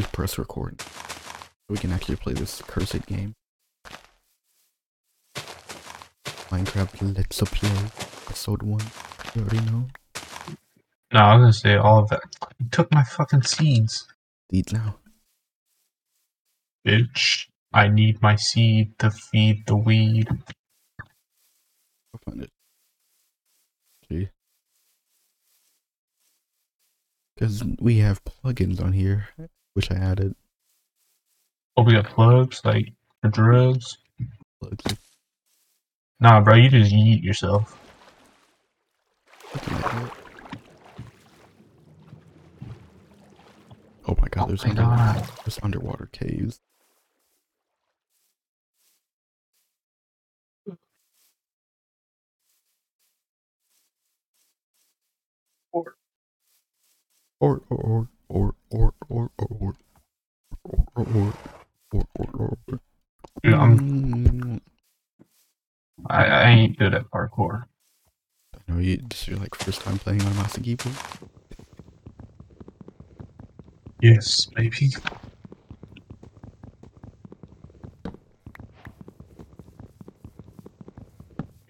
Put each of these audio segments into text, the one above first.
Just press record. We can actually play this cursed game. Minecraft Let's Play Episode 1. You already know. No, I was gonna say all of that. You took my fucking seeds, Lead now. bitch. I need my seed to feed the weed. I'll find it. See? Because we have plugins on here, which I added. Oh, we got plugs like for drugs. Plugs. Nah, bro, you just eat yourself. Something. Oh my god, Oh there's, my underwater, God. there's underwater caves. Or- Or or or or or or or or or or or or or Dude, I'm, Mm, I, I ain't good at parkour. I know you this is your like first time playing on and keyboard. Yes, maybe.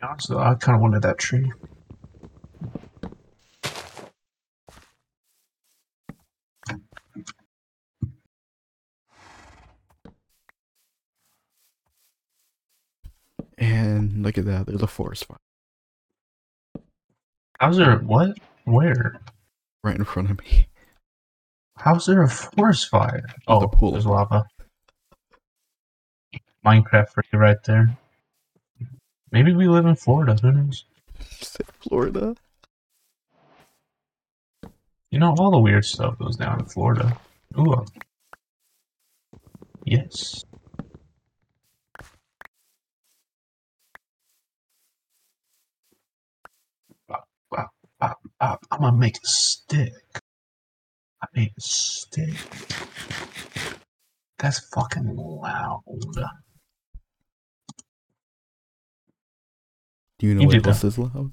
Honestly, I kind of wanted that tree. And look at that, there's a forest fire How's there what? Where? right in front of me. How's there a forest fire? Oh, the pool. there's lava. Minecraft for you right there. Maybe we live in Florida. Who knows? Florida. You know, all the weird stuff goes down in Florida. Ooh. uh, Yes. Oh, I'm gonna make a stick. I made a stick. That's fucking loud. Do you know You what else is loud?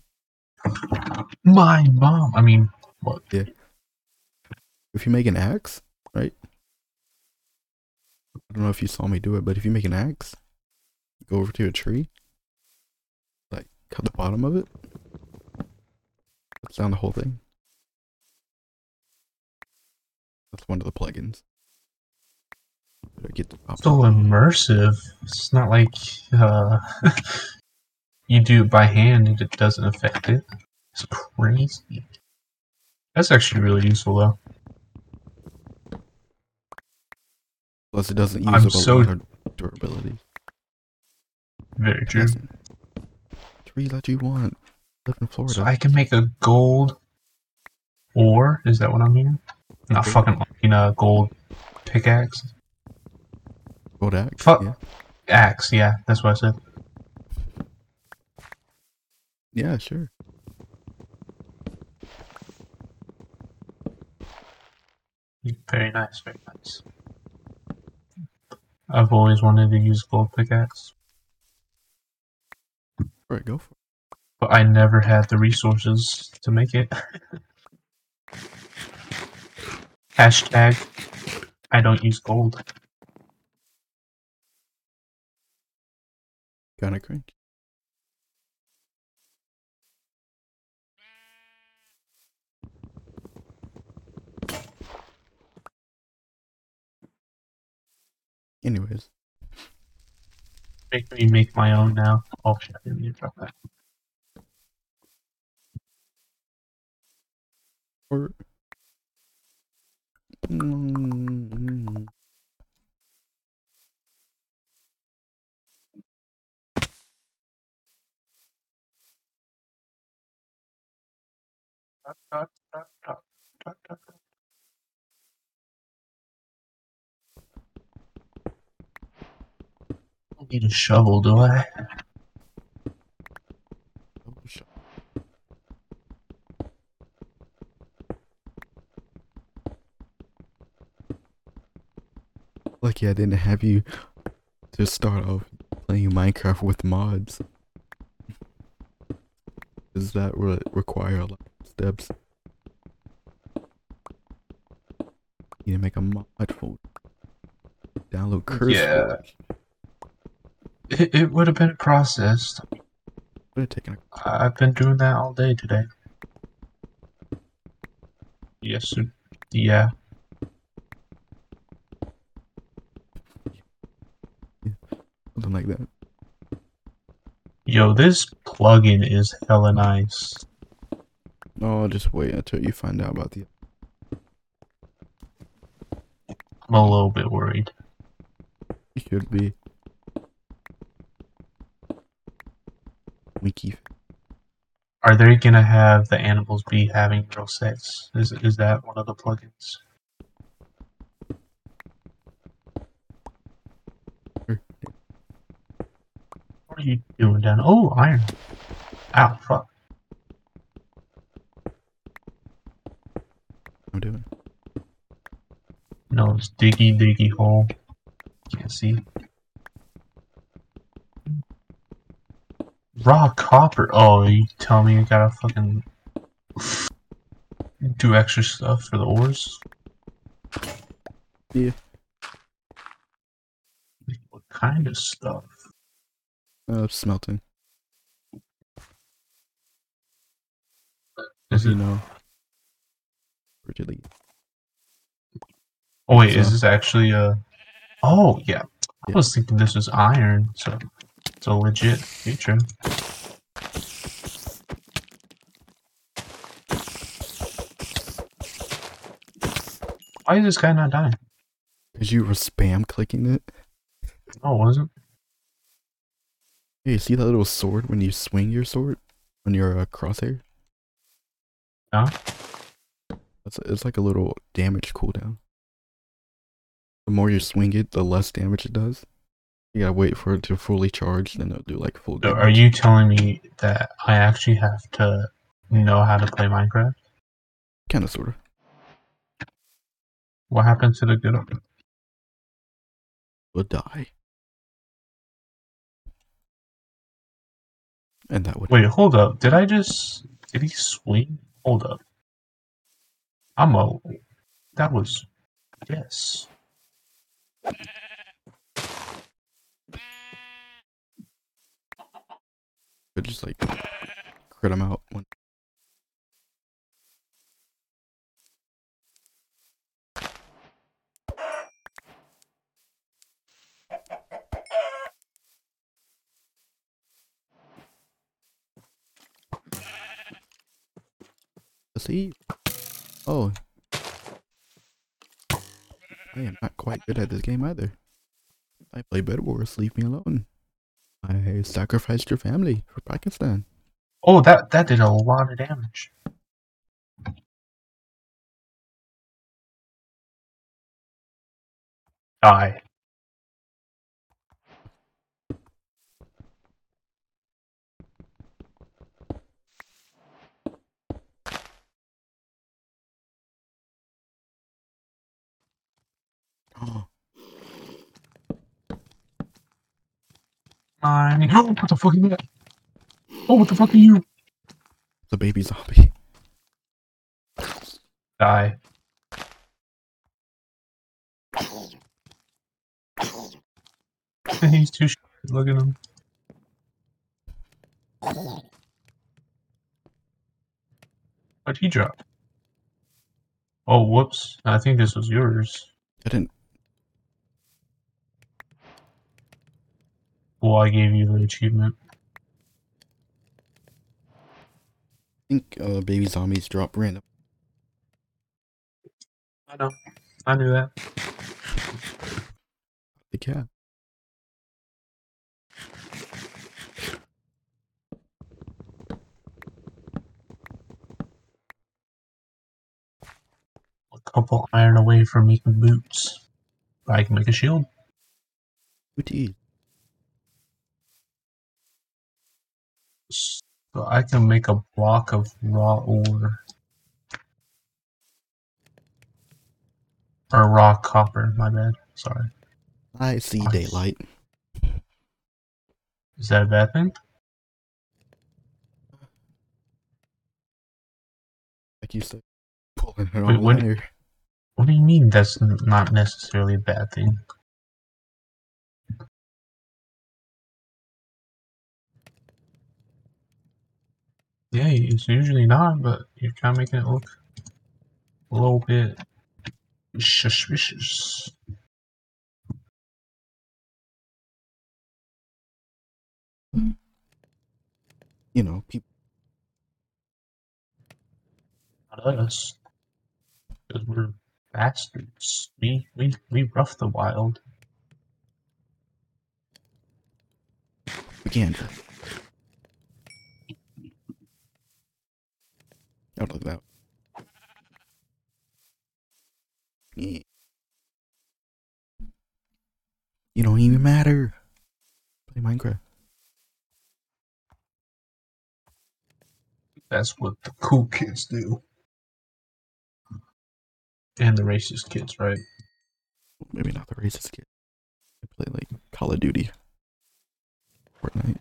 My mom. I mean, what? If you make an axe, right? I don't know if you saw me do it, but if you make an axe, go over to a tree, like cut the bottom of it, down the whole thing. That's one of the plugins. Get so immersive. It's not like uh, you do it by hand and it doesn't affect it. It's crazy. That's actually really useful though. Plus, it doesn't use I'm up a lot of durability. Very true. Tree that you want. Live in Florida. So I can make a gold ore. Is that what I'm hearing? Not fucking you know, gold pickaxe. Gold axe. Fuck. Yeah. Axe, yeah, that's what I said. yeah, sure. Very nice, very nice. I've always wanted to use gold pickaxe, Alright, go for it. But I never had the resources to make it. Hashtag I don't use gold. Kinda cranky. Anyways, Make me make my own now. Oh shit, I didn't need to drop that. Or... I need a shovel, do I? Lucky I didn't have you to start off playing Minecraft with mods. Does that re- require a lot of steps? You need to make a mod folder. Download curse Yeah. It, it would have been processed. Would have taken a I've been doing that all day today. Yes, sir. Yeah. Something like that. Yo, this plugin is hella nice. Oh, just wait until you find out about the. I'm a little bit worried. You should be. Winky. Are they gonna have the animals be having real sex? Is is that one of the plugins? What are you doing down? Oh, iron. Ow, fuck. I'm doing. No, it's diggy diggy hole. Can't see. Raw copper. Oh, you tell me I gotta fucking do extra stuff for the ores? Yeah. What kind of stuff? Uh, smelting. Is you know. Rigidly. Oh wait, is this actually a? Oh yeah, I Yeah. was thinking this was iron, so it's a legit feature. Why is this guy not dying? Cause you were spam clicking it. No, it wasn't. You see that little sword when you swing your sword on your uh, crosshair? Yeah. It's it's like a little damage cooldown. The more you swing it, the less damage it does. You gotta wait for it to fully charge, then it'll do like full So damage. are you telling me that I actually have to know how to play Minecraft? Kind of, sort of. What happened to the good? Will die. And that would Wait, hold up. Did I just did he swing? Hold up. I'm a. That was yes. could just like crit him out. When, see? Oh. I am not quite good at this game either. I play Bed Wars, leave me alone. I sacrificed your family for Pakistan. Oh, that that did a lot of damage. Die. Mine. Oh, what the fuck is that? Oh, what the fuck are you? the baby zombie. Die. He's too short. Look at him. What'd he drop? Oh, whoops. I think this was yours. I didn't. Well, I gave you the achievement. I think uh, baby zombies drop random. I know. I knew that. The cat. A couple iron away from making boots. I can make a shield. Booty. So I can make a block of raw ore. Or raw copper, my bad. Sorry. I see daylight. Is that a bad thing? Like you said, pulling Wait, all when- there. What do you mean that's not necessarily a bad thing? Yeah, it's usually not, but you're kind of making it look a little bit suspicious. You know, people. Not us. Because we're bastards. We, we, we rough the wild. Propaganda. Oh, look at that. Yeah. You don't even matter. Play Minecraft. That's what the cool kids do. And the racist kids, right? Maybe not the racist kid. I play like Call of Duty. Fortnite.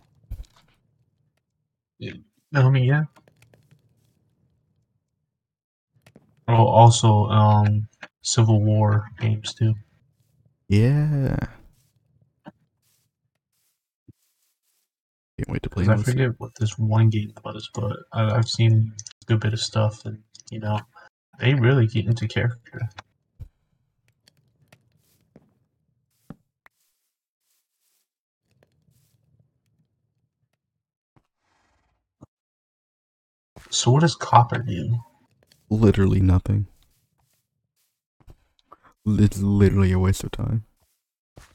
I mean, yeah. Oh, also, um, Civil War games too. Yeah. Can't wait to play I forget what this one game was, but I've seen a good bit of stuff, and you know, they really get into character. So what does copper do? Literally nothing. It's literally a waste of time.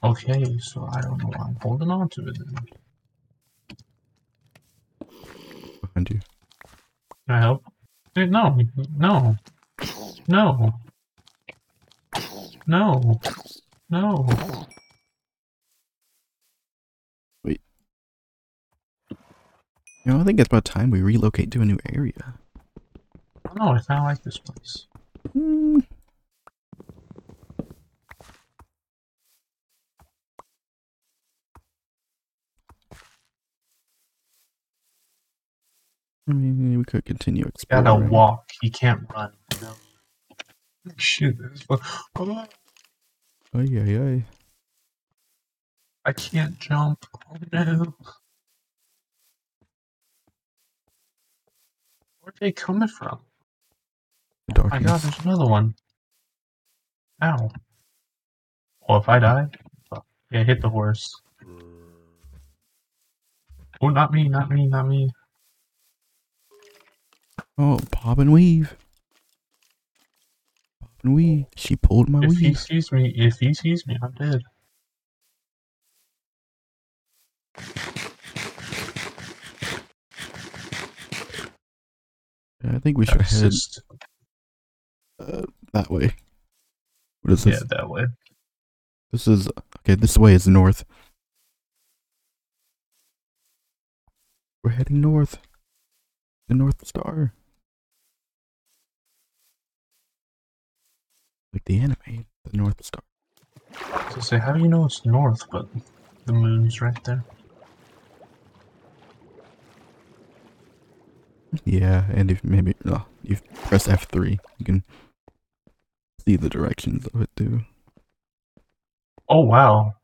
Okay, so I don't know. why I'm holding on to it. Then. Behind you. Can I help? Eh, No, no, no, no, no. Wait. You know, I think it's about time we relocate to a new area. No, I kind of like this place. Hmm. I mean, we could continue exploring. gotta walk. He can't run. You know? Shoot, this is fu- oh, Ay, ay, ay. I can't jump. Oh no. Where're they coming from? Oh my god, there's another one. Ow. Well, if I die, yeah, hit the horse. Oh, not me, not me, not me. Oh, pop and weave. Pop and weave. She pulled my If he weave. sees me, if he sees me, I'm dead. I think we should head Assist. Uh, that way. What is Yeah, this? that way. This is okay. This way is north. We're heading north. The North Star. Like the anime, the North Star. So say, how do you know it's north, but the moon's right there? Yeah, and if maybe uh, you press F three, you can see the directions of it too. Oh wow.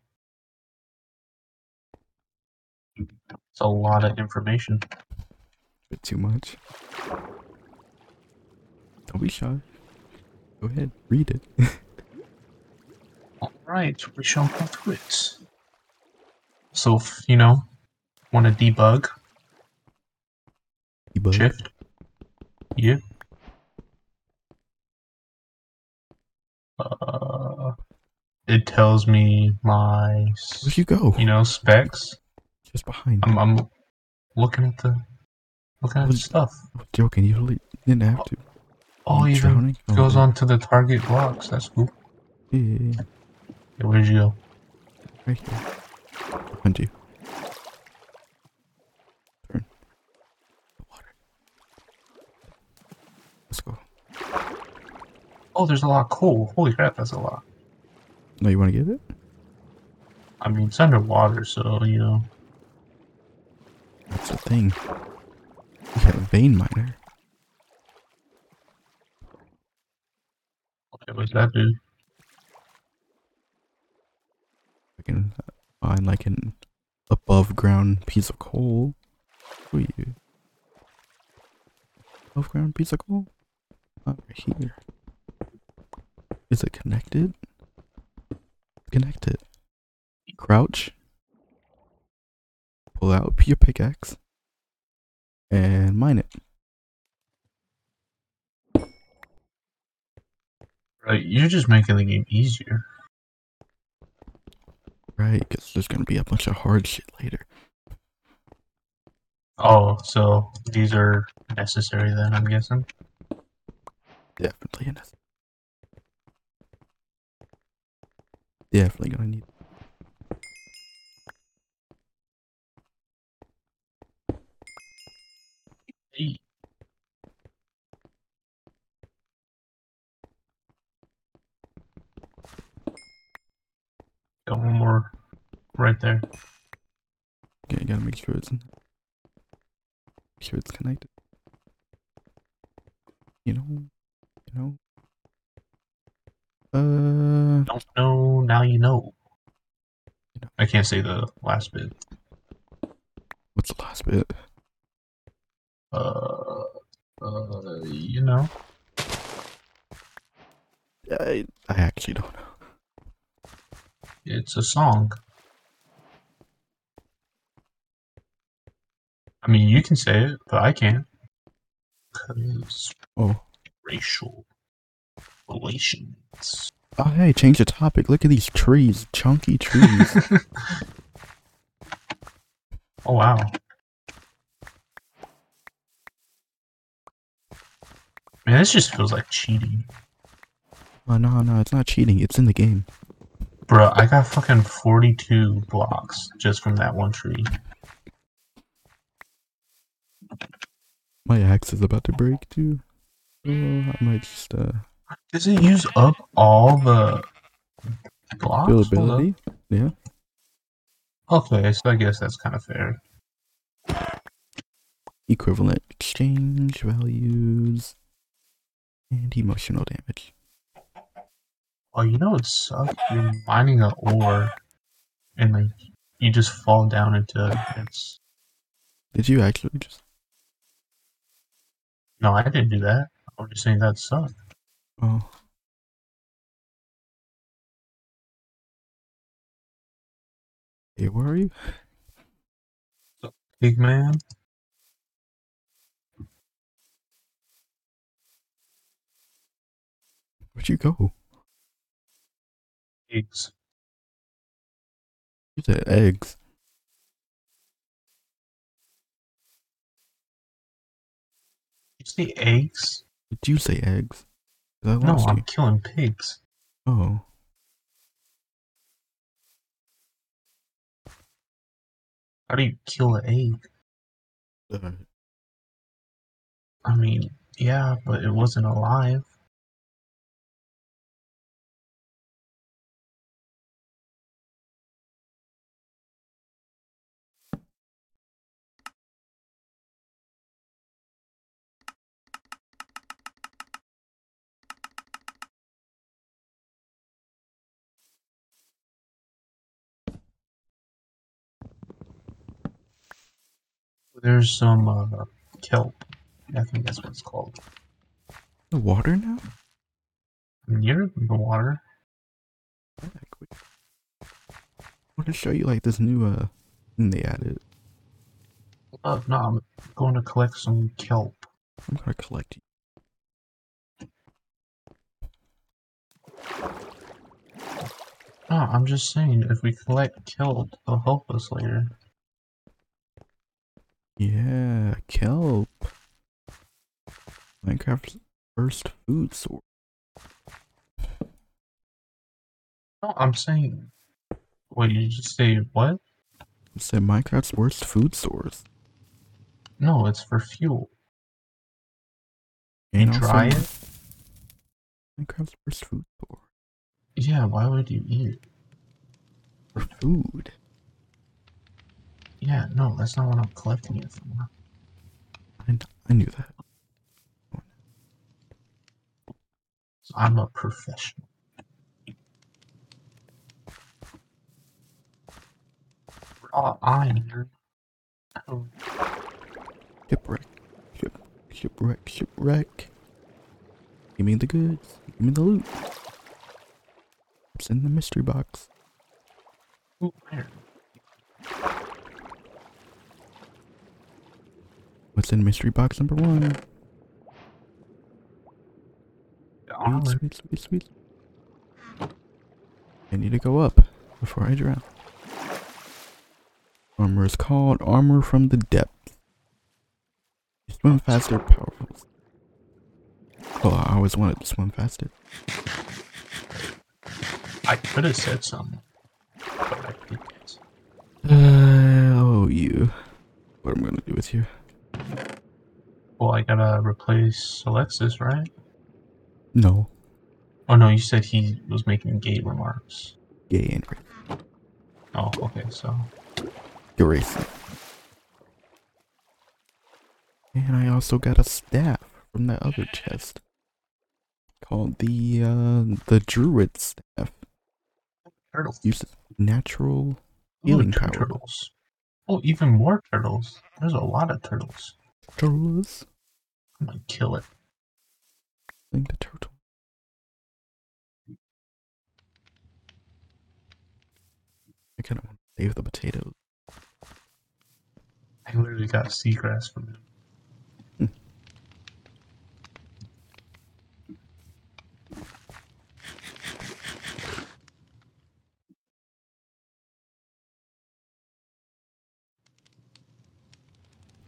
It's a lot of information. bit too much. Don't be shy. Go ahead, read it. Alright, we shall go through it. So, if, you know, want to debug, Debug. shift, yeah. Uh, it tells me my, Where'd you go? you know, specs. Just behind. I'm, I'm looking at the, looking at the stuff. I was joking. You really didn't have to. Oh, You even drowning? Oh, goes yeah. on to the target blocks. That's cool. Yeah, yeah, yeah. Yeah, where'd you go? Right here. Behind you. Turn. The water. Let's go. Oh, there's a lot of coal. Holy crap, that's a lot. No, you want to get it? I mean, it's underwater, so, you know. That's the thing. We got a vein miner. Okay, What's that do? I can find like an above ground piece of coal. Who are you? Above ground piece of coal? Over here. Is it connected? Connected. Crouch. Pull out your pickaxe. And mine it. Right, you're just making the game easier. Right, because there's gonna be a bunch of hard shit later. Oh, so these are necessary then, I'm guessing. Definitely in Definitely gonna need. Hey. Got one more right there. Okay, gotta make sure it's in. Make sure it's connected. You know, you know. Uh, Don't know, now you know. I can't say the last bit. what's the last bit? Uh, uh, you know. I I actually don't know. It's a song. I mean, you can say it, but I can't. Cause Oh, racial relations. Oh, hey, change the topic. Look at these trees, chunky trees. Oh wow. Man, this just feels like cheating. oh no, no, it's not cheating. It's in the game. Bro, I got fucking 42 blocks just from that one tree. My axe is about to break too. Oh, I might just uh Does it use up all the blocks? Yeah. Okay, so I guess that's kind of fair. Equivalent exchange values and emotional damage. Oh, you know it sucks. You're mining an ore, and like you just fall down into it's. Did you actually just? No, I didn't do that. I was just saying that sucked. Oh. Hey, where are you? Big man. Where'd you go? Eggs. You said eggs. You say eggs? Did you say eggs? No, I'm you. killing pigs. Oh. How do you kill an egg? Uh, I mean, yeah, but it wasn't alive. There's some uh, kelp. I think that's what it's called. the water now? Near the water. Yeah. I want to show you like this new uh thing they added. Uh, no, I'm going to collect some kelp. I'm gonna collect you. No, I'm just saying, if we collect kelp, it'll help us later. Yeah, kelp. Minecraft's first food source. No, I'm saying. Wait, you just say what? It said Minecraft's worst food source. No, it's for fuel. You And also dry it? Minecraft's worst food source. Yeah, why would you eat it? For food. Yeah, no, that's not what I'm collecting it for. I, I knew that. I'm a professional. Raw iron. Oh, Shipwreck. Ship, shipwreck, shipwreck. Give me the goods. Give me the loot. It's in the mystery box. ooh, iron. What's in mystery box number one? Sweet, sweet, sweet, sweet. I need to go up before I drown. Armor is called Armor from the Depths. You swim faster, powerful. Oh, I always wanted to swim faster. I could have said something, but I didn't. Uh, oh, you. What am I gonna do with you? Well, I gotta replace Alexis, right? No, Oh no, you said he was making gay remarks. gay and ra- Oh, okay, so racist. And I also got a staff from that other chest called the uh the druid staff. turtles. Uses natural healing tur- power. turtles. Oh, even more turtles. There's a lot of turtles. Turtles. I'm gonna kill it. Link the turtle. I kind of want to save the potatoes. I literally got seagrass from him.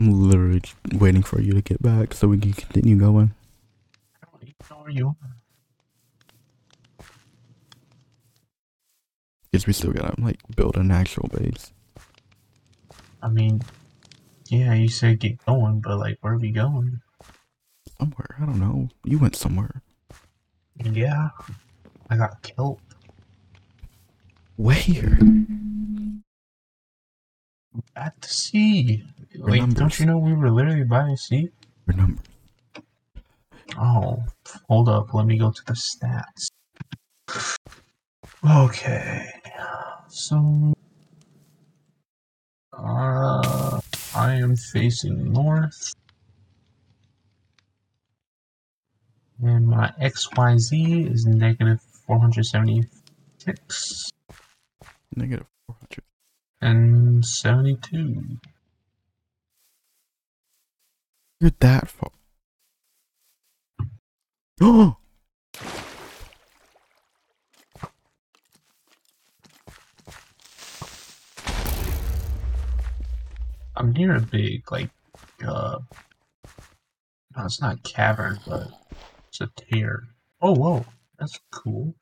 I'm literally waiting for you to get back so we can continue going. I don't even you. Because we still gotta like build an actual base. I mean, yeah, you said get going, but like, where are we going? Somewhere. I don't know. You went somewhere. Yeah, I got kelp. Where? At the sea. Like, don't you know we were literally by the sea? Your number. Oh, hold up. Let me go to the stats. Okay. So, uh, I am facing north. And my XYZ is negative 476 Negative 400. And 72. You're that far. Oh! I'm near a big, like, uh, no, it's not cavern, but it's a tear. Oh, whoa, that's cool.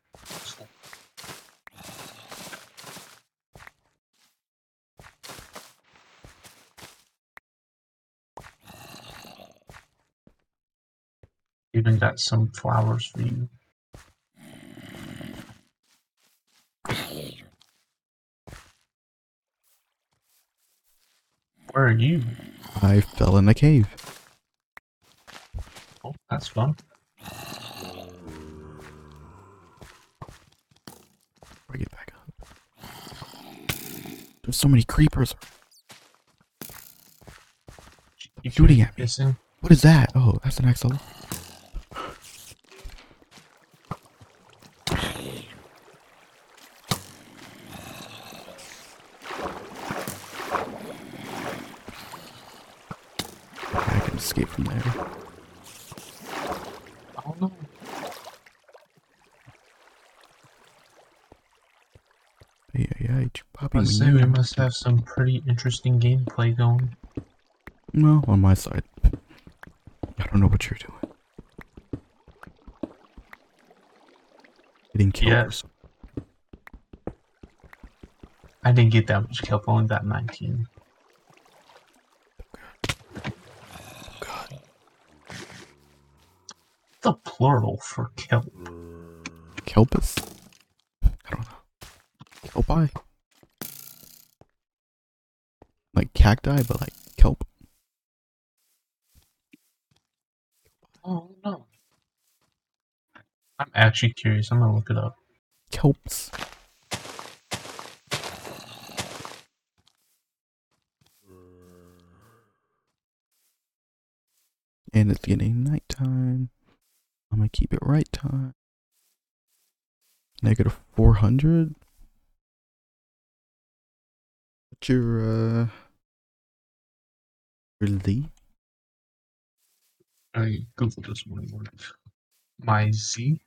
Even got some flowers for you. Where are you? I fell in a cave. Oh, that's fun. Before I get back up. There's so many creepers. You Shooting at me. Missing. What is that? Oh, that's an axle. Okay, I can escape from there. I don't know. Yeah, yeah, Bobby. I we say knew we that. must have some pretty interesting gameplay going. No, on my side. I don't know what you're doing. Getting killed. Yeah. I didn't get that much kelp, I only got 19. God. The plural for kelp. Kelpus? I don't know. Kelpi? Like cacti, but like kelp. Oh no. I'm actually curious. I'm gonna look it up. Kelps. And it's getting nighttime. I'm gonna keep it right time. Negative 400. What's your, uh, Z? I googled this one morning. My Z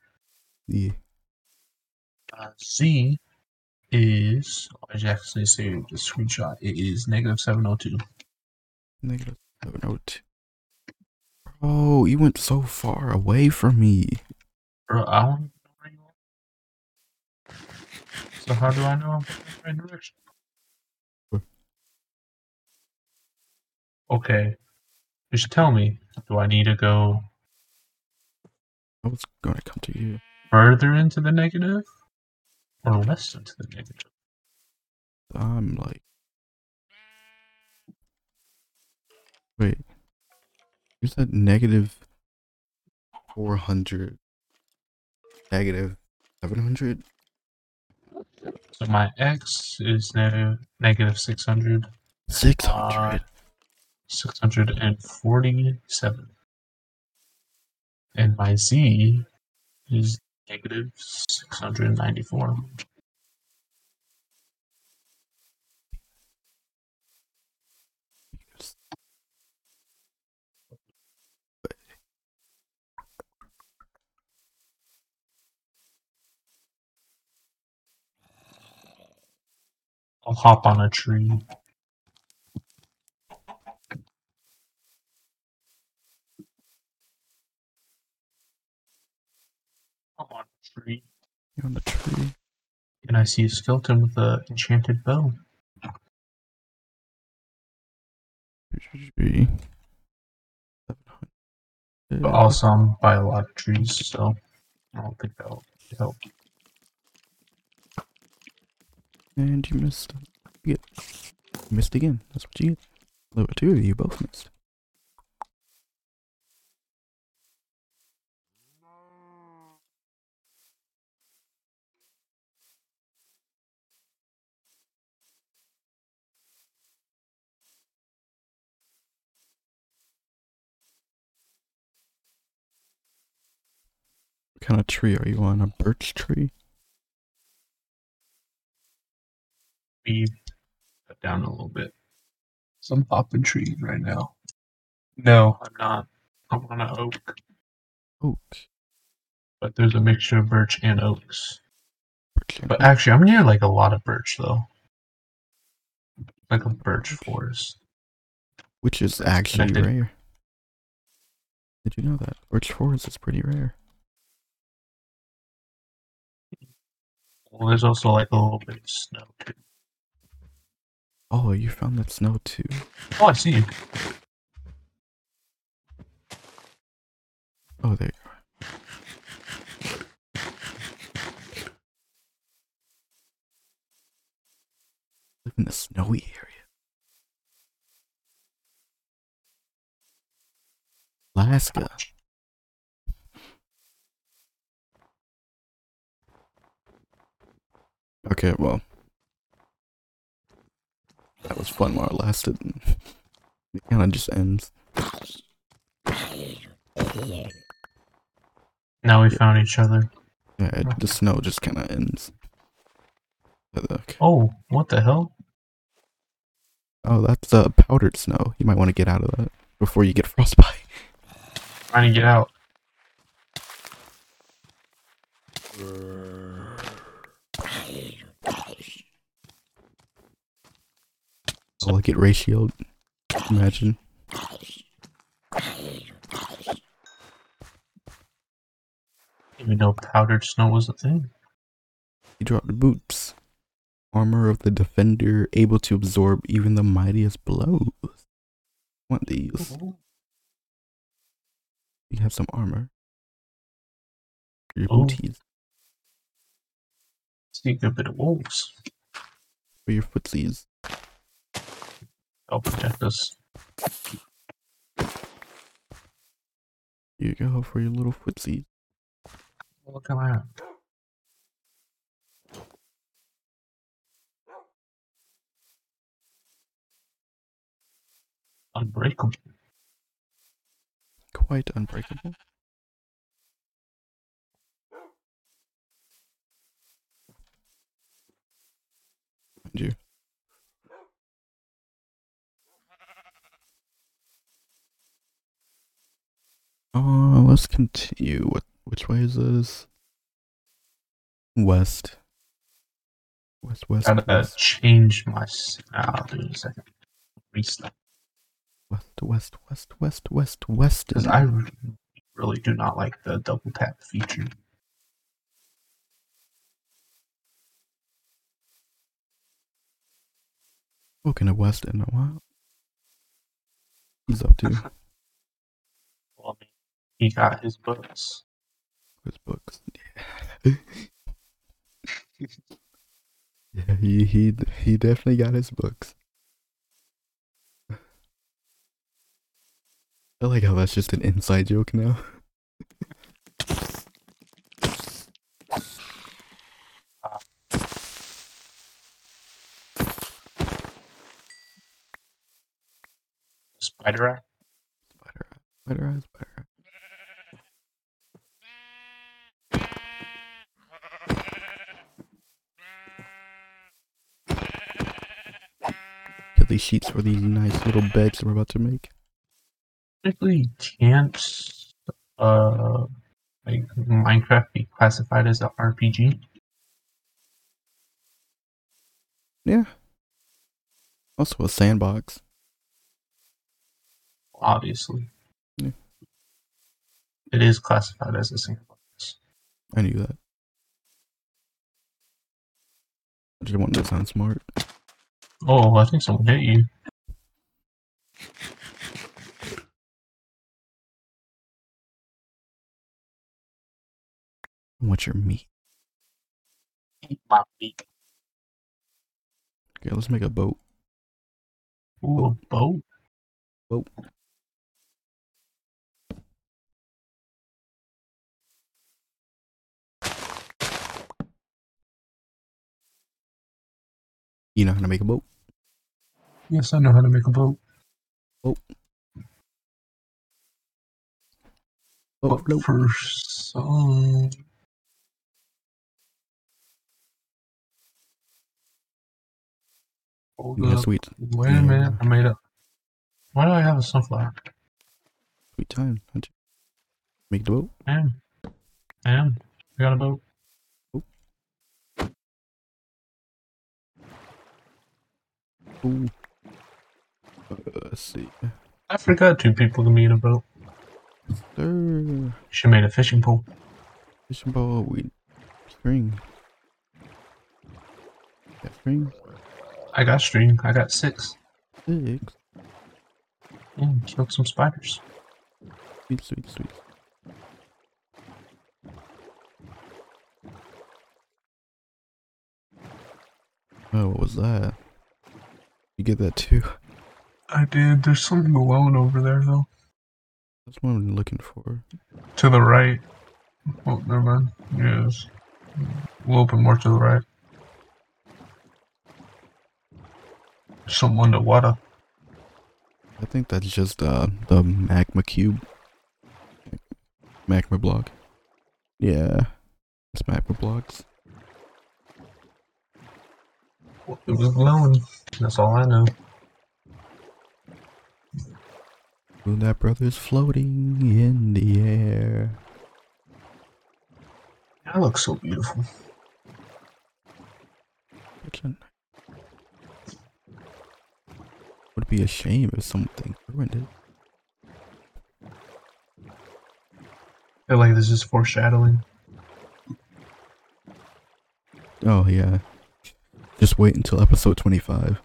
Yeah. uh, Z is I just actually saved the screenshot. It is negative seven oh two. Negative 702. Oh, you went so far away from me. Bro, I don't know where you are. So how do I know I'm in the right direction? Okay. Just tell me, do I need to go I was gonna come to you. further into the negative or less into the negative? I'm like. Wait. You said negative 400. Negative 700? So my X is negative negative 600, 600. Uh, 647. And my Z is negative 694. I'll hop on a tree. I'm on a tree. You're on the tree. And I see a skeleton with a enchanted bow. But also I'm by a lot of trees, so I don't think that'll help. And you missed. You get you missed again. That's what you get. Look, two of you both missed. Kind of tree are you on? A birch tree? We cut down a little bit. So I'm popping trees right now. No, I'm not. I'm on an oak. Oak. But there's a mixture of birch and oaks. Birch and But oak. actually, I'm near like a lot of birch though. Like a birch forest. Which is actually rare. Did you know that? Birch forest is pretty rare. Well, there's also like a little bit of snow too. Oh, you found that snow too. Oh, I see you. Oh, there you are. Live in the snowy area. Alaska. Okay, well. That was fun while it lasted. It kind of just ends. Now we found each other. Yeah, it, the snow just kind of ends. Uh, Look. Oh, what the hell? Oh, that's uh, powdered snow. You might want to get out of that before you get frostbite. Trying to get out. So like it ratioed. Imagine. Even though powdered snow was a thing. He dropped the boots. Armor of the defender, able to absorb even the mightiest blows. Want these? You have some armor. Your Oh. booties. See a bit of wolves. For your footsies. Help protect us. You go for your little footsies. What can I? Unbreakable. Quite unbreakable. You. Uh, let's continue. What? Which way is this? West. West, west, Gotta west, change my. s- I'll do it a second. Restart. west, west, west, west, west, west. Because I really do not like the double tap feature. spoken of West in a while. He's up to Well, I mean, he got his books. his books. Yeah. yeah, he he he definitely got his books. I like how that's just an inside joke now. Spider Eye. Spider eye, spider eye, spider these sheets for these nice little beds that we're about to make. Technically, can't uh like Minecraft be classified as an RPG? Yeah. Also a sandbox. Obviously. Yeah. It is classified as a sandbox. I knew that. I just wanted to sound smart. Oh, I think someone hit you. What's your meat? Eat my meat. Okay, let's make a boat. Ooh, a boat. Boat. You know how to make a boat? Yes, I know how to make a boat. Boat, float. for some Hold Yeah, up. sweet, Wait a minute, I made up. Why do I have a sunflower? sweet time. Don't you? Make the boat. I am. I am. I got a boat. Ooh. Let's see. I forgot two people be in a boat. Have made a fishing pole. fishing pole, We string. Got string. I got string. I got six. Six. Mm, yeah, killed some spiders. Sweet, sweet, sweet. Oh, what was that? You get that too? I did. There's something glowing over there though. That's what I'm looking for. To the right. Oh, never mind. Yes. A little bit more to the right. Something underwater. I think that's just uh the magma cube. Magma block. Yeah. It's magma blocks. It was glowing. That's all I know. That brother's floating in the air. That looks so beautiful. Would be a shame if something ruined it. I feel like this is foreshadowing. Oh yeah. Just wait until episode 25.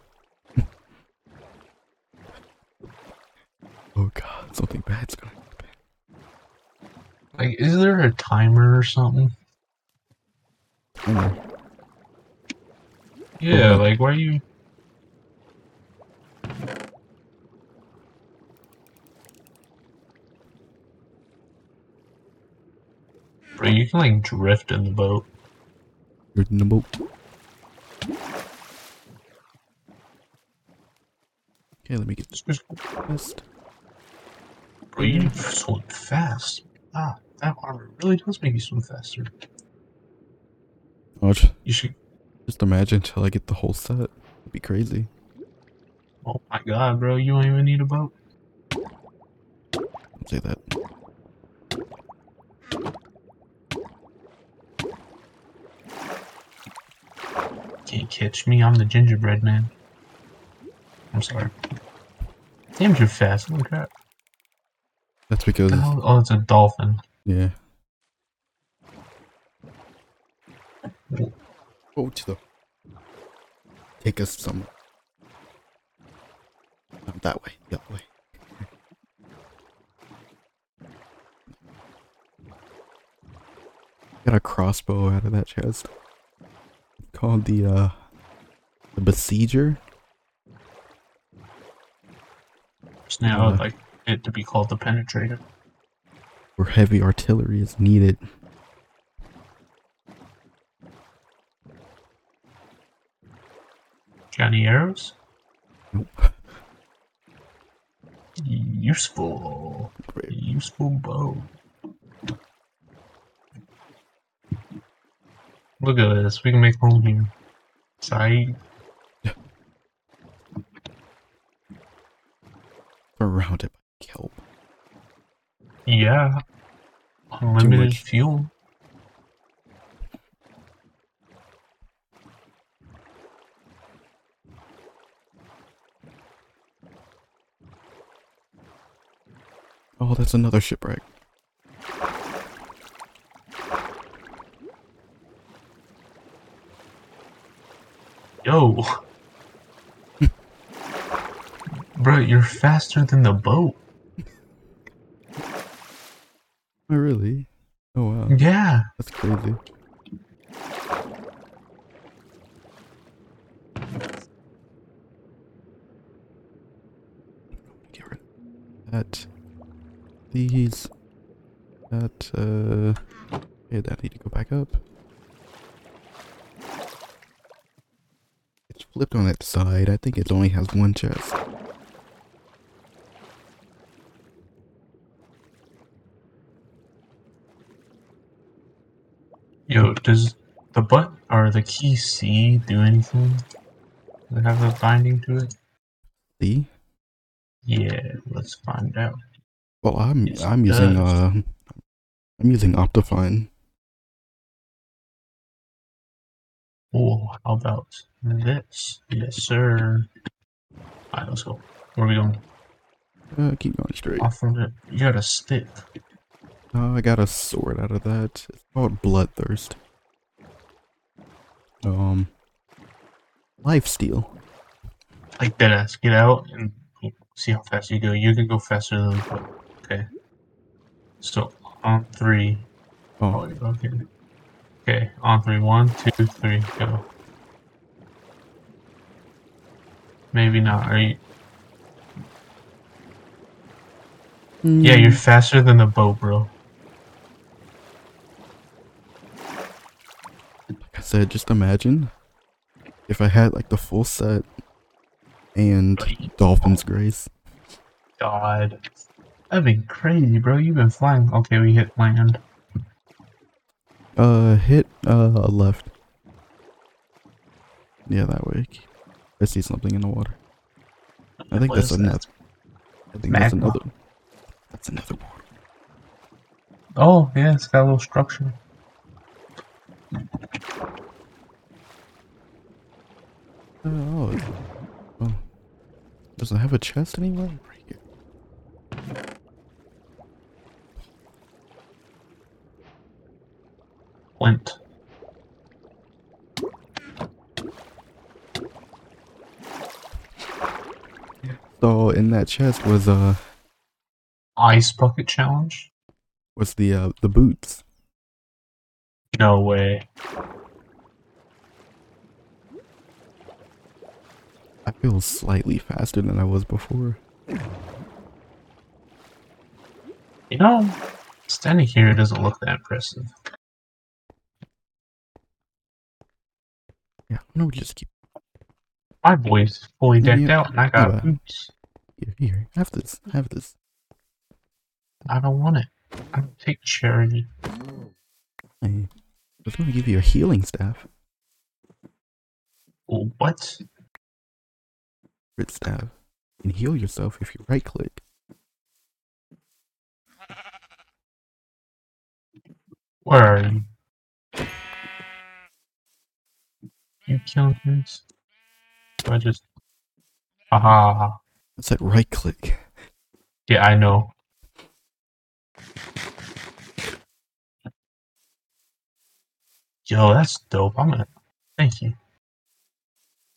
Oh god, something bad's gonna happen. Like, is there a timer or something? Know. Yeah, Okay. like why are you? But you can like drift in the boat. You're in the boat. Okay, let me get this chest. You swim fast. Ah, that armor really does make you swim faster. Oh, You should. just imagine until I get the whole set. It'd be crazy. Oh my god, bro, you don't even need a boat. Don't say that. Can't catch me. I'm the gingerbread man. I'm sorry. Damn, you're fast. Holy crap. That's because, Oh, it's a dolphin. yeah. Oh, to the. Take us some. Not that way. The other way. Got a crossbow out of that chest. Called the uh the besieger. So now Uh. like it to be called the penetrator. where heavy artillery is needed. Got any arrows? Nope. Useful. Great. Useful bow. Look at this. We can make home here. Side. Surrounded by kelp. Yeah. Unlimited much. fuel. Oh, that's another shipwreck. Yo. Bro, you're faster than the boat. Oh, really? Oh wow, Yeah. that's crazy. Get rid of that. These. That. Uh. Okay, that need to go back up. It's flipped on its side. I think it only has one chest. Yo, does the butt or the key C do anything? Does it have a binding to it? See? Yeah, let's find out. Well, I'm Yes, I'm using does. uh I'm using Optifine. Oh, how about this? Yes, sir. Alright, let's go. Where are we going? Uh, keep going straight. Off from it. You got a stick. Oh, I got a sword out of that. It's called Bloodthirst. Um, Lifesteal. Like deadass. Get out and see how fast you go. You can go faster than. Okay. So on three. Oh, Oh, okay. Okay, on three. One, two, three, go. Maybe not. Are you? Yeah, you're faster than the boat, bro. Like I said, just imagine if I had like the full set and Dolphin's Grace. God, that'd be crazy, bro. You've been flying. Okay, we hit land. Uh, hit uh left. Yeah, that way. I see something in the water. I think What that's another. I think that's another. That's another portal. Oh, yeah, it's got a little structure. Oh, oh. Does it have a chest anywhere? Break it. Flint. So in that chest was uh Ice bucket challenge? was the uh the boots. No way. I feel slightly faster than I was before. You know, standing here doesn't look that impressive. Yeah, I'm just keep. My boy's fully decked yeah, yeah. out, and I got yeah. boots. Here, here, have this, have this. I don't want it. I don't take charity. Hey was going to give you a healing staff. Oh, what? Crit staff. You can heal yourself if you right click. Where are you? You killing things? Do I just. Aha. I said right click. Yeah, I know. Yo, that's dope. I'm gonna. Thank you.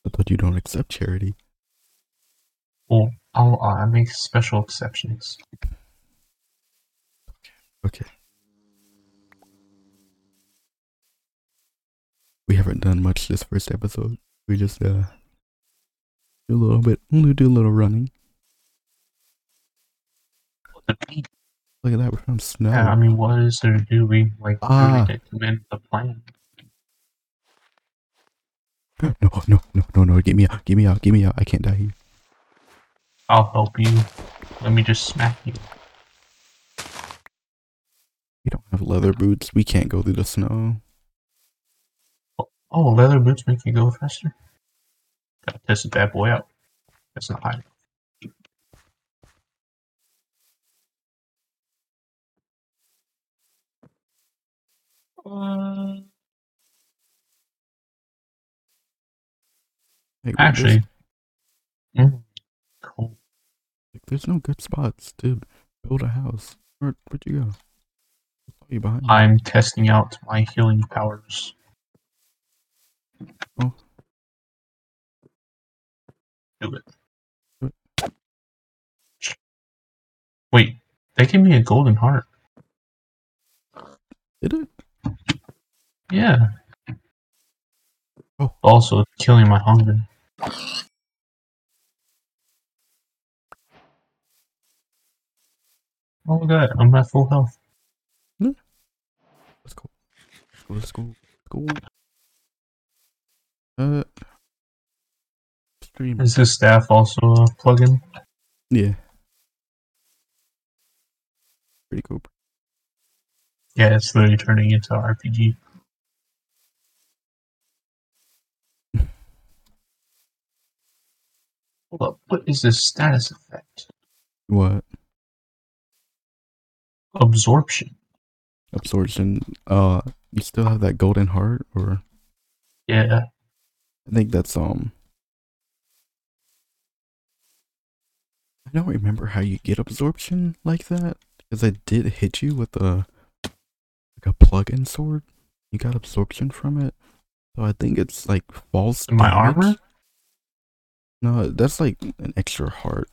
I thought you don't accept charity. Well, I'll uh, make special exceptions. Okay. We haven't done much this first episode. We just uh do a little bit. We'll do a little running. Look at that, we found snow. Yeah, I mean, what is there to do? We like Ah. really recommend the plan. No, no, no, no, no! Get me out! Get me out! Get me out! I can't die here. I'll help you. Let me just smack you. We don't have leather boots. We can't go through the snow. Oh, leather boots make you go faster. Gotta test the bad boy out. That's not high. Uh, Hey, there's- actually, mm, cool. like, there's no good spots to build a house. Where, where'd you go? You behind? I'm testing out my healing powers. Oh. Do it. What? Wait, they gave me a golden heart. Did it? Yeah. Oh. Also, killing my hunger. Oh, look at. I'm at full health. Let's go. Let's go. Let's go. Let's go. Uh. Stream. Is this staff also a plugin? Yeah. Pretty cool. Yeah, it's literally turning into an RPG. Hold up. What is this status effect? What? Absorption. Absorption. Uh, you still have that golden heart, or Yeah. I think that's um. I don't remember how you get absorption like that because I did hit you with a like a plug-in sword. You got absorption from it, so I think it's like false. In my damage. armor? No, that's like an extra heart.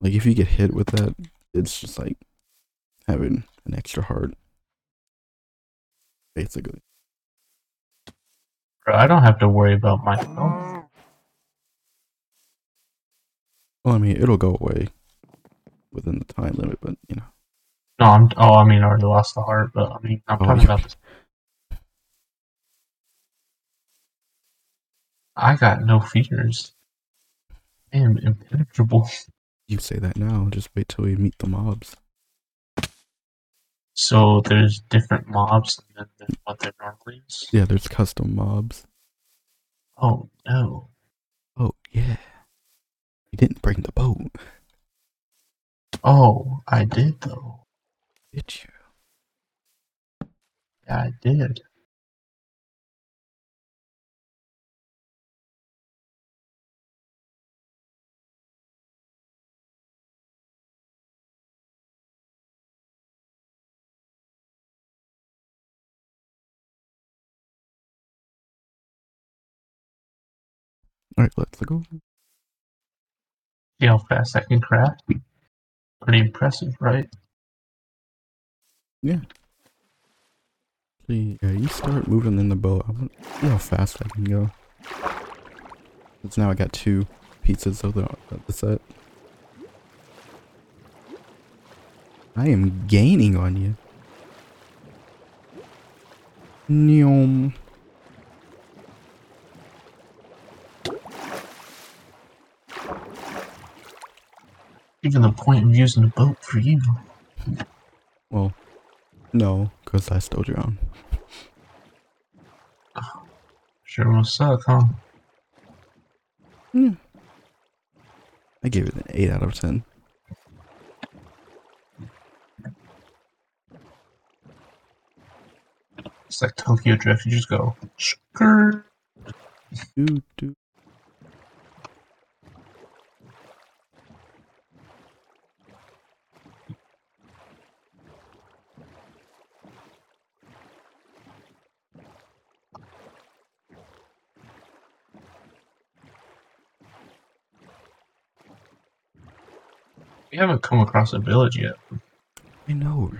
Like if you get hit with that, it's just like having an extra heart. Basically. Bro, I don't have to worry about my health. Well, I mean, it'll go away within the time limit, but you know. No, I'm. Oh, I mean, I already lost the heart, but I mean, I'm Oh, talking about this. I got no fears. I am impenetrable. You say that now. Just wait till we meet the mobs. So there's different mobs than, than what there normally is. Yeah, there's custom mobs. Oh no! Oh yeah. You didn't bring the boat, Oh, I did though. did you? Yeah, I did. All right, let's go. See how fast I can craft. Pretty impressive, right? Yeah. See, yeah, you start moving in the boat. I want see how fast I can go. Cause now I got two pieces of the, of the set. I am gaining on you. Neom. Even the point of using a boat for you. Well, no, because I still drown. Sure must suck, huh? Hmm. I gave it an 8 out of 10. It's like Tokyo Drift. You just go. Skirt. do doo. We haven't come across a village yet. I know.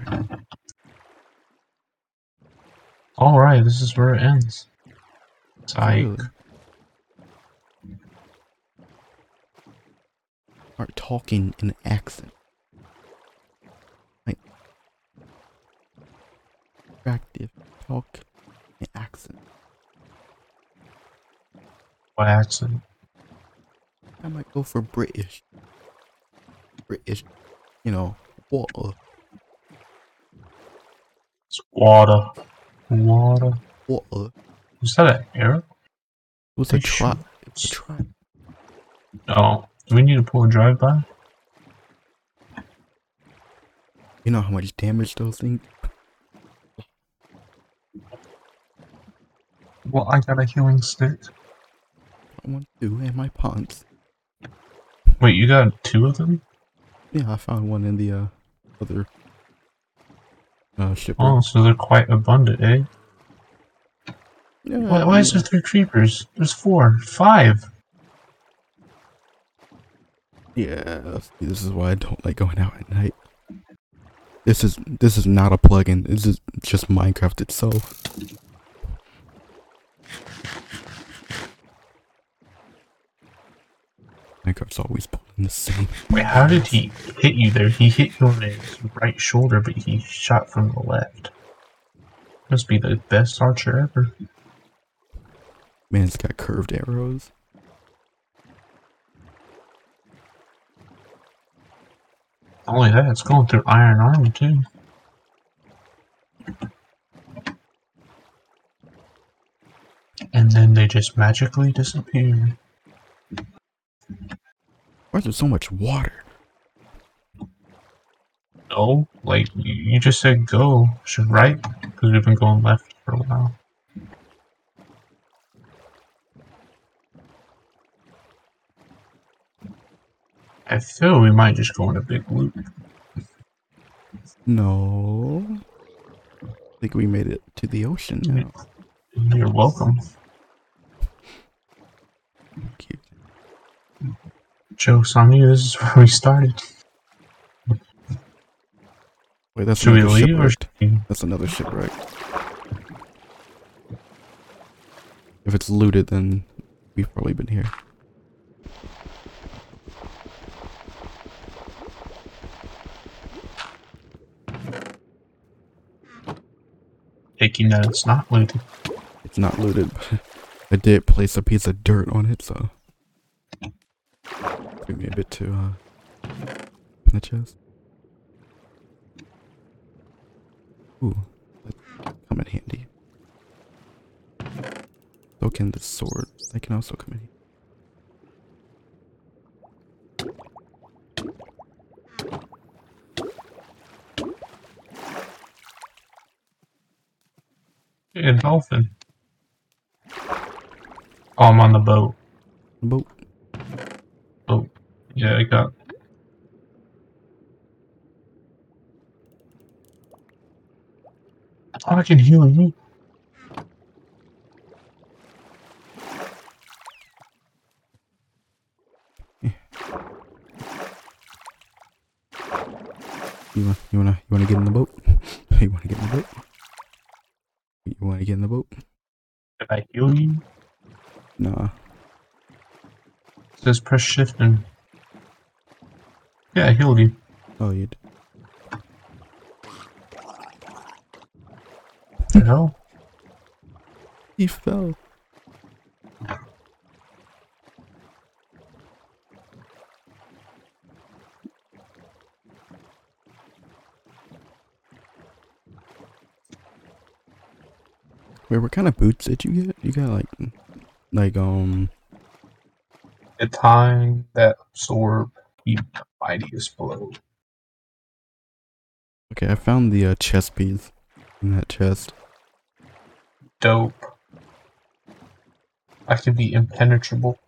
Alright, this is where it ends. Psych. Really. Start talking in accent. Like, attractive. Talk in accent. What accent? I might go for British. British, you know, water, It's water. Water. water. Was that an arrow? It was a try. It was a try. Oh. Do we need to pull a drive by? You know how much damage those things. Well, I got a healing stick. I want to in my pants. Wait, you got two of them? Yeah, I found one in the uh, other uh. Oh, so they're quite abundant, eh? yeah, Why, why is there three creepers? There's four. Five. Yeah, this is why I don't like going out at night. This is this is not a plugin. This is just Minecraft itself. Minecraft's always pulling the same. Wait, how did he hit you there? He hit you on his right shoulder, but he shot from the left. Must be the best archer ever. Man, it's got curved arrows. Not only that, it's going through iron armor too. And then they just magically disappear. Why is there so much water? No, like you you just said go. Should right? Because we've been going left for a while. I feel we might just go in a big loop. No. I think we made it to the ocean now. You're welcome. Cute. Joke's on you. This is where we started. Wait, that's Should we another leave or shipwreck. we? That's another shipwreck. If it's looted, then we've probably been here. Taking that it's not looted. It's not looted, but I did place a piece of dirt on it, so give me a bit to uh in the chest. Ooh, that come in handy. So can the sword. They can also come in. handy. A dolphin. Oh, I'm on the boat. The boat. Boat. Yeah, I got. Oh, I can heal you. You want you wanna you wanna get in the boat? you wanna get in the boat? You wanna get in the boat? Did I heal you? Nah. Just press shift and. Yeah, I healed you. Oh, you did. The hell? He fell. Wait, what kind of boots did you get? You got like, like um, a time that absorb mightiest blow. okay, I found the uh, chest piece in that chest. Dope. I can be impenetrable.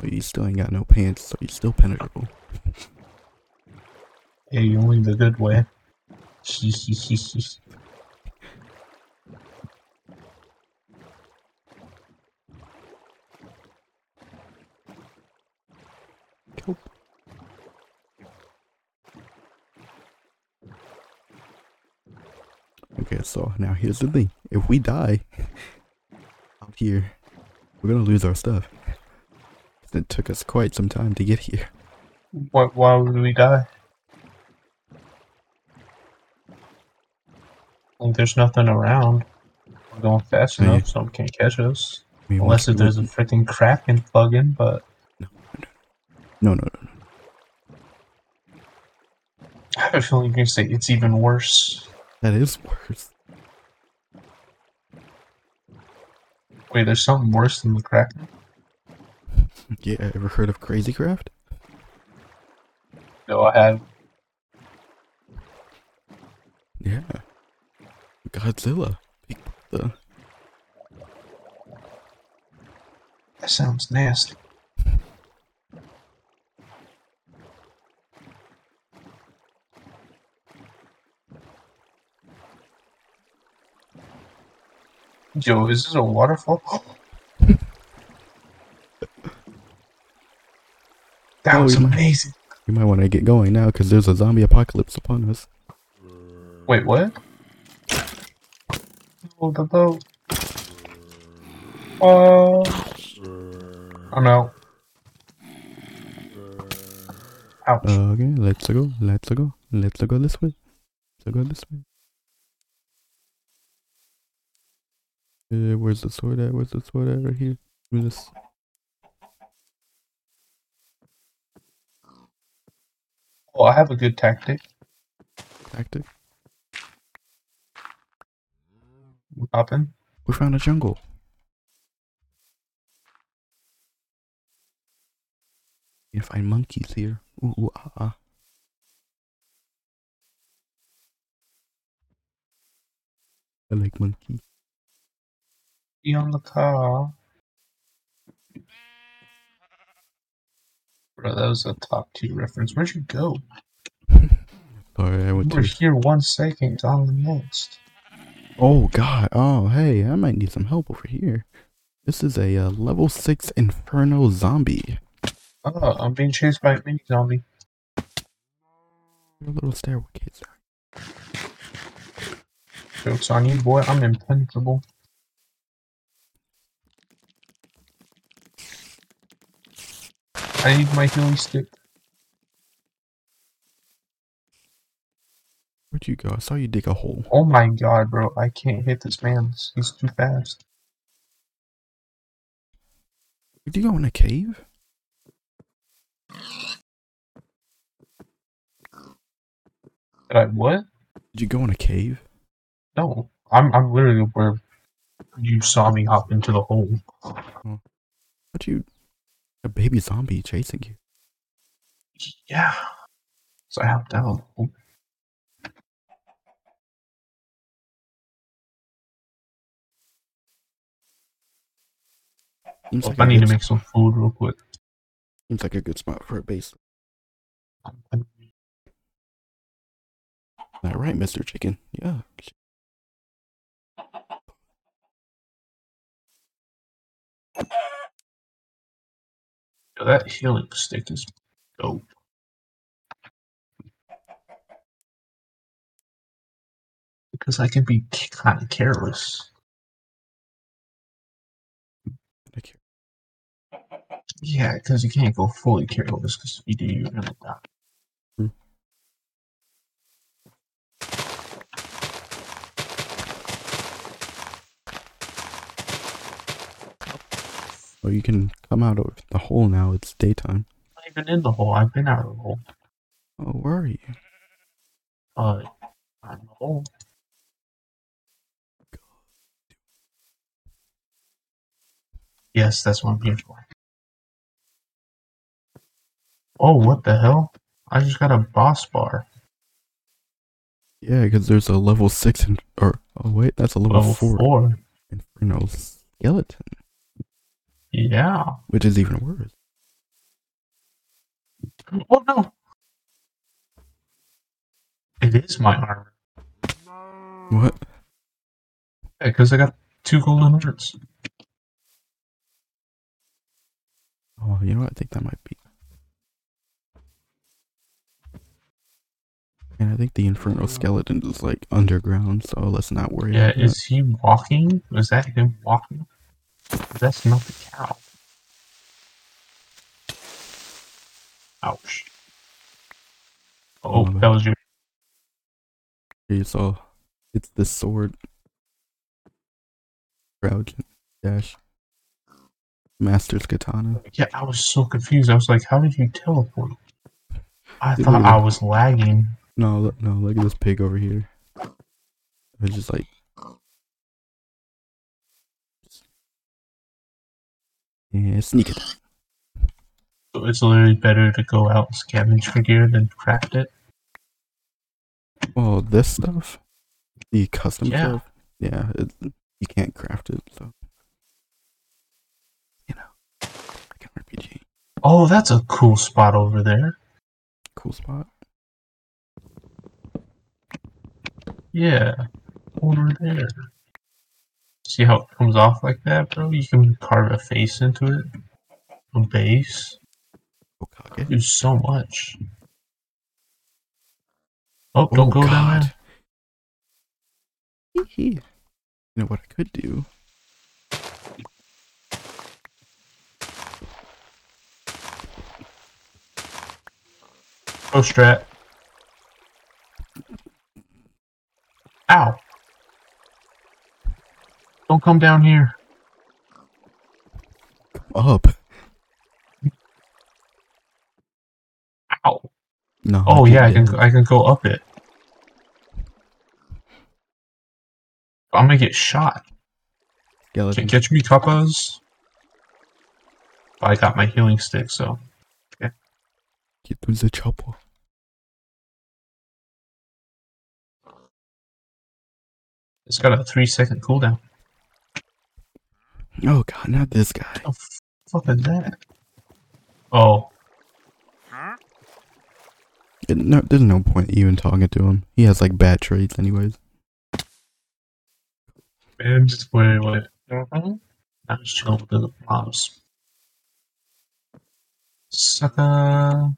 Well, you still ain't got no pants, so you're still penetrable. Hey, you only the good way. Nope. Okay, so now here's the thing. If we die out here, we're gonna lose our stuff. It took us quite some time to get here. Why, why would we die? Like, there's nothing around. We're going fast yeah. enough, someone can't catch us. I mean, Unless if there's a freaking Kraken plug-in, but no, no, no, no. I have a feeling you're gonna say it's even worse. That is worse. Wait, there's something worse than the Kraken? Yeah, ever heard of Crazy Craft? No, I have. Yeah. Godzilla. Big brother. That sounds nasty. Yo, is this a waterfall? that Oh, was amazing. You might want to get going now because there's a zombie apocalypse upon us. Wait, what? Oh, the boat. Oh. Oh no. Ouch. Okay, let's go. Let's go. Let's go this way. Let's go this way. Uh, where's the sword at? Where's the sword at? Right here. Give me this. well, I have a good tactic. Tactic. Hop in. We found a jungle. You can find monkeys here. Ooh, ooh ah, ah. I like monkey. Be on the car. Bro, that was a top tier reference. Where'd you go? Sorry, I went You were to. here one second on the next. Oh god. Oh hey, I might need some help over here. This is a uh, level six inferno zombie. Oh, I'm being chased by a mini zombie. A little staircase. Joke's on you, boy. I'm impenetrable. I need my healing stick. Where'd you go? I saw you dig a hole. Oh my god, bro. I can't hit this man. He's too fast. Did you go in a cave? Did I what? Did you go in a cave? No. I'm I'm literally where you saw me hop into the hole. What you? A baby zombie chasing you? Yeah. So I hopped out. Seems Well, like, I need to make some food real quick. seems like a good spot for a base. All right, Mister Chicken. Yeah. Yo, that healing stick is dope. Because I can be kind of careless. Yeah, because you can't go fully careless. Because if you do, you're gonna die. You can come out of the hole now. It's daytime. I'm not even in the hole. I've been out of the hole. Oh, where are you? Uh, I'm in the hole. Yes, that's what I'm here for. Oh, what the hell? I just got a boss bar. Yeah, because there's a level six and or oh wait, that's a level, level four, four. Inferno skeleton. Yeah. which is even worse. Oh no! It is my armor. What? Yeah, because I got two golden hearts. Oh, you know what? I think that might be. And I think the Inferno skeleton is like underground, so let's not worry Yeah, about that. is he walking? Was that him walking? That's not the cow. Ouch. Oh, Oh, that was your. You saw, it's the sword. Crouch, dash. Master's katana. Yeah, I was so confused. I was like, how did you teleport? I Dude. thought I was lagging. No, no, look at this pig over here. It's just like. Yeah, sneak it. So it's literally better to go out and scavenge for gear than craft it. Well, this stuff, the custom Yeah. stuff, yeah, it, you can't craft it, so. You know, like an RPG. Oh, that's a cool spot over there. Cool spot. Yeah, over there. See how it comes off like that, bro? You can carve a face into it, a base. Okage. Do so much. Oh, don't oh, go down there. You know what I could do? Oh, strat. Ow. Don't come down here. Up. Ow. No. Oh keep yeah, I can down. I can go up it. I'm gonna get shot. Skeleton. Can catch me, kappas. I got my healing stick, so Get through the chopper. it's got a three second cooldown. Oh god, not this guy. Oh, fuck is that? Oh, It- no, there's no point even talking to him. He has like bad traits, anyways. man, just wait, wait. I'm just chilling with the mobs. Sucker.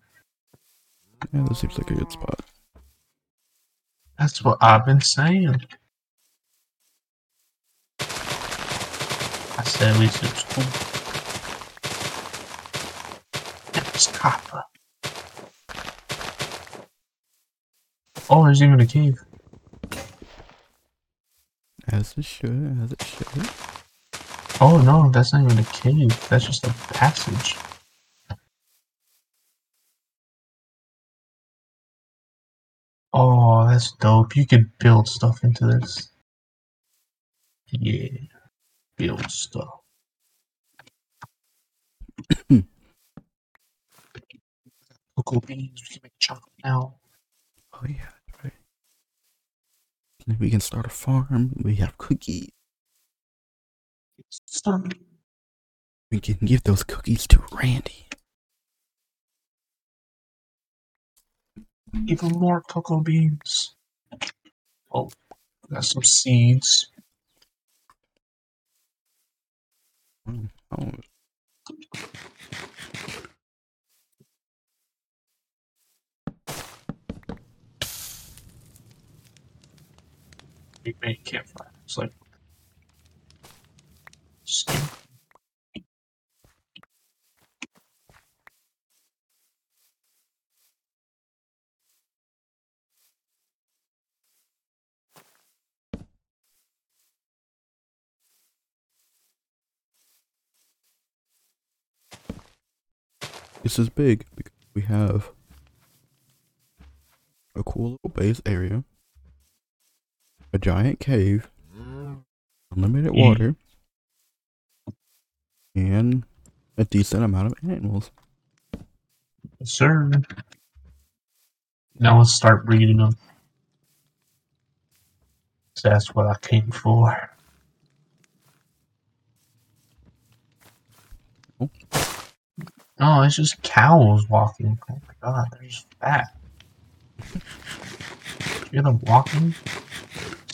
Yeah, this seems like a good spot. That's what I've been saying. I said at least it was cool. It's copper. Oh, there's even a cave. As it should, as it should. Oh no, that's not even a cave. That's just a passage. Oh, that's dope. You could build stuff into this. Yeah. Build stuff. Cocoa beans, we can make chocolate now. Oh yeah, that's right. And we can start a farm. We have cookies. Start. We can give those cookies to Randy. Even more cocoa beans. Oh, got some seeds. Oh, We made campfire. It's like skin. This is big because we have a cool little base area, a giant cave, unlimited Yeah. water, and a decent amount of animals. Yes, sir. Now let's start breeding them. That's what I came for. Oh. Oh, it's just cows walking. Oh my god, they're just fat. You hear them walking?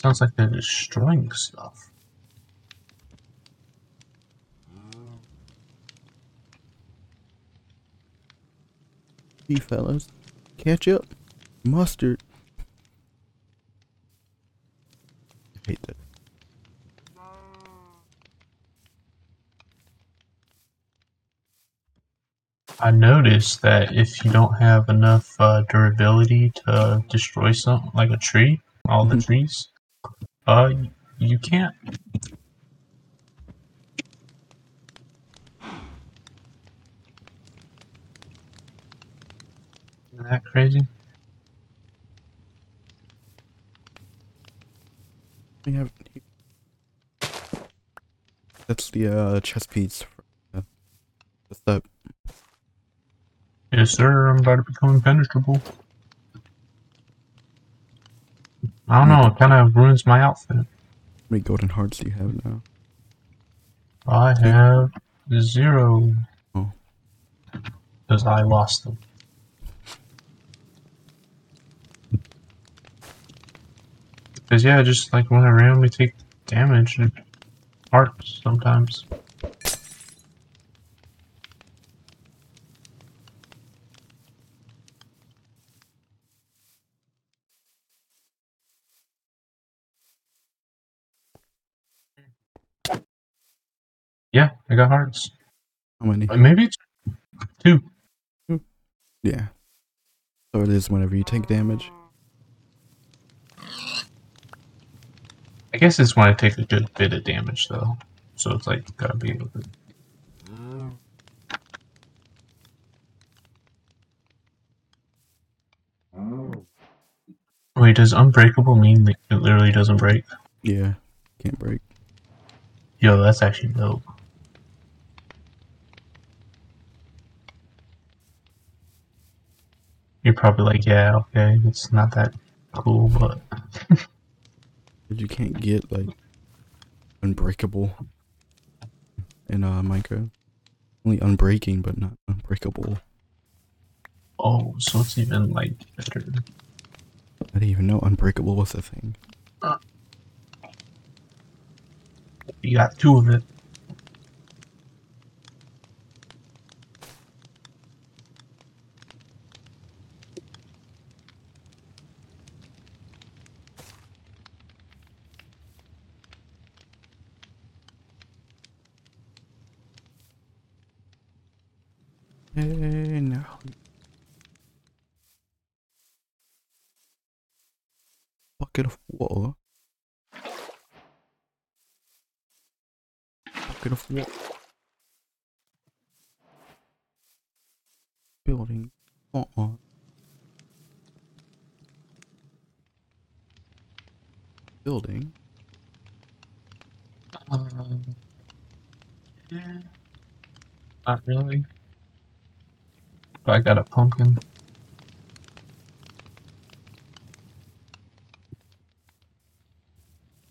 Sounds like they're destroying stuff. Hey fellas, ketchup, mustard. I hate that. I noticed that if you don't have enough uh, durability to destroy something like a tree, all the Mhm. trees, uh, you can't. Isn't that crazy? We have. That's the uh, chess piece. For, uh, what's that? Yes, sir. I'm about to become impenetrable. I don't know. It kind of ruins my outfit. How many golden hearts do you have now? I have zero. Oh. Because I lost them. Because, yeah, just like when I randomly take damage and hearts sometimes. Yeah, I got hearts. How many? Uh, Maybe it's two. Yeah. So it is whenever you take damage. I guess it's when I take a good bit of damage, though. So it's like, gotta be able to. Wait, does unbreakable mean that it literally doesn't break? Yeah. Can't break. Yo, that's actually dope. You're probably like, yeah, okay, it's not that cool, but you can't get like unbreakable in uh Minecraft. Only unbreaking, but not unbreakable. oh, so it's even like better. I didn't even know unbreakable was a thing. You got two of it. Now. Bucket of water. Bucket of water. Building. Uh-uh. Building. Um, yeah. Not really. I got a pumpkin.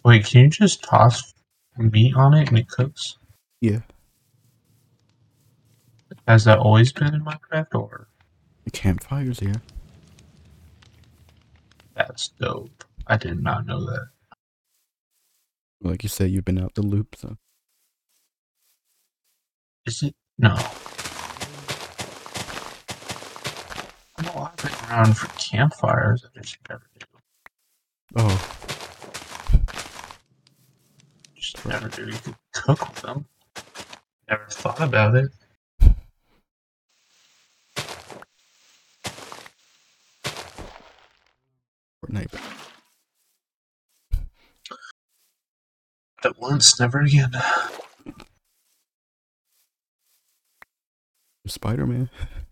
Wait, can you just toss meat on it and it cooks? Yeah. Has that always been in Minecraft, or The campfires, yeah. that's dope? I did not know that. Like you said, you've been out the loop, so. Is it? No, I've been around for campfires. I just never do. Oh, Just never do. You could cook with them. Never thought about it. Fortnite. But once, never again. Spider Man.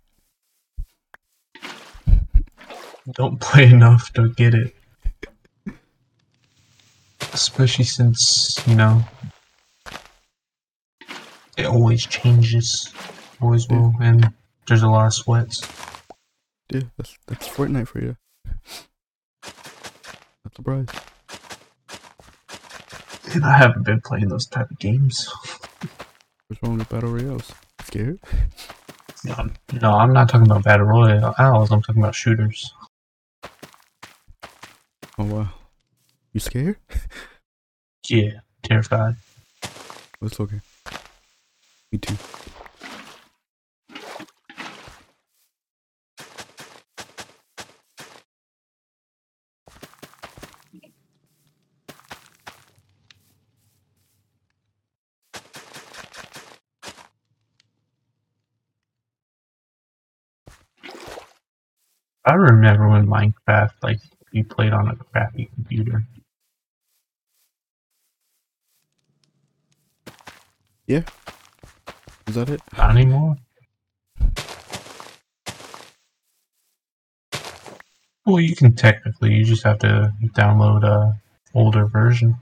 Don't play enough to get it. Especially since, you know, It always changes. Always will. And there's a lot of sweats. Yeah, that's that's Fortnite for you. That's a surprised. And I haven't been playing those type of games. What's wrong with battle royales? Scared? No, I'm- no, I'm not talking about battle royales. I'm talking about shooters. Oh wow. You scared? Yeah, terrified. It's okay. Me too. I remember when Minecraft, like, you played on a crappy computer. Yeah. Is that it? Not anymore. Well, you can technically. You just have to download a older version.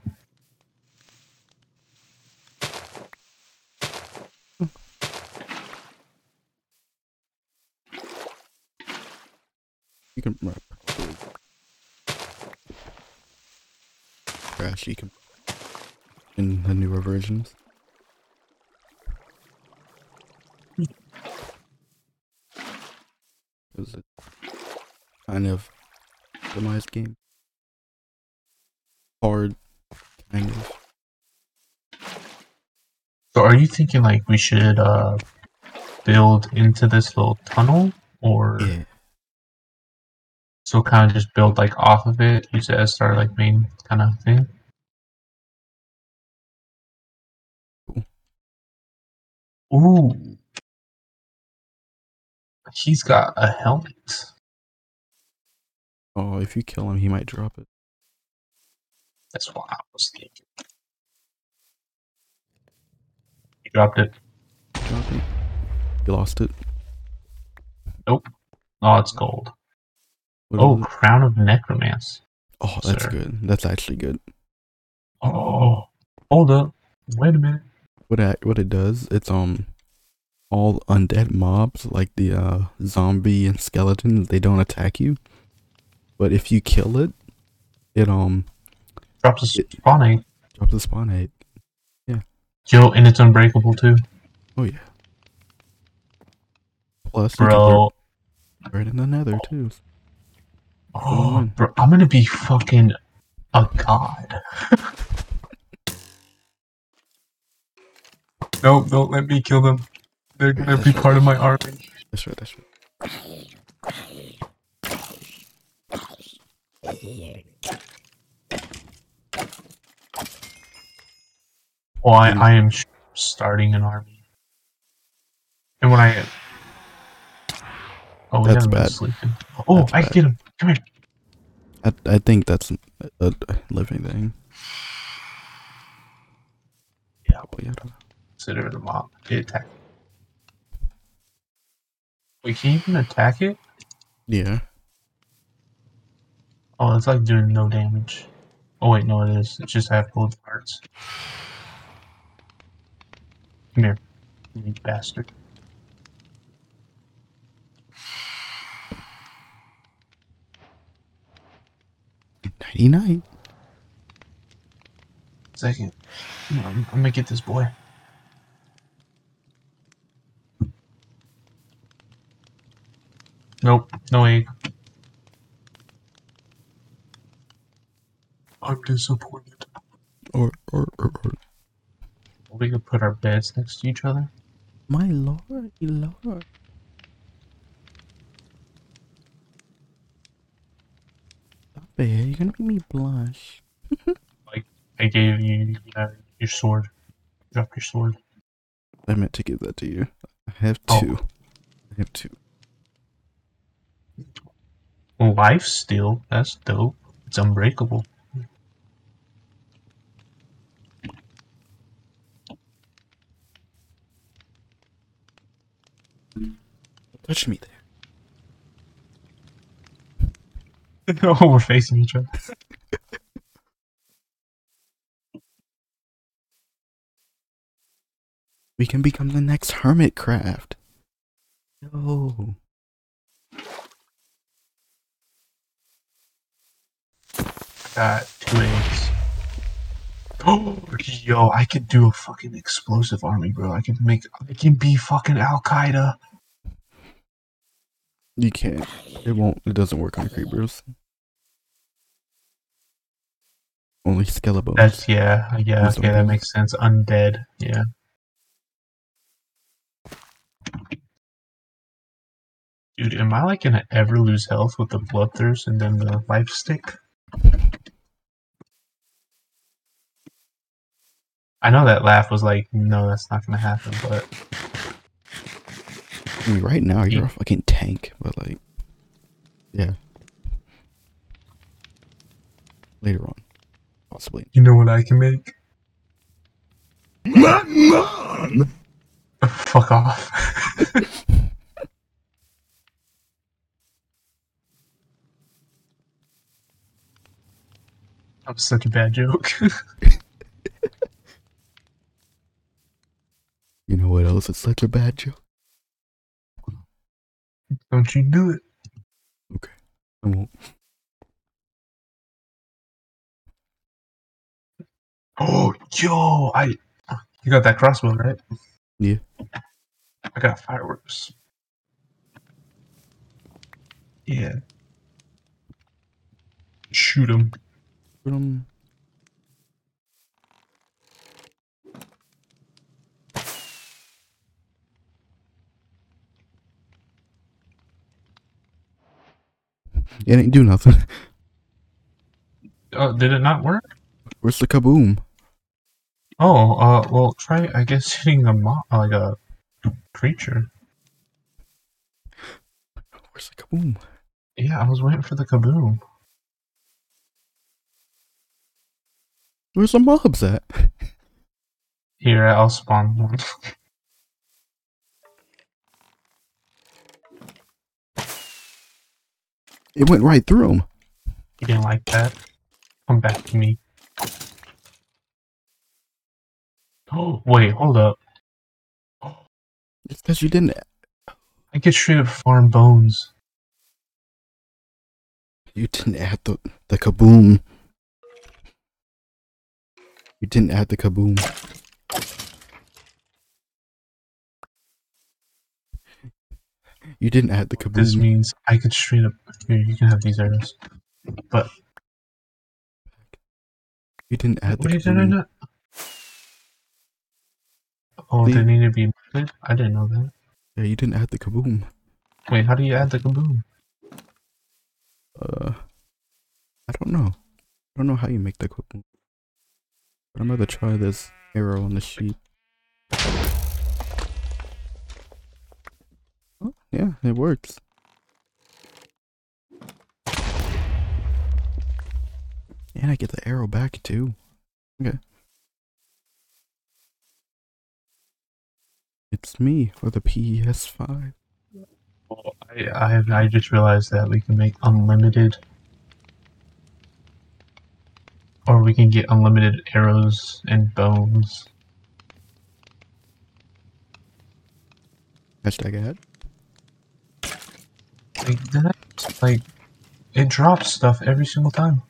You can can in the newer versions. It was a kind of optimized game. Hard, kind of. So, are you thinking like we should uh, build into this little tunnel, or Yeah. So kind of just build like off of it, use it as our like main kind of thing? Ooh, he's got a helmet. Oh, if you kill him, he might drop it. That's what I was thinking. He dropped it. Dropped it. You lost it. Nope. Oh, it's gold. Oh, it? Crown of Necromance. oh, that's sir. good. That's actually good. Oh, hold up. Wait a minute. what it, what it does it's um all undead mobs like the uh zombie and skeletons they don't attack you but if you kill it it um Drops a It- spawn egg. drops a spawn egg Yeah. Yo, and it's unbreakable too. oh yeah plus Bro. it in the nether too Oh, bro, I'm gonna be fucking a god. no, don't let me kill them. They're gonna be part of my army. that's right that's right Well, I, I am starting an army. And when I. Oh, That's bad. sleeping. Oh, That's I bad. get him. I, I think that's a, living thing Yeah, but yeah I don't know. consider it a mob. It attack. We can you even attack it? yeah Oh, it's like doing no damage. Oh wait, no, it is. It just have gold parts. Come here, you bastard. Nighty night Second, on, I'm, gonna get this boy. Nope, no egg. I'm disappointed. or or or, or We could put our beds next to each other. my lord you lord it you're gonna make me blush Like I gave you uh, your sword. Drop your sword. I meant to give that to you. I have Oh. two. I have two. Life steal. That's dope. It's unbreakable. Touch me there. oh, we're facing each other. We can become the next Hermitcraft. Yo. Got two eggs. Oh, yo, I could do a fucking explosive army, bro. I can make, I can be fucking Al Qaeda. You can't. It won't. It doesn't work on creepers. Only skeleton. That's yeah, yeah. Okay, that makes sense. Undead, yeah. Dude, am I like gonna ever lose health with the bloodthirst and then the life stick? I know that laugh was like, no, that's not gonna happen, but I mean, right now you're a fucking tank, but like, yeah. Later on, possibly. you know what I can make? My mom! Fuck off. that was such a bad joke. You know what else is such a bad joke? Don't you do it. Okay. I won't. Oh, yo, I. You got that crossbow, right? Yeah. I got fireworks. Yeah. Shoot him. But, um, it ain't do nothing. Oh, did it not work? Where's the kaboom? Oh, uh, well, try, I guess, hitting a mo- like a creature. Where's the kaboom? Yeah, I was waiting for the kaboom. Where's the mobs at? Here, I'll spawn one. It went right through him. You didn't like that? Come back to me. Oh, wait, hold up. It's because you didn't. I get straight up farm bones. You didn't add the the kaboom. You didn't add the kaboom. You didn't add the kaboom. This means I could straight up. Here, you can have these arrows. But You didn't add the wait, did I kaboom. not? Oh, The- they need to be. melted? I didn't know that. Yeah, you didn't add the kaboom. Wait, how do you add the kaboom? Uh, I don't know. I don't know how you make the kaboom. But I'm gonna try this arrow on the sheet. Oh, yeah, it works. And I get the arrow back too. Okay. It's me for the PS5. Well, I, I I just realized that we can make unlimited, or we can get unlimited arrows and bones. Hashtag ad. Like that, like it drops stuff every single time.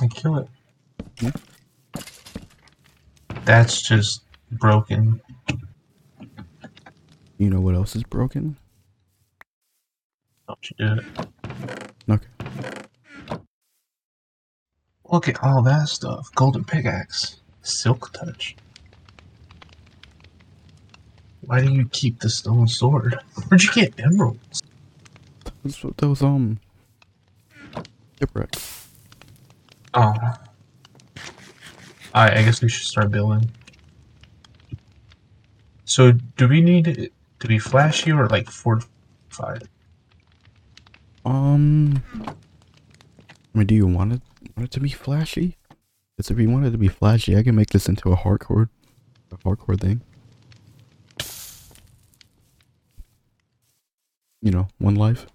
I kill it. Yeah. That's just broken. You know what else is broken? Don't you do it. Okay. Look at all that stuff. Golden pickaxe. Silk touch. Why do you keep the stone sword? Where'd you get emeralds? Those, those um shipwrecks. Oh. I, I guess we should start building. So, do we need to be flashy or like fortified? Um, I mean, do you want it want it to be flashy? Because if you want it to be flashy, I can make this into a hardcore, a hardcore thing. You know, one life.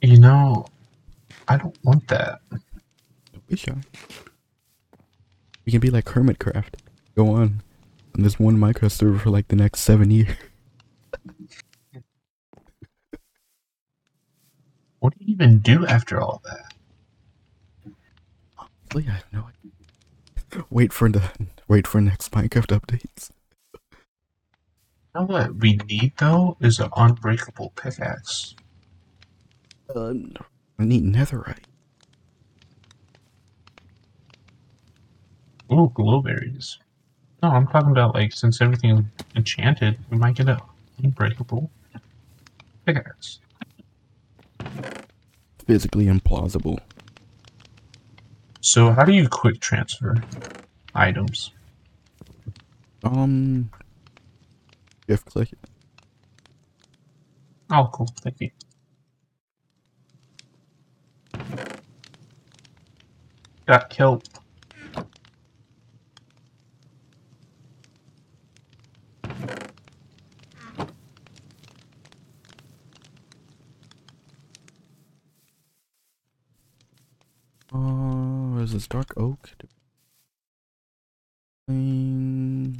You know, I don't want that. Don't be shy. We can be like Hermitcraft. go on on this one Minecraft server for like the next seven years. What do you even do after all that? Honestly, I have no idea. Wait for the wait for next Minecraft updates. You know what we need though is an unbreakable pickaxe. Uh, I need netherite. Ooh, glowberries. No, I'm talking about like since everything is enchanted, we might get a unbreakable pickaxe. Physically implausible. So how do you quick transfer items? Um, shift click. it. Oh, cool. Thank you. Got kelp. Oh, is this dark oak? Things.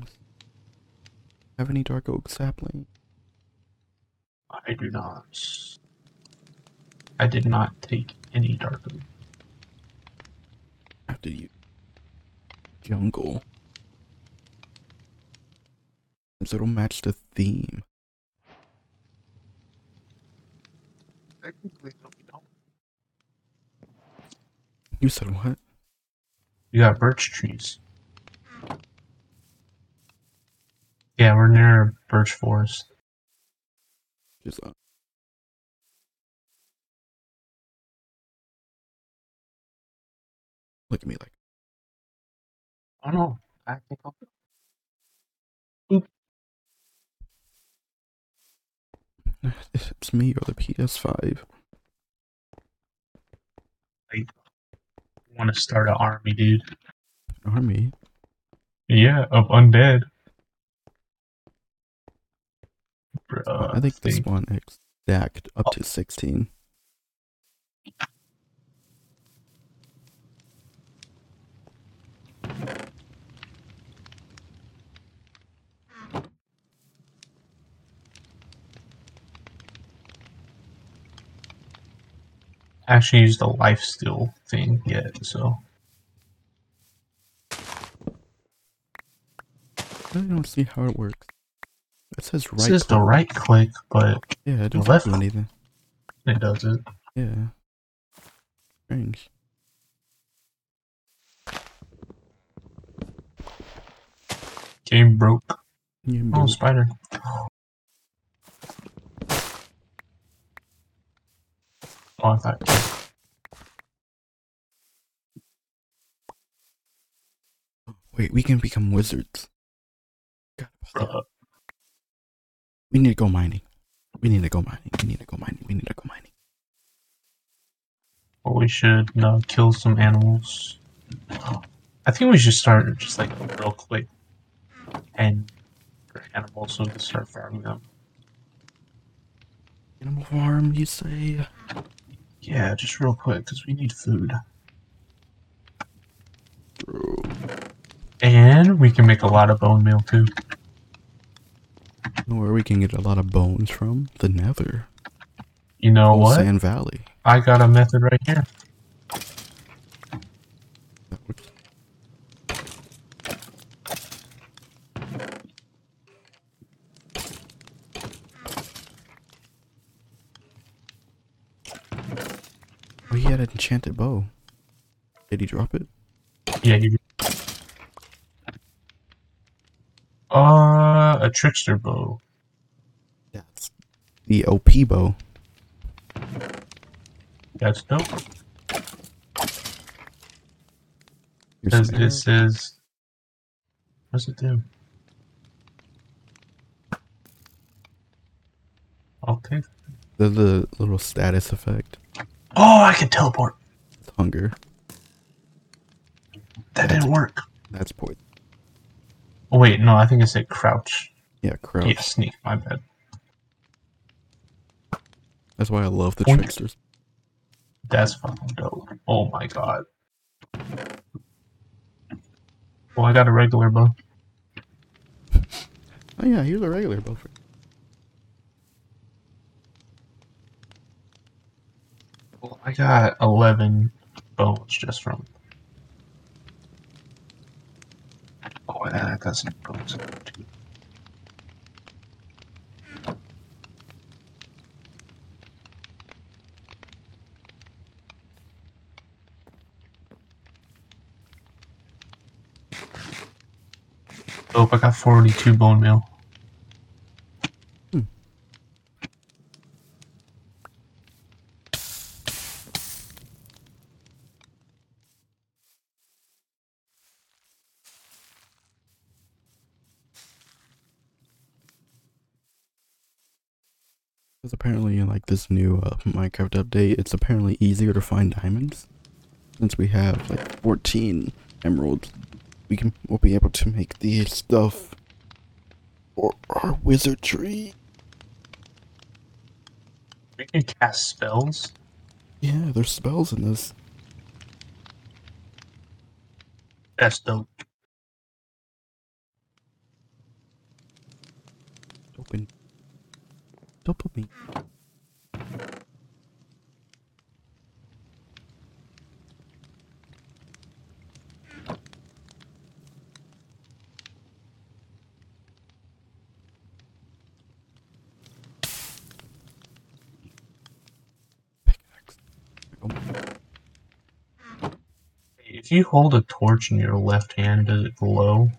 Have any dark oak sapling? I do not. I did not take any dark oak. After you. Jungle. So it'll match the theme. Technically, no, we don't. You said what? We got birch trees. Yeah, we're near a birch forest. Just uh, look at me like Oh no, I think I'll it's me or the PS5. Want to start an army, dude. Army. Yeah, of undead. Bruh, I think this one X stacked up to 16. Actually used the life steal thing yet, so I don't see how it works. It says right. this is the right click, but Yeah, it doesn't left do anything. it does it. Yeah. Strange. Game broke. You Oh, spider. Oh, I thought. Wait, we can become wizards. God, Bruh. we need to go mining. We need to go mining. We need to go mining. We need to go mining. Well, we should uh, kill some animals. I think we should start just like real quick and for animals so we can start farming them. Animal farm, you say? Yeah, just real quick because we need food. And we can make a lot of bone meal too. Know where we can get a lot of bones from? The Nether. You know Old what? Sand Valley. I got a method right here. That would- had an enchanted bow. Did he drop it? Yeah, you. Uh, a trickster bow. That's the OP bow. That's dope. Some it says. What's it do? Okay. The, the little status effect. Oh, I can teleport. It's hunger. That didn't work. That's poison. Oh wait, no, I think I said crouch. Yeah, crouch. Yeah, sneak. My bad. That's why I love the Point. tricksters. That's fucking dope. Oh my god. Well, I got a regular bow. Oh yeah, here's a regular bow. For I got 11 bones just from. Oh, and I got some bones too. Oh, I got 42 bone meal. Because apparently in like this new uh, Minecraft update, it's apparently easier to find diamonds. Since we have like 14 emeralds, we can we'll be able to make the stuff for our wizardry. We can cast spells. Yeah, there's spells in this. That's dope. Open. Dopamine. Pickaxe. Oh, If you hold a torch in your left hand, does it glow?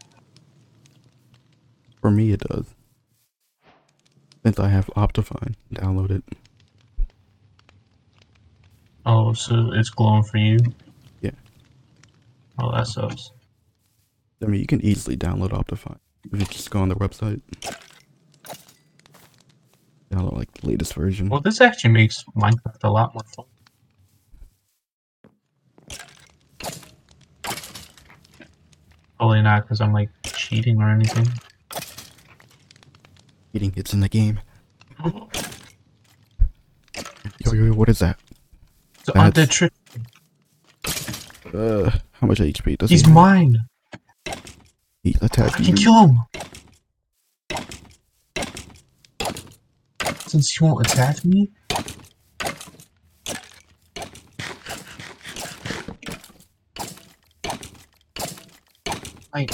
For me, it does. Since I have Optifine downloaded. Oh, so it's glowing for you? Yeah. Oh, that sucks. I mean, you can easily download Optifine. If you just go on their website. Download like the latest version. Well, this actually makes Minecraft a lot more fun. Probably not because I'm like cheating or anything. Eating hits in the game. Yo, yo, yo, what is that? So That's- trick, Uh, how much HP does he's he have? mine. He attack I you. can kill him. Since he won't attack me. Like,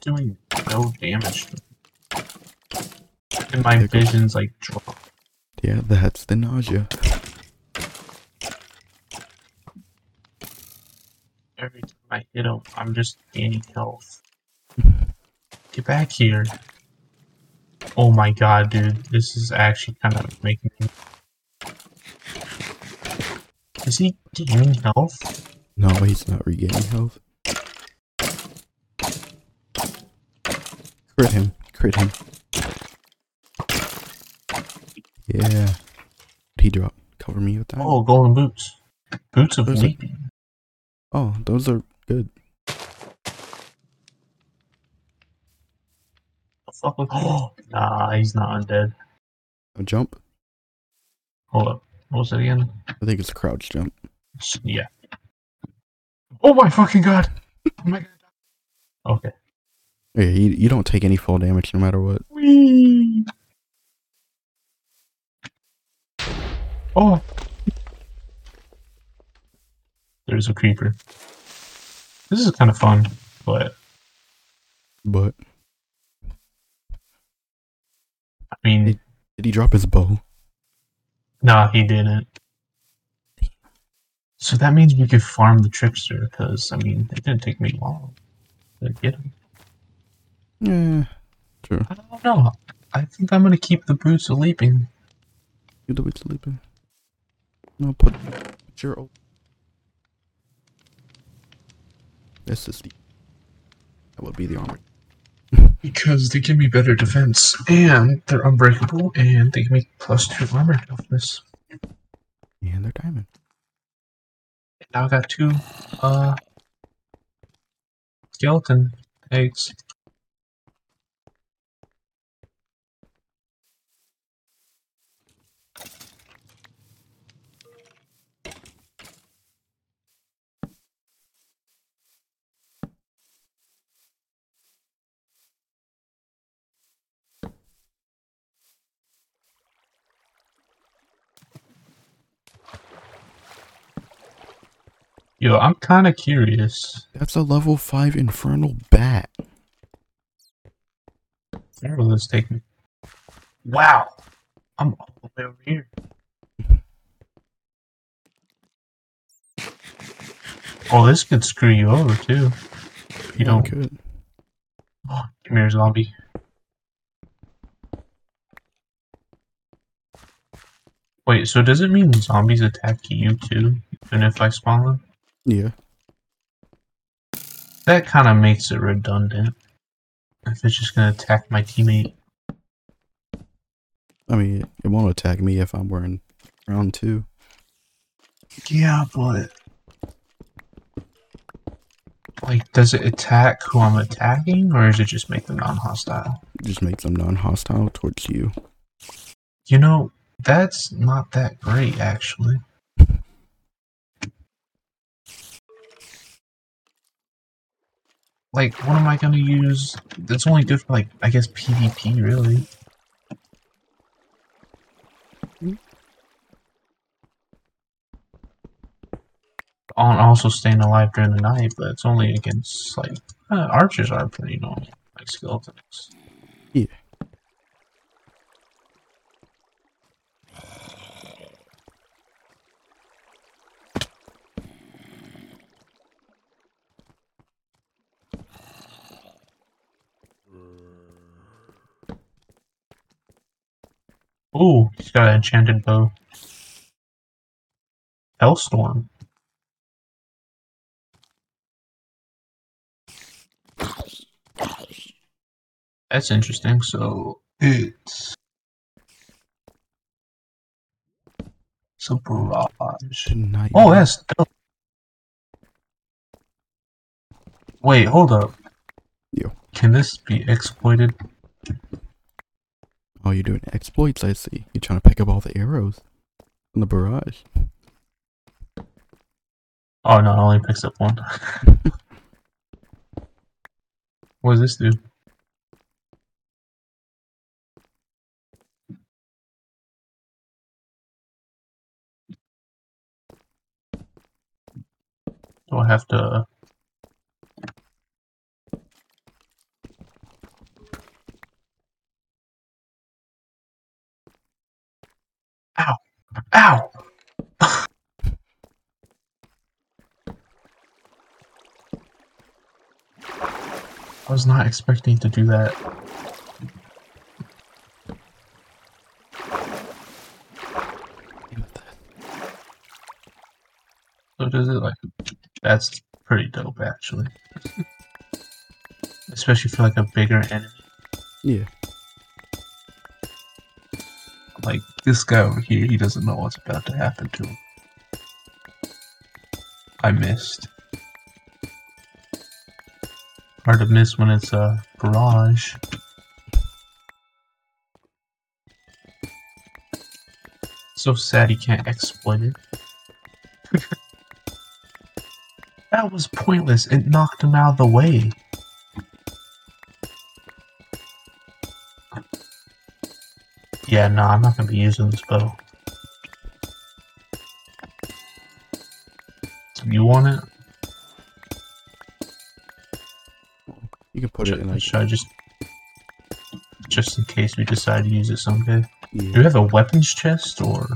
doing no damage. to me. And my vision's like drop. Yeah, that's the nausea. Every time I hit him, I'm just gaining health. Get back here. Oh my god, dude. This is actually kind of making me. Is he gaining health? No, he's not regaining health. Crit him. Crit him. Yeah. He drop? Cover me with that? Oh, golden boots. Boots of Those are-. Oh, those are good. Fuck. Oh, nah, he's not undead. A jump? Hold up. What was it again? I think it's a crouch jump. Yeah. Oh my fucking god! Oh my god. Okay. Yeah, you, you don't take any fall damage no matter what. Whee! Oh! There's a creeper. This is kind of fun, but But I mean, did he drop his bow? nah, he didn't. So that means we could farm the trickster, because, I mean, it didn't take me long to get him. Yeah, true. I don't know. I think I'm gonna keep the boots of leaping. You do it sleeping. No, put, put your. This is the. That would be the armor. Because they give me better defense, and they're unbreakable, and they give me plus two armor toughness. And they're diamond. Now I got two uh skeleton eggs. Yo, I'm kind of curious. That's a level 5 infernal bat. Where will this take me? Wow! I'm all the way over here. Oh, this could screw you over too. You Yeah, don't. could. Come here, zombie. Wait, so does it mean zombies attack you too, even if I spawn them? Yeah. That kind of makes it redundant. If it's just gonna attack my teammate. I mean, it won't attack me if I'm wearing round 2. Yeah, but like, does it attack who I'm attacking, or does it just make them non-hostile? Just make them non-hostile towards you. You know, that's not that great, actually. Like, what am I gonna use? That's only good for, like, I guess PvP, really. On also staying alive during the night, but it's only against, like, uh, archers are pretty normal, like skeletons. Yeah. Ooh, he's got an enchanted bow. Hellstorm. That's interesting. So it's it's a barrage. Oh, that's dope. Wait, hold up. Yo. Can this be exploited? Oh, you're doing exploits, I see. You're trying to pick up all the arrows from the barrage. Oh no, it only picks up one. what does this do? Do I have to? Ow! Ow! I was not expecting to do that. So does it like that's pretty dope actually. Especially for like a bigger enemy. Yeah. Like this guy over here, he doesn't know what's about to happen to him. I missed. Hard to miss when it's a barrage. So sad he can't exploit it. that was pointless. It knocked him out of the way. Yeah, no, I'm not gonna be using this bow. You want it? You can put it in Should, like should I just just in case we decide to use it someday? Do you have a weapons chest or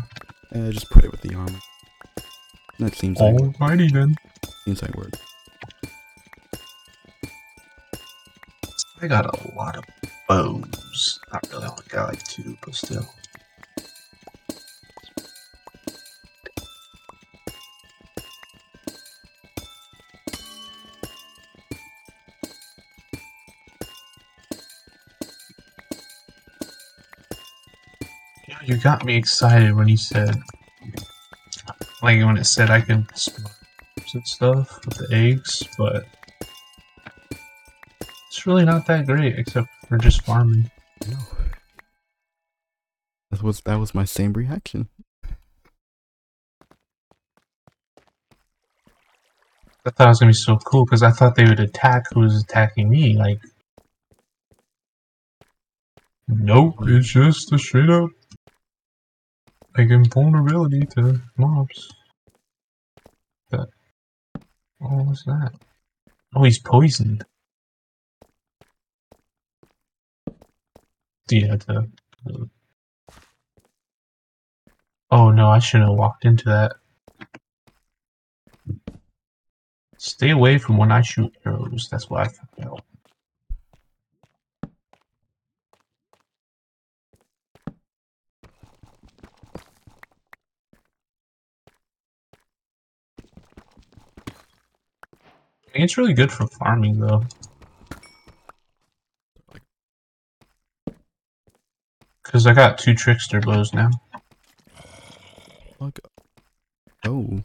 Uh, just put it with the armor. That seems like Alrighty then. seems like work. I got a lot of bows. Not really, I like two, but still. You got me excited when you said, like when it said I can and stuff with the eggs, but it's really not that great except for just farming. That was that was my same reaction. I thought it was gonna be so cool because I thought they would attack who was attacking me. Like, nope, it's just a straight up like invulnerability to mobs. But What was that? Oh, he's poisoned. Yeah, the. the- Oh no, I shouldn't have walked into that. Stay away from when I shoot arrows. That's what I found out. It's really good for farming though. Because I got two trickster bows now. Plug. Oh,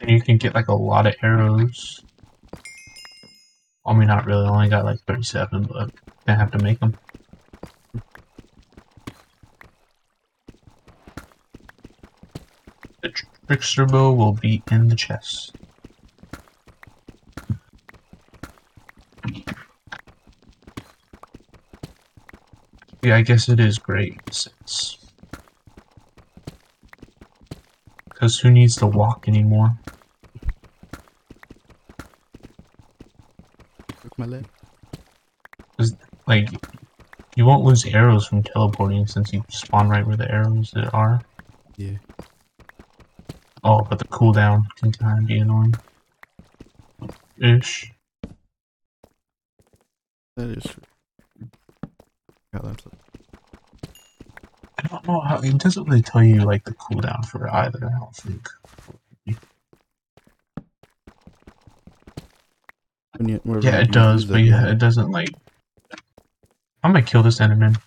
And you can get like a lot of arrows. I mean, not really. I only got like 37, but I have to make them. The tr- trickster bow will be in the chest. Yeah, I guess it is great since. Because who needs to walk anymore? my leg. Cause like, you won't lose arrows from teleporting since you spawn right where the arrows that are. Yeah. Oh, but the cooldown can kind of be annoying. Ish. That is true. I don't know how it doesn't really tell you like the cooldown for either. I don't think. you, Yeah, it does, but yeah, it doesn't like. I'm gonna kill this enderman.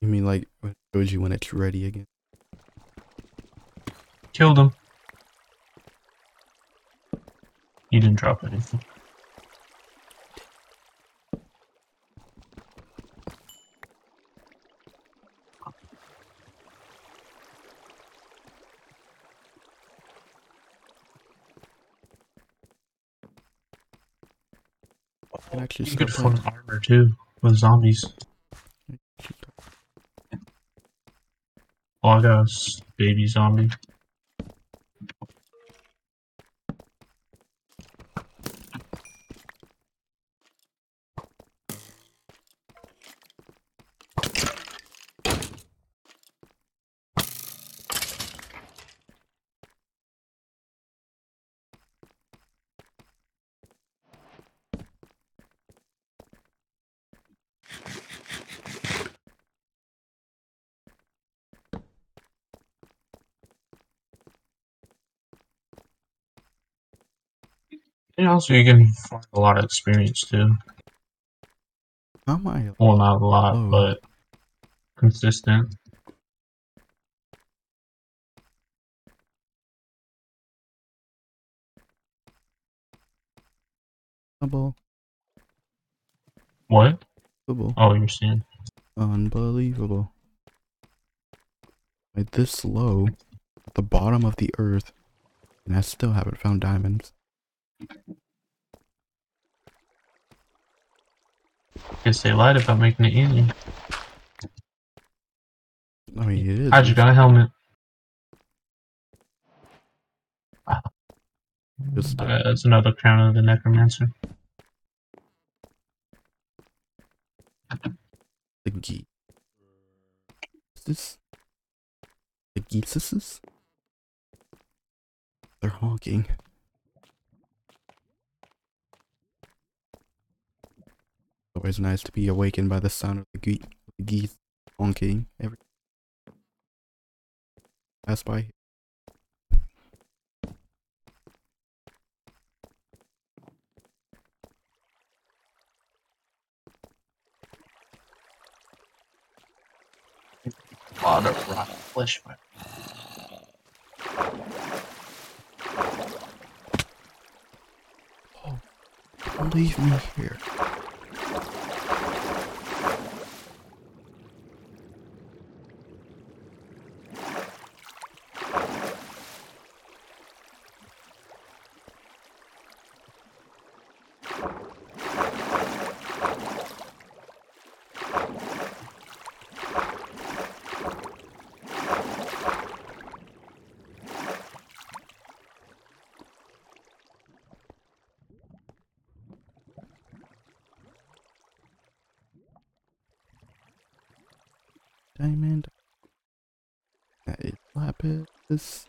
You mean like when it shows you when it's ready again? Killed him. He didn't drop anything. Can actually You could form armor too with zombies. Oh, I got a baby zombie. Also, you can find a lot of experience too. How am I? Well, not a lot, Oh. but consistent. Unbelievable. What? Oh, you're saying. Unbelievable. Like this low, at the bottom of the earth, and I still haven't found diamonds. Guess they lied about making it easy. I mean, it is. I just got a helmet. Just, uh, Uh, that's another crown of the necromancer. the geese. Is this the geeses? They're honking. Always nice to be awakened by the sound of the, ge- the geese honking every pass by. Of rotten flesh. but- Leave me here. Diamond. Is lapis.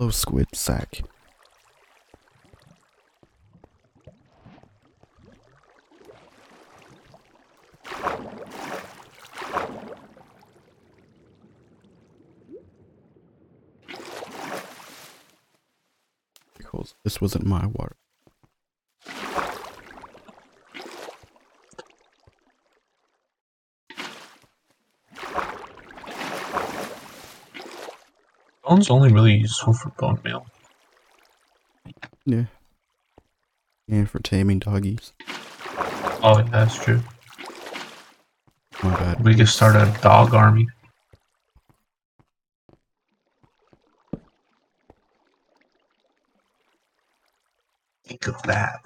Oh, squid sack. Because this wasn't my water. Bone's only really useful for bone meal. Yeah. And for taming doggies. Oh, yeah, that's true. My bad. We could start a dog army. Think of that.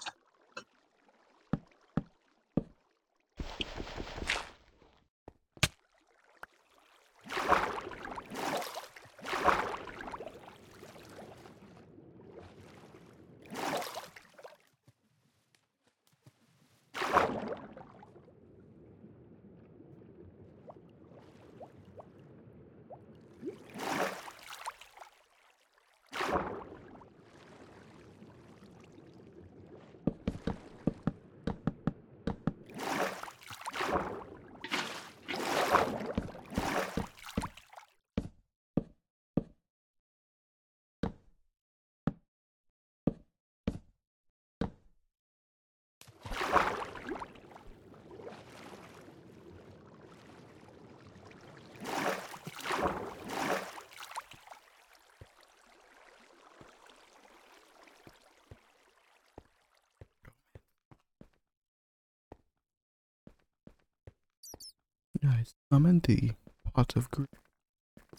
Guys, I'm in the pot of green.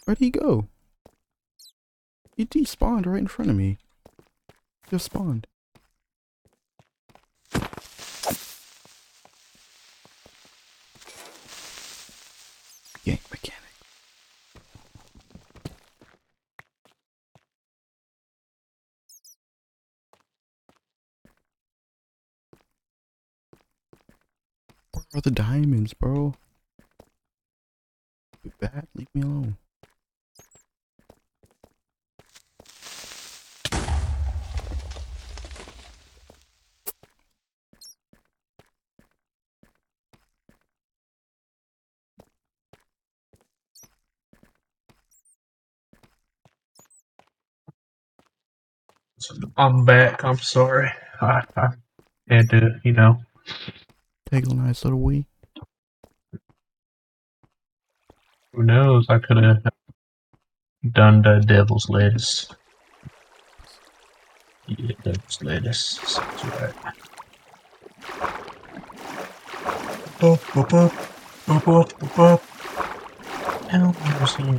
Where'd he go? He despawned right in front of me. Just spawned. Gang mechanic. Where are the diamonds, bro? You bad? Leave me alone. I'm back. I'm sorry. I, I had to, you know. Take a nice little wee. Who knows? I could have done the devil's lettuce. Yeah, devil's lettuce. Sounds right. Boop, boop, boop. Boop, boop, boop, boop. Elmer's here.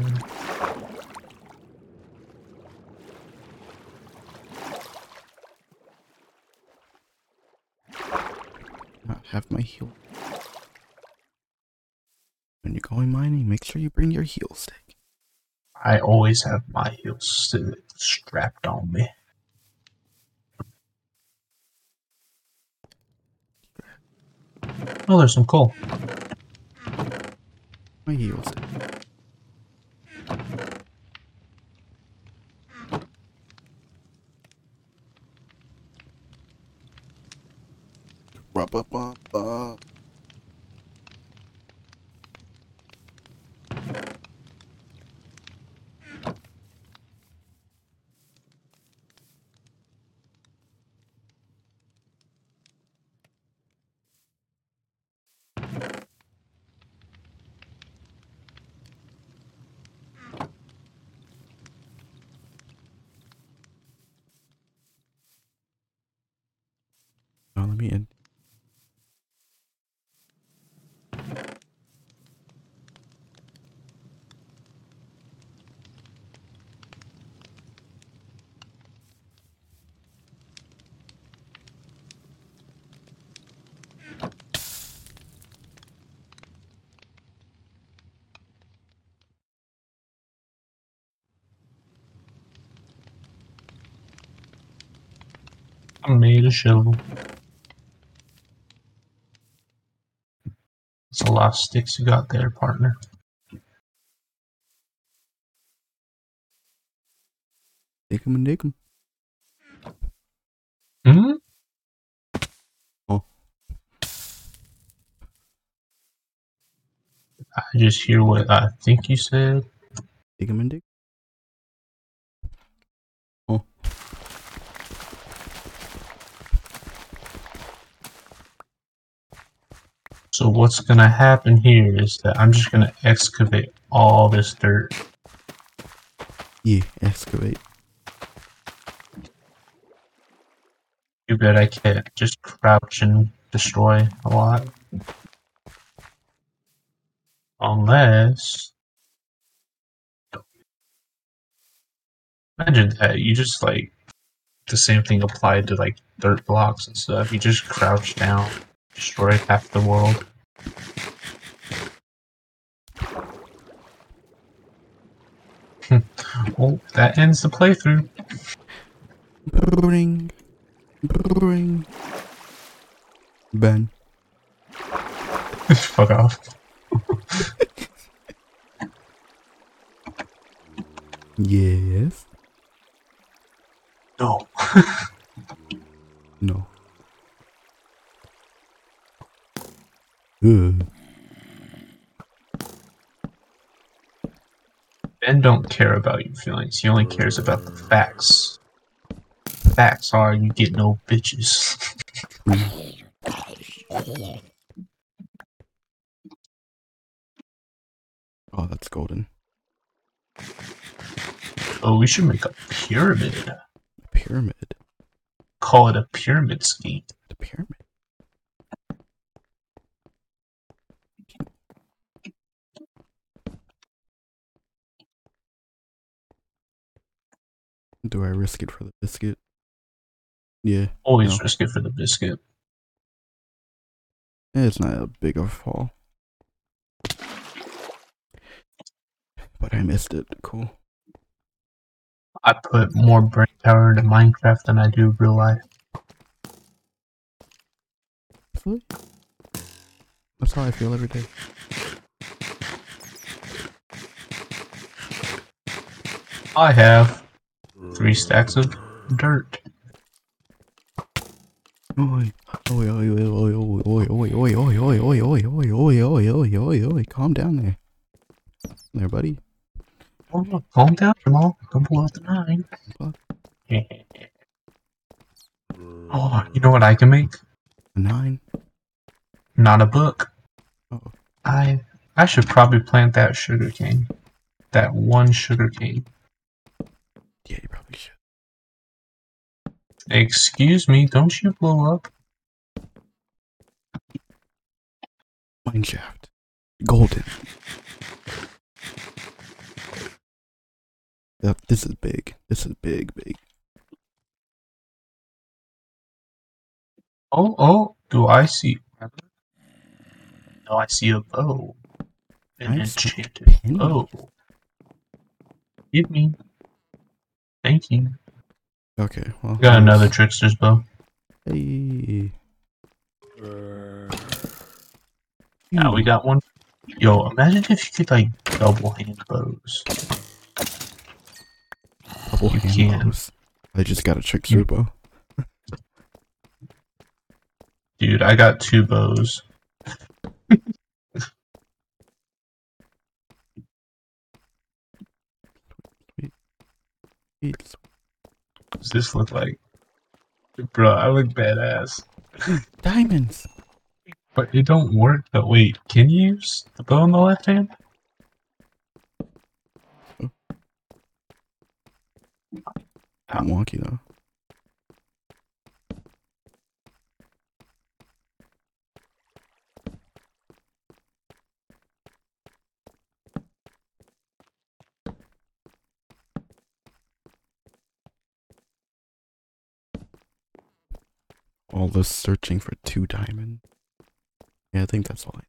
Not have my heel. When you're going mining, make sure you bring your heel stick. I always have my heels st- strapped on me. Oh, there's some coal. My heel I made a shovel. It's a lot of sticks you got there, partner. Dig 'em and dig 'em. Hmm? Oh. I just hear what I think you said. Dig 'em and dig. So what's gonna happen here is that I'm just gonna excavate all this dirt. You excavate. Too bad I can't just crouch and destroy a lot. Unless imagine that you just like the same thing applied to like dirt blocks and stuff. You just crouch down, destroy half the world. Hmm. well, that ends the playthrough. Bring. Bring. Ben. Fuck off. Yes. No. No. Ugh. Ben don't care about your feelings. He only cares about the facts. Facts are you get no bitches. Oh, that's golden. oh, we should make a pyramid. Pyramid. Call it a pyramid scheme. The pyramid. Do I risk it for the biscuit? Yeah. Always No. risk it for the biscuit. It's not a big of a fall. But I missed it. Cool. I put more brain power into Minecraft than I do real life. That's how I feel every day. I have three stacks of dirt. Oi, oi, oi, oi, oi, oi, oi, oi, oi, oi, oi, oi, oi, oi, oi, oi, oi, oi, oi, calm down there. There, buddy. Oh, calm down, Jamal. Don't pull out the nine. Oh, you know what I can make? A nine. Not a book. Uh-oh. I I should probably plant that sugar cane. That one sugar cane. Yeah, you probably should. Excuse me, don't you blow up? Mineshaft. Golden. Yep, this is big. This is big, big. Oh, oh, do I see? No, I see a bow. An Nice enchanted bow. Give me. Thank you. Okay, well. Got another trickster's bow. Hey. Now we got one. Yo, imagine if you could like double hand bows. Double you hand can. bows. I just got a trickster bow. Dude, I got two bows. It's What does this look like? Bro, I look badass. diamonds. But it don't work. But wait, can you use the bow in the left hand? I'm wonky though. All this searching for two diamond. Yeah, I think that's all I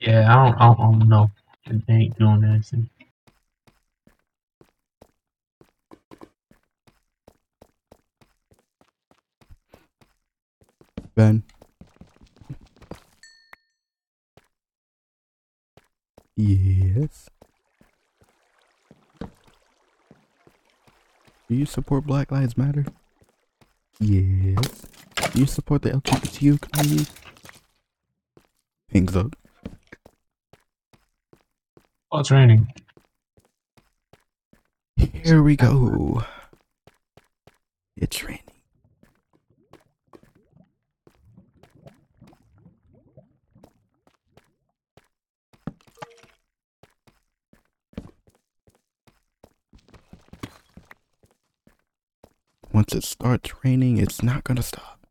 Yeah, I don't, I don't, I don't know. It ain't doing anything. Ben. Yes. Do you support Black Lives Matter? Yes. Do you support the LGBTQ community? Hangs up. Oh, it's raining. Here we go. It's raining. Once it starts raining, it's not gonna stop.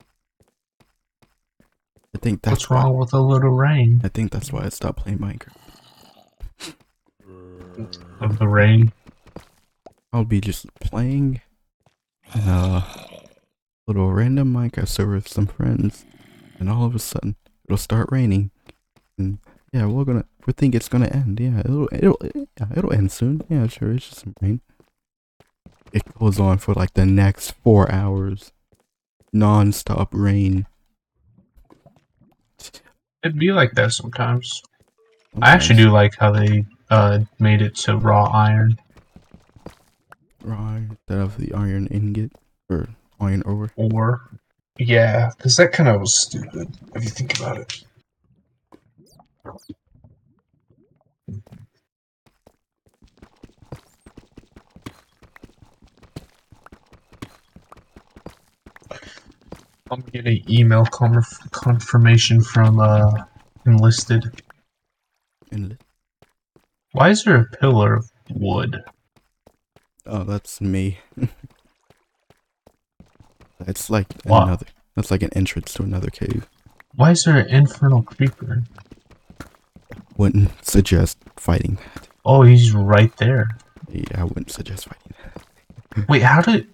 I think that's What's wrong with a little rain? I think that's why I stopped playing Minecraft. Of the rain? I'll be just playing in a little random Minecraft server with some friends, and all of a sudden it'll start raining, and yeah, we're gonna we think it's gonna end. Yeah, it'll it'll yeah, it'll end soon. Yeah, sure, it's just some rain. It goes on for like the next four hours, non-stop rain. It'd be like that sometimes. I actually do like how they uh made it to raw iron Right, instead of the iron ingot or iron ore. or yeah, because that kind of was stupid if you think about it. I'm getting email conf- confirmation from uh enlisted. Inlet. Why is there a pillar of wood? Oh, that's me. it's like another. That's like an entrance to another cave. Why is there an infernal creeper? Wouldn't suggest fighting that. Oh, he's right there. Yeah, I wouldn't suggest fighting that. Wait, how did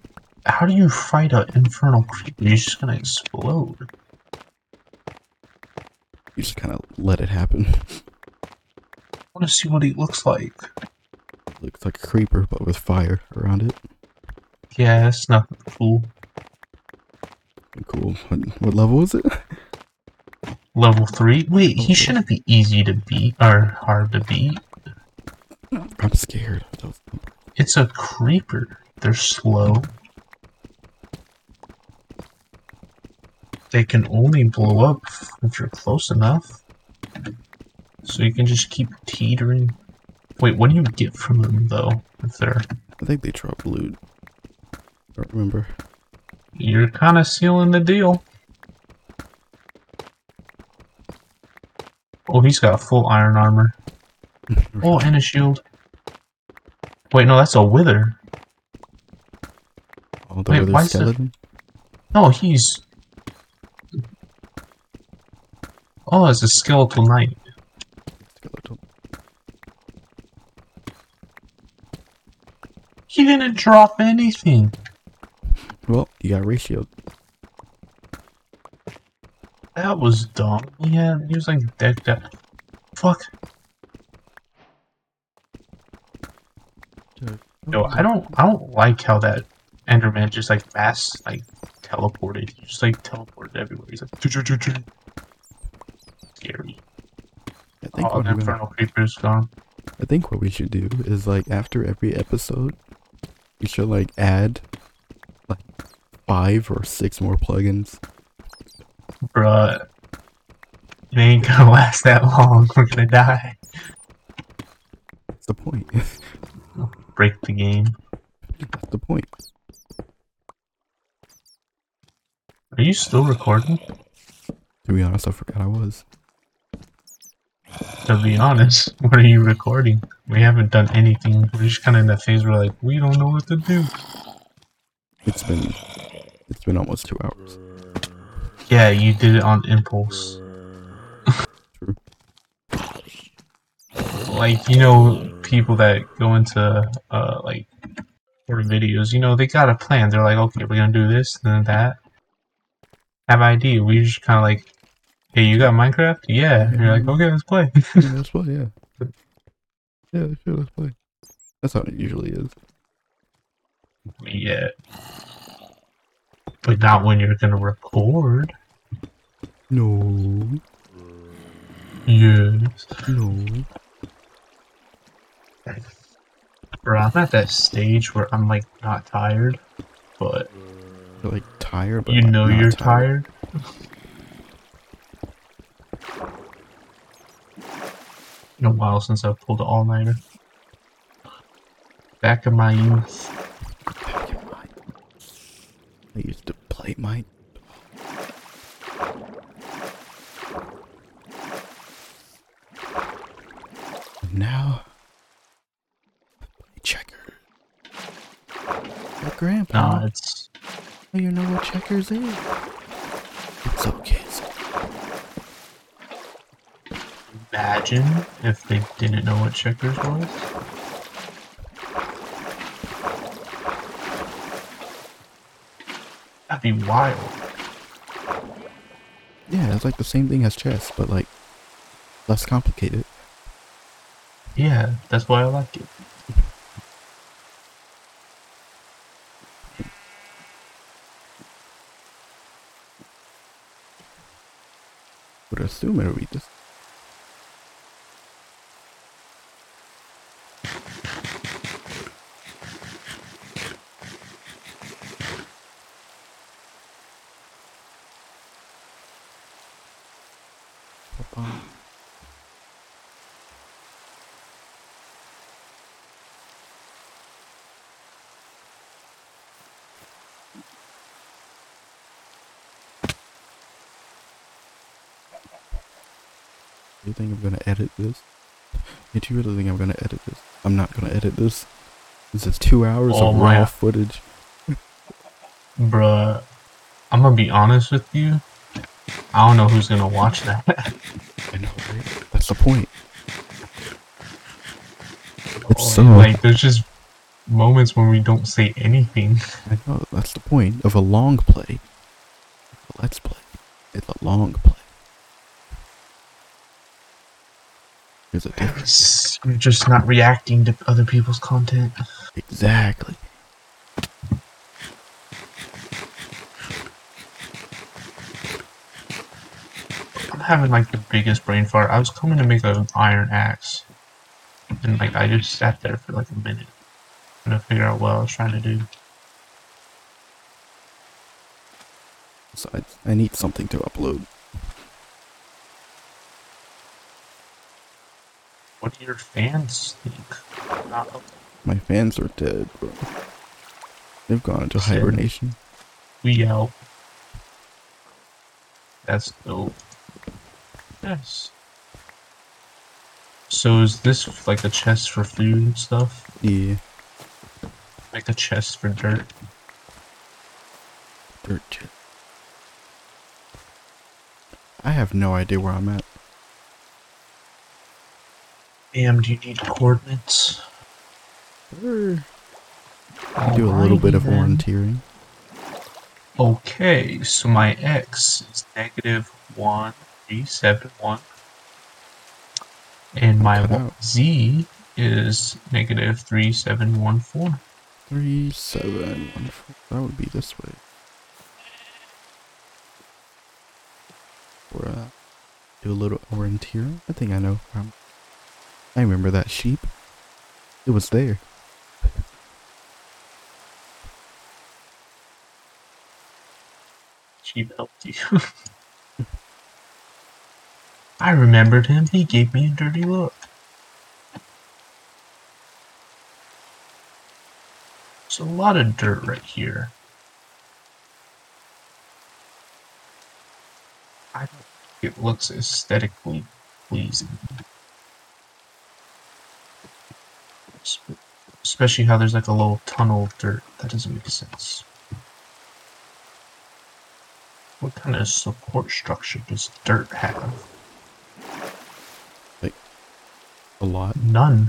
how do you fight an infernal creeper? You're just gonna explode. You just kind of let it happen. I want to see what he looks like. Looks like a creeper, but with fire around it. Yeah, that's nothing cool. Cool. What, what level is it? Level three. Wait, he shouldn't be easy to beat or hard to beat. I'm scared. of those numbers. It's a creeper. They're slow. They can only blow up if you're close enough. So you can just keep teetering. Wait, what do you get from them though? If they're I think they drop loot. I don't remember. you're kind of sealing the deal. Oh, he's got full iron armor. Oh, and a shield. Wait, no, that's a wither. Oh, the wait, wither is there- No, he's. Oh, it's a skeletal knight. Skeleton. He didn't drop anything. Well, you got ratio. That was dumb. Yeah, he was like decked out. Fuck. No, I don't, I don't like how that Enderman just like fast like teleported. He just like teleported everywhere. He's like, think Oh, what the I'm gonna- infernal creeper's gone. I think what we should do is like after every episode, we should like add like five or six more plugins. Bruh. It ain't gonna last that long. We're gonna die. That's the point. Break the game. That's the point. Are you still recording? To be honest, I forgot I was. To be honest, what are you recording? We haven't done anything. We're just kind of in the phase where like we don't know what to do. It's been it's been almost two hours. Yeah, you did it on impulse. True. Like you know, people that go into uh like for videos, you know, they got a plan. They're like, okay, we're gonna do this and then that. Have idea. We just kind of like Hey, you got Minecraft? Yeah. And you're like, okay, let's play. Yeah, let's play, yeah. Yeah, sure, let's play. That's how it usually is. yeah. But not when you're gonna record. No, Yes. no. Bro, I'm at that stage where I'm like not tired, but You're like tired, but you like, know you're tired. Been a while since I've pulled an all nighter. Back in my youth. Back in my- I used to play my. And now, play checkers. Grandpa, Nah, it's do you know what checkers is? It's okay. It's imagine if they didn't know what checkers was. That'd be wild. Yeah, it's like the same thing as chess, but like less complicated. Yeah, that's why I like it. Would assume it'll read this. Think I'm gonna edit this? Did you really think I'm gonna edit this? I'm not gonna edit this. This is two hours Oh of raw footage. Bruh, I'm gonna be honest with you. I don't know who's gonna watch that. I know, right? That's the point. Oh, so, like, there's just moments when we don't say anything. I know that's the point of a long play. A let's play. It's a long play. There's a difference. We're just not reacting to other people's content. Exactly. I'm having like the biggest brain fart. I was coming to make an iron axe, and like I just sat there for like a minute trying to figure out what I was trying to do. Besides, I need something to upload. What do your fans think? My fans are dead, bro. They've gone into Shit. hibernation. we out. That's dope. Yes. So is this like a chest for food and stuff? Yeah, Like a chest for dirt? dirt. I have no idea where I'm at. Damn, do you need coordinates? Sure. Do a little bit of Alrighty then. orienteering. Okay, so my x is negative one three seven one, and my Cut w- out. z is negative three seven one four. Three, seven, one, four. That would be this way. Or uh, do a little orienteering. I think I know. Um, I remember that sheep. It was there. Sheep helped you. I remembered him. He gave me a dirty look. There's a lot of dirt right here. I don't think it looks aesthetically pleasing. Especially how there's like a little tunnel of dirt. That doesn't make sense. What kind of support structure does dirt have? Like, a lot. None.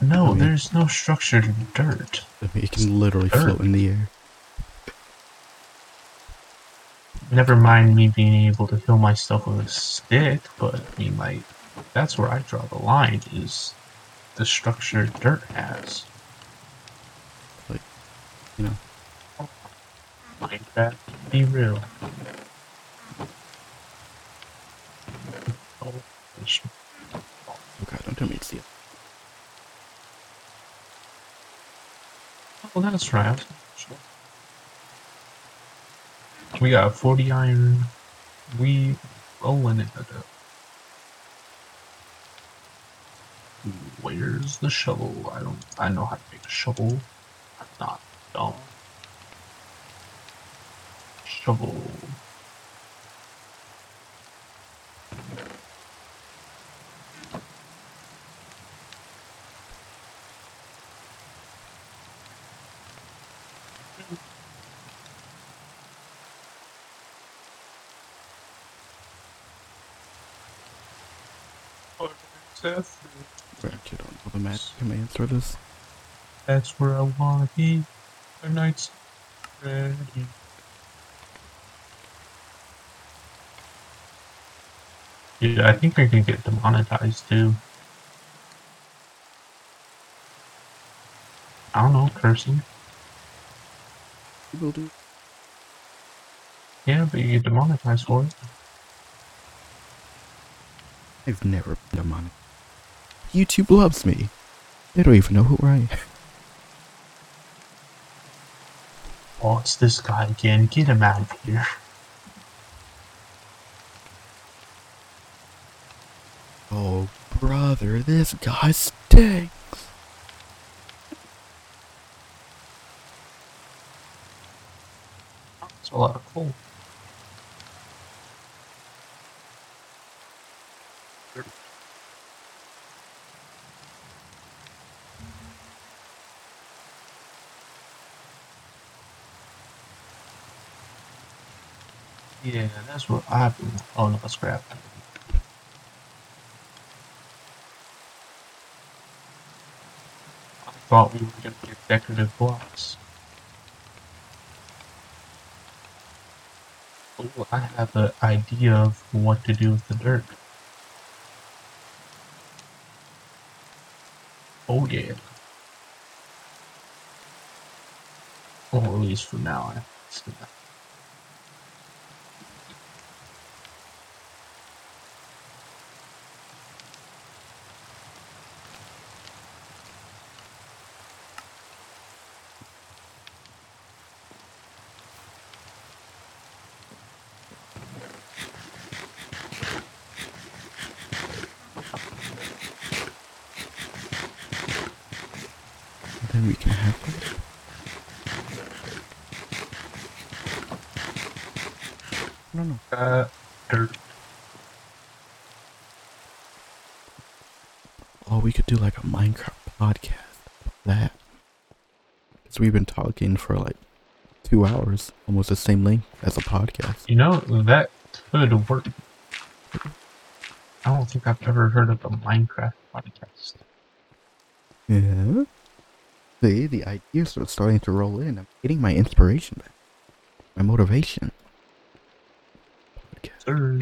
No, I mean- there's no structure to dirt. I mean, it can literally Dirt. float in the air. never mind me being able to heal myself with a stick, but I mean, like, that's where I draw the line is the structure dirt has. Like, you know, Minecraft, be real. Oh, oh god, don't tell me to see it. oh, that's right. We got 40 iron. We oh, rolling it. Uh, Where's the shovel? I don't. I know how to make a shovel. I'm not dumb. Shovel. Seth, magic for this. That's where I wanna be. The night's ready. Yeah, I think we can get demonetized too. I don't know, cursing. People do. Yeah, but you get demonetized for it. I've never been demonic. YouTube loves me. They don't even know who I am. It's this guy again. Get him out of here. Oh, brother, this guy stinks. It's a lot of coal. Yeah, that's what I've been. Oh no, that's crap. I thought we were gonna get decorative blocks. Oh, I have an idea of what to do with the dirt. Oh yeah. Or at least for now. I see that. And then we can have that. I don't know. Uh, dirt. Oh, we could do like a Minecraft podcast. That. Because we've been talking for like two hours, almost the same length as a podcast. You know, that could work. I don't think I've ever heard of a Minecraft podcast. Yeah. See, the ideas are starting to roll in. I'm getting my inspiration back. My motivation. Podcast. Sir,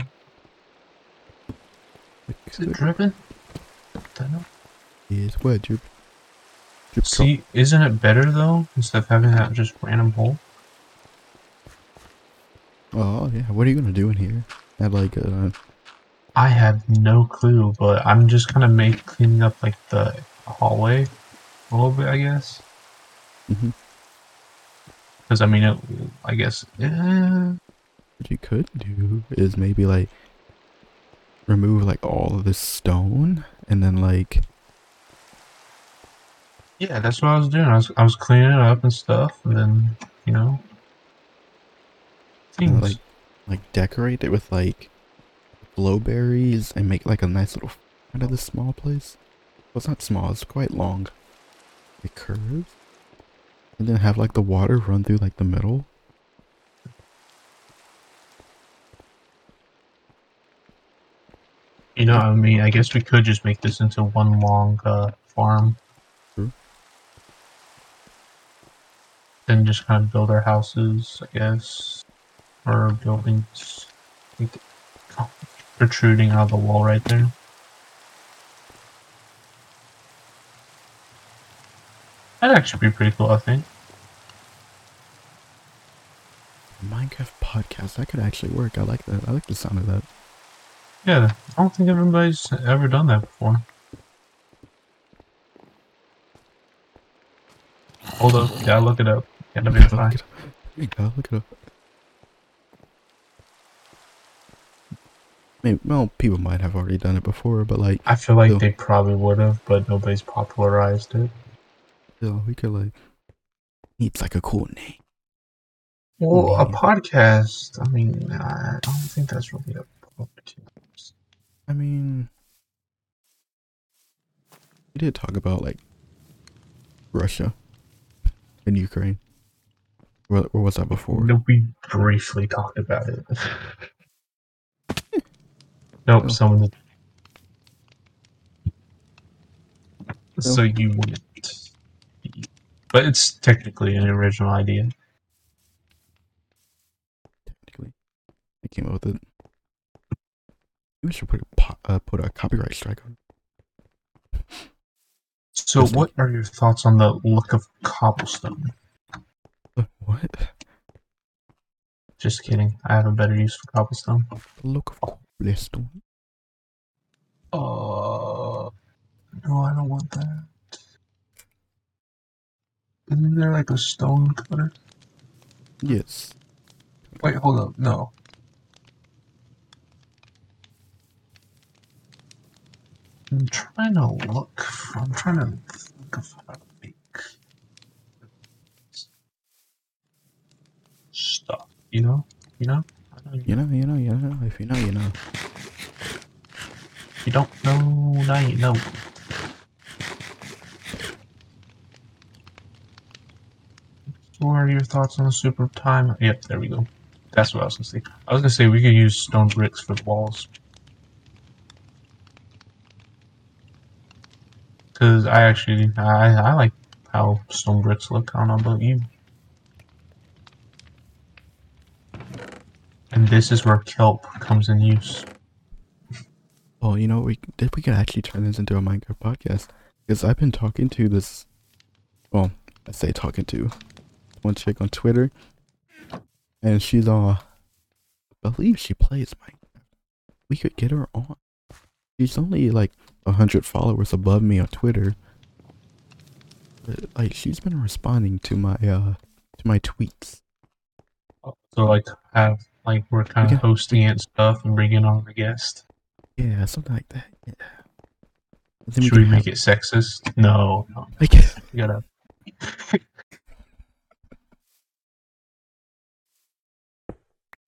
is it could- driven? Don't know. Is what your your pro- See, isn't it better though, instead of having that just random hole? Oh yeah, what are you gonna do in here? Have like uh I have no clue, but I'm just gonna make cleaning up like the hallway a little bit, I guess. mhm. Because I mean, it, I guess. eh, what you could do is maybe like remove like all of this stone and then like yeah, that's what I was doing. I was I was cleaning it up and stuff, and then you know, things. like like decorate it with like glow berries and make like a nice little out of this small place. Well, it's not small; it's quite long. It curves, and then have like the water run through like the middle. You know, I mean, I guess we could just make this into one long uh, farm. Then just kind of build our houses, I guess, or buildings like, protruding out of the wall right there. That'd actually be pretty cool, I think. Minecraft podcast. That could actually work. I like that. I like the sound of that. Yeah, I don't think everybody's ever done that before. Hold up, gotta look it up. Verify. Look it up. You gotta look up. Maybe, well, people might have already done it before, but like, I feel like Still. they probably would have, but nobody's popularized it. still, we could like, needs like a cool name. Well, a podcast. I mean, I don't think that's really a podcast. I mean, we did talk about like Russia and Ukraine. Or, or was that before? No, we briefly talked about it. nope, Oh. someone. So you wouldn't. But it's technically an original idea. Technically, I came up with it. We should put a po- uh, put a copyright strike on. So, what are your thoughts on the look of cobblestone? What? Just kidding. I have a better use for cobblestone. Look of cobblestone. Uh, no, I don't want that. Isn't there like a stone cutter? Yes. Wait, hold up. No. I'm trying to look. I'm trying to think of how to make stuff. You know? You know? Know you, You know, you know, you know. If you know, you know. you don't know, now you know. What are your thoughts on the super time? Yep, there we go. That's what I was gonna say. I was gonna say we could use stone bricks for the walls. Cause I actually I I like how stone bricks look. I don't know about you. And this is where kelp comes in use. Oh, you know, we. We could actually turn this into a Minecraft podcast because I've been talking to this. Well, I say talking to one chick on Twitter, and she's uh, I believe she plays Minecraft. We could get her on. She's only like a hundred followers above me on Twitter, but like she's been responding to my uh to my tweets. So like have like we're kind of Okay. hosting it and stuff and bringing on a guest. Yeah, something like that. Yeah. Then Should we can make it sexist? No, no. Like, We gotta.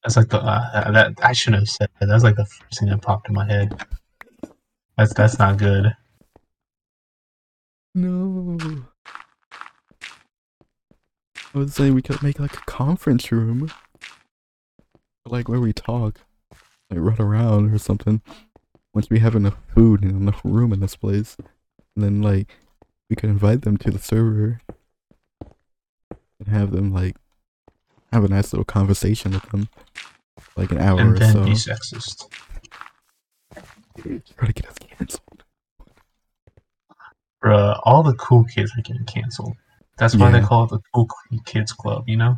That's like the uh, that I shouldn't have said that. That's like the first thing that popped in my head. That's that's not good. No. I was saying we could make like a conference room. Like where we talk. Like run around or something. Once we have enough food and enough room in this place. And then like we could invite them to the server. And have them like have a nice little conversation with them. Like an hour And or then so. be sexist. Try to get us canceled. Bruh, all the cool kids are getting canceled. That's why they call it the Cool Kids Club, you know?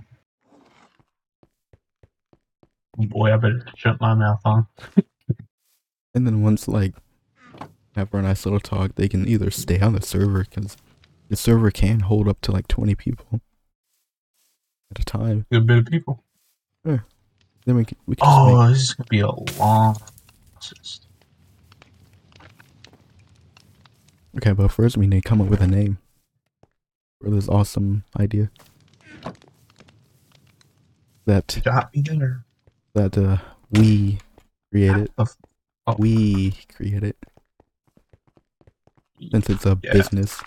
Boy, I better shut my mouth on. And then once like after a nice little talk, they can either stay on the server because the server can hold up to like twenty people at a time. Good bit of people. Yeah. Then we can we can Oh, this is gonna be a long okay, but first we need to come up with a name for this awesome idea that You got me there. That uh we created. Oh. We created since it's a Yeah. business.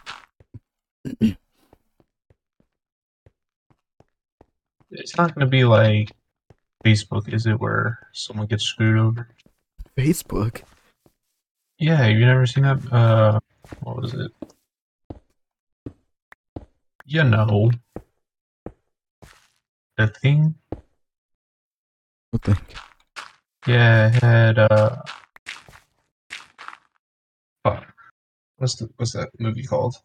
It's not gonna be like Facebook, is it, where someone gets screwed over? Facebook. Yeah, you never seen that? Uh, what was it? You know, the thing. What thing? Yeah, it had uh fuck. What's the what's that movie called?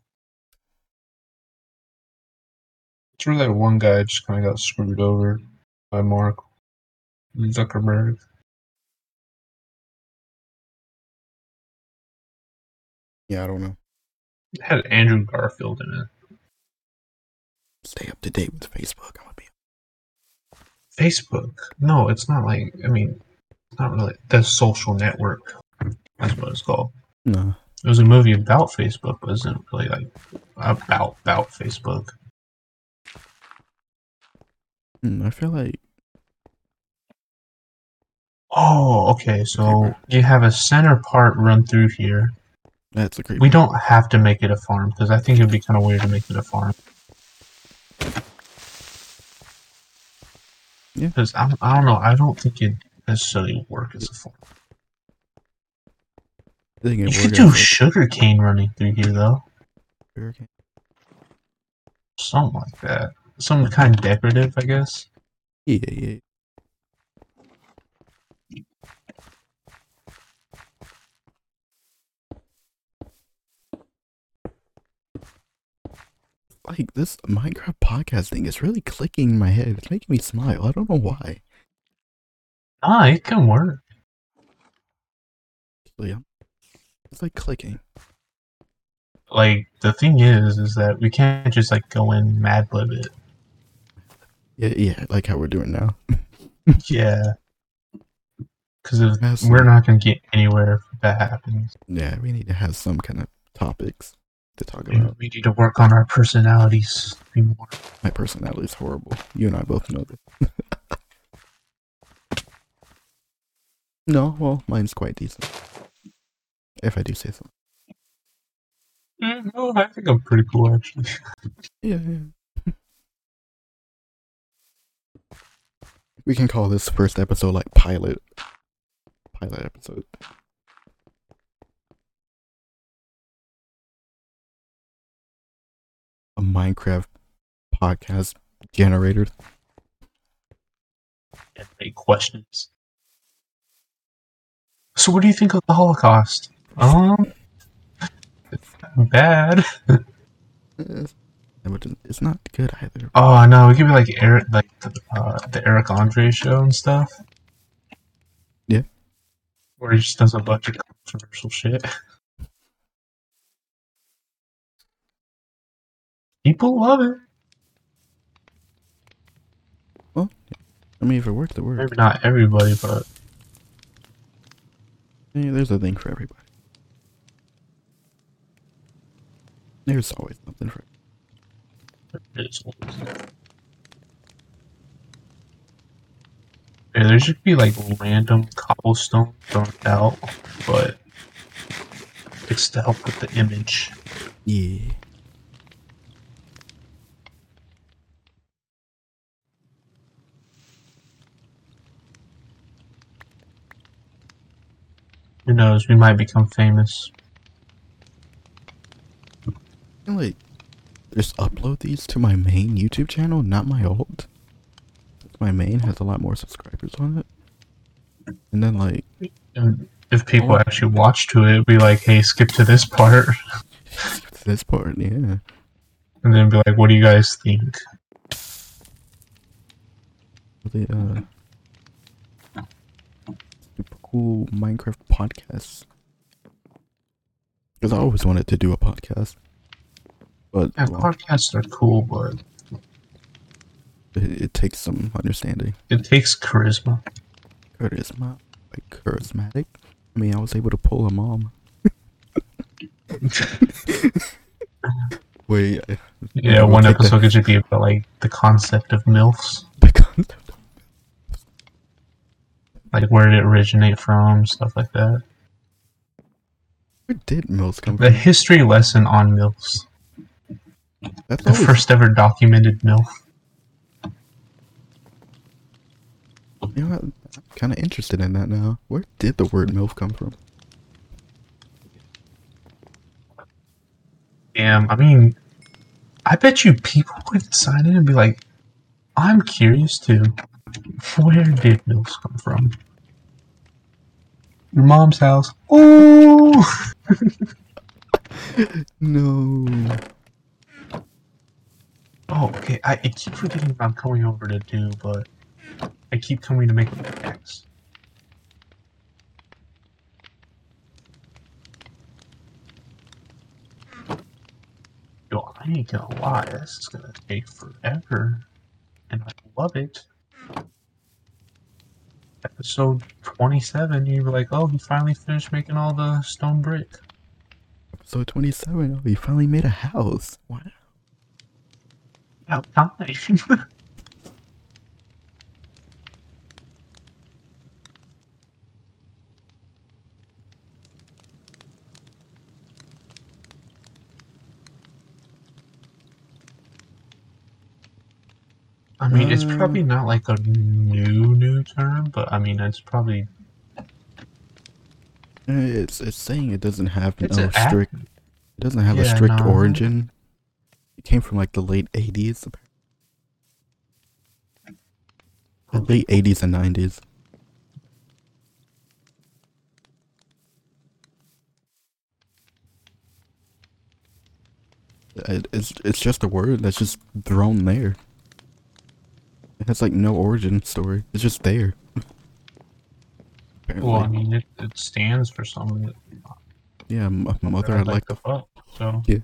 It's where that one guy just kinda got screwed over by Mark Zuckerberg. Yeah, I don't know. It had Andrew Garfield in it. Stay up to date with Facebook. I'm gonna be. Facebook. No, it's not like I mean it's not really the social network. That's what it's called. No. It was a movie about Facebook, but it isn't really like about about Facebook. Mm, I feel like Oh, okay. So you have a center part run through here. that's a great. We don't have to make it a farm because I think it'd be kind of weird to make it a farm. Yeah. Because I, I don't know. I don't think it necessarily work as a farm. You could do out sugar cane running through here though. Something like that. Something kind of decorative, I guess. Yeah, yeah. Like this Minecraft podcast thing is really clicking in my head. It's making me smile. I don't know why. Ah, it can work. Yeah. It's like clicking. Like the thing is, is that we can't just like go in mad lib it. Yeah, yeah, like how we're doing now. Yeah. Because we're some- not gonna get anywhere if that happens. Yeah, we need to have some kind of topics to talk We about. we need to work on our personalities. Be more. My personality is horrible. You and I both know this. no, well, mine's quite decent. If I do say so. Mm, no, I think I'm pretty cool actually. Yeah, yeah. we can call this first episode like pilot. Pilot episode. A Minecraft podcast generator. and make questions. So, what do you think of the Holocaust? Um, it's not bad. It's not good either. Oh no, it could be like Eric, like the, uh, the Eric Andre show and stuff. Yeah. Where he just does a bunch of controversial shit. People love it. Well, I mean, if it works, it works. Maybe not everybody, but Yeah, there's a thing for everybody. There's always something for. it's Yeah, there should be like random cobblestone thrown out, but it's to help with the image. Yeah. Who knows? We might become famous. Like, just upload these to my main YouTube channel, not my old. My main has a lot more subscribers on it. And then like, if people Oh. actually watch to it, be like, "Hey, skip to this part," this part, yeah. and then be like, "What do you guys think?" The uh, cool Minecraft podcast. Because I always wanted to do a podcast, but Yeah, well, podcasts are cool, but it, it takes some understanding. it takes charisma. Charisma, like charismatic. I mean, I was able to pull a mom. Wait, I- Yeah, one episode could just be about like the concept of milfs, the concept. Like where did it originate from, stuff like that. Where did Mills come from? The from? history lesson on milfs. That's The always first ever documented milf. You know, what? I'm kind of interested in that now. Where did the word MILF come from? Damn, I mean, I bet you people would sign in and be like, I'm curious too. Where did mills come from? Your mom's house. Oh! No. Oh, okay. I, I keep forgetting I'm coming over to do, but I keep coming to make a. Yo, I ain't gonna lie, this is gonna take forever, and I love it. Episode 27, you were like, oh, he finally finished making all the stone brick. Episode 27. Oh, you finally made a house. Wow. About time. I mean, it's Uh, probably not like a new new term, but I mean, it's probably It's it's saying it doesn't have It's no strict. It doesn't have a strict no. origin. It came from like the late 80s. The late 80s and 90s. It's it's just a word that's just thrown there. It has like no origin story. It's just there. Apparently. well, I mean, it, it stands for something. yeah, m- my mother I'd like to fuck. So Yeah.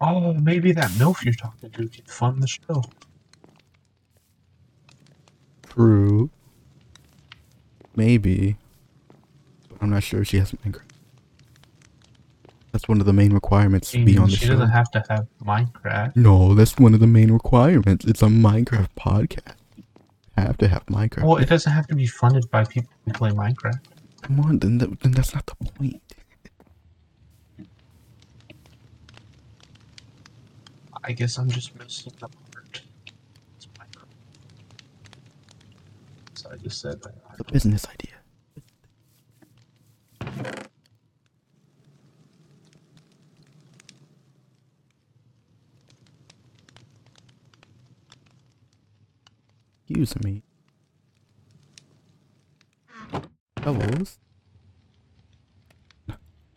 Oh, maybe that MILF you're talking to can fund the show. True. Maybe. But I'm not sure she has Minecraft. That's one of the main requirements to be on the she show. doesn't have to have Minecraft. no, that's one of the main requirements. It's a Minecraft podcast. Have to have Minecraft. Well, it doesn't have to be funded by people who play Minecraft. Come on, then, that, then that's not the point. I guess I'm just missing the part. It's Minecraft. So I just said that. A business idea. Excuse me. Hellos?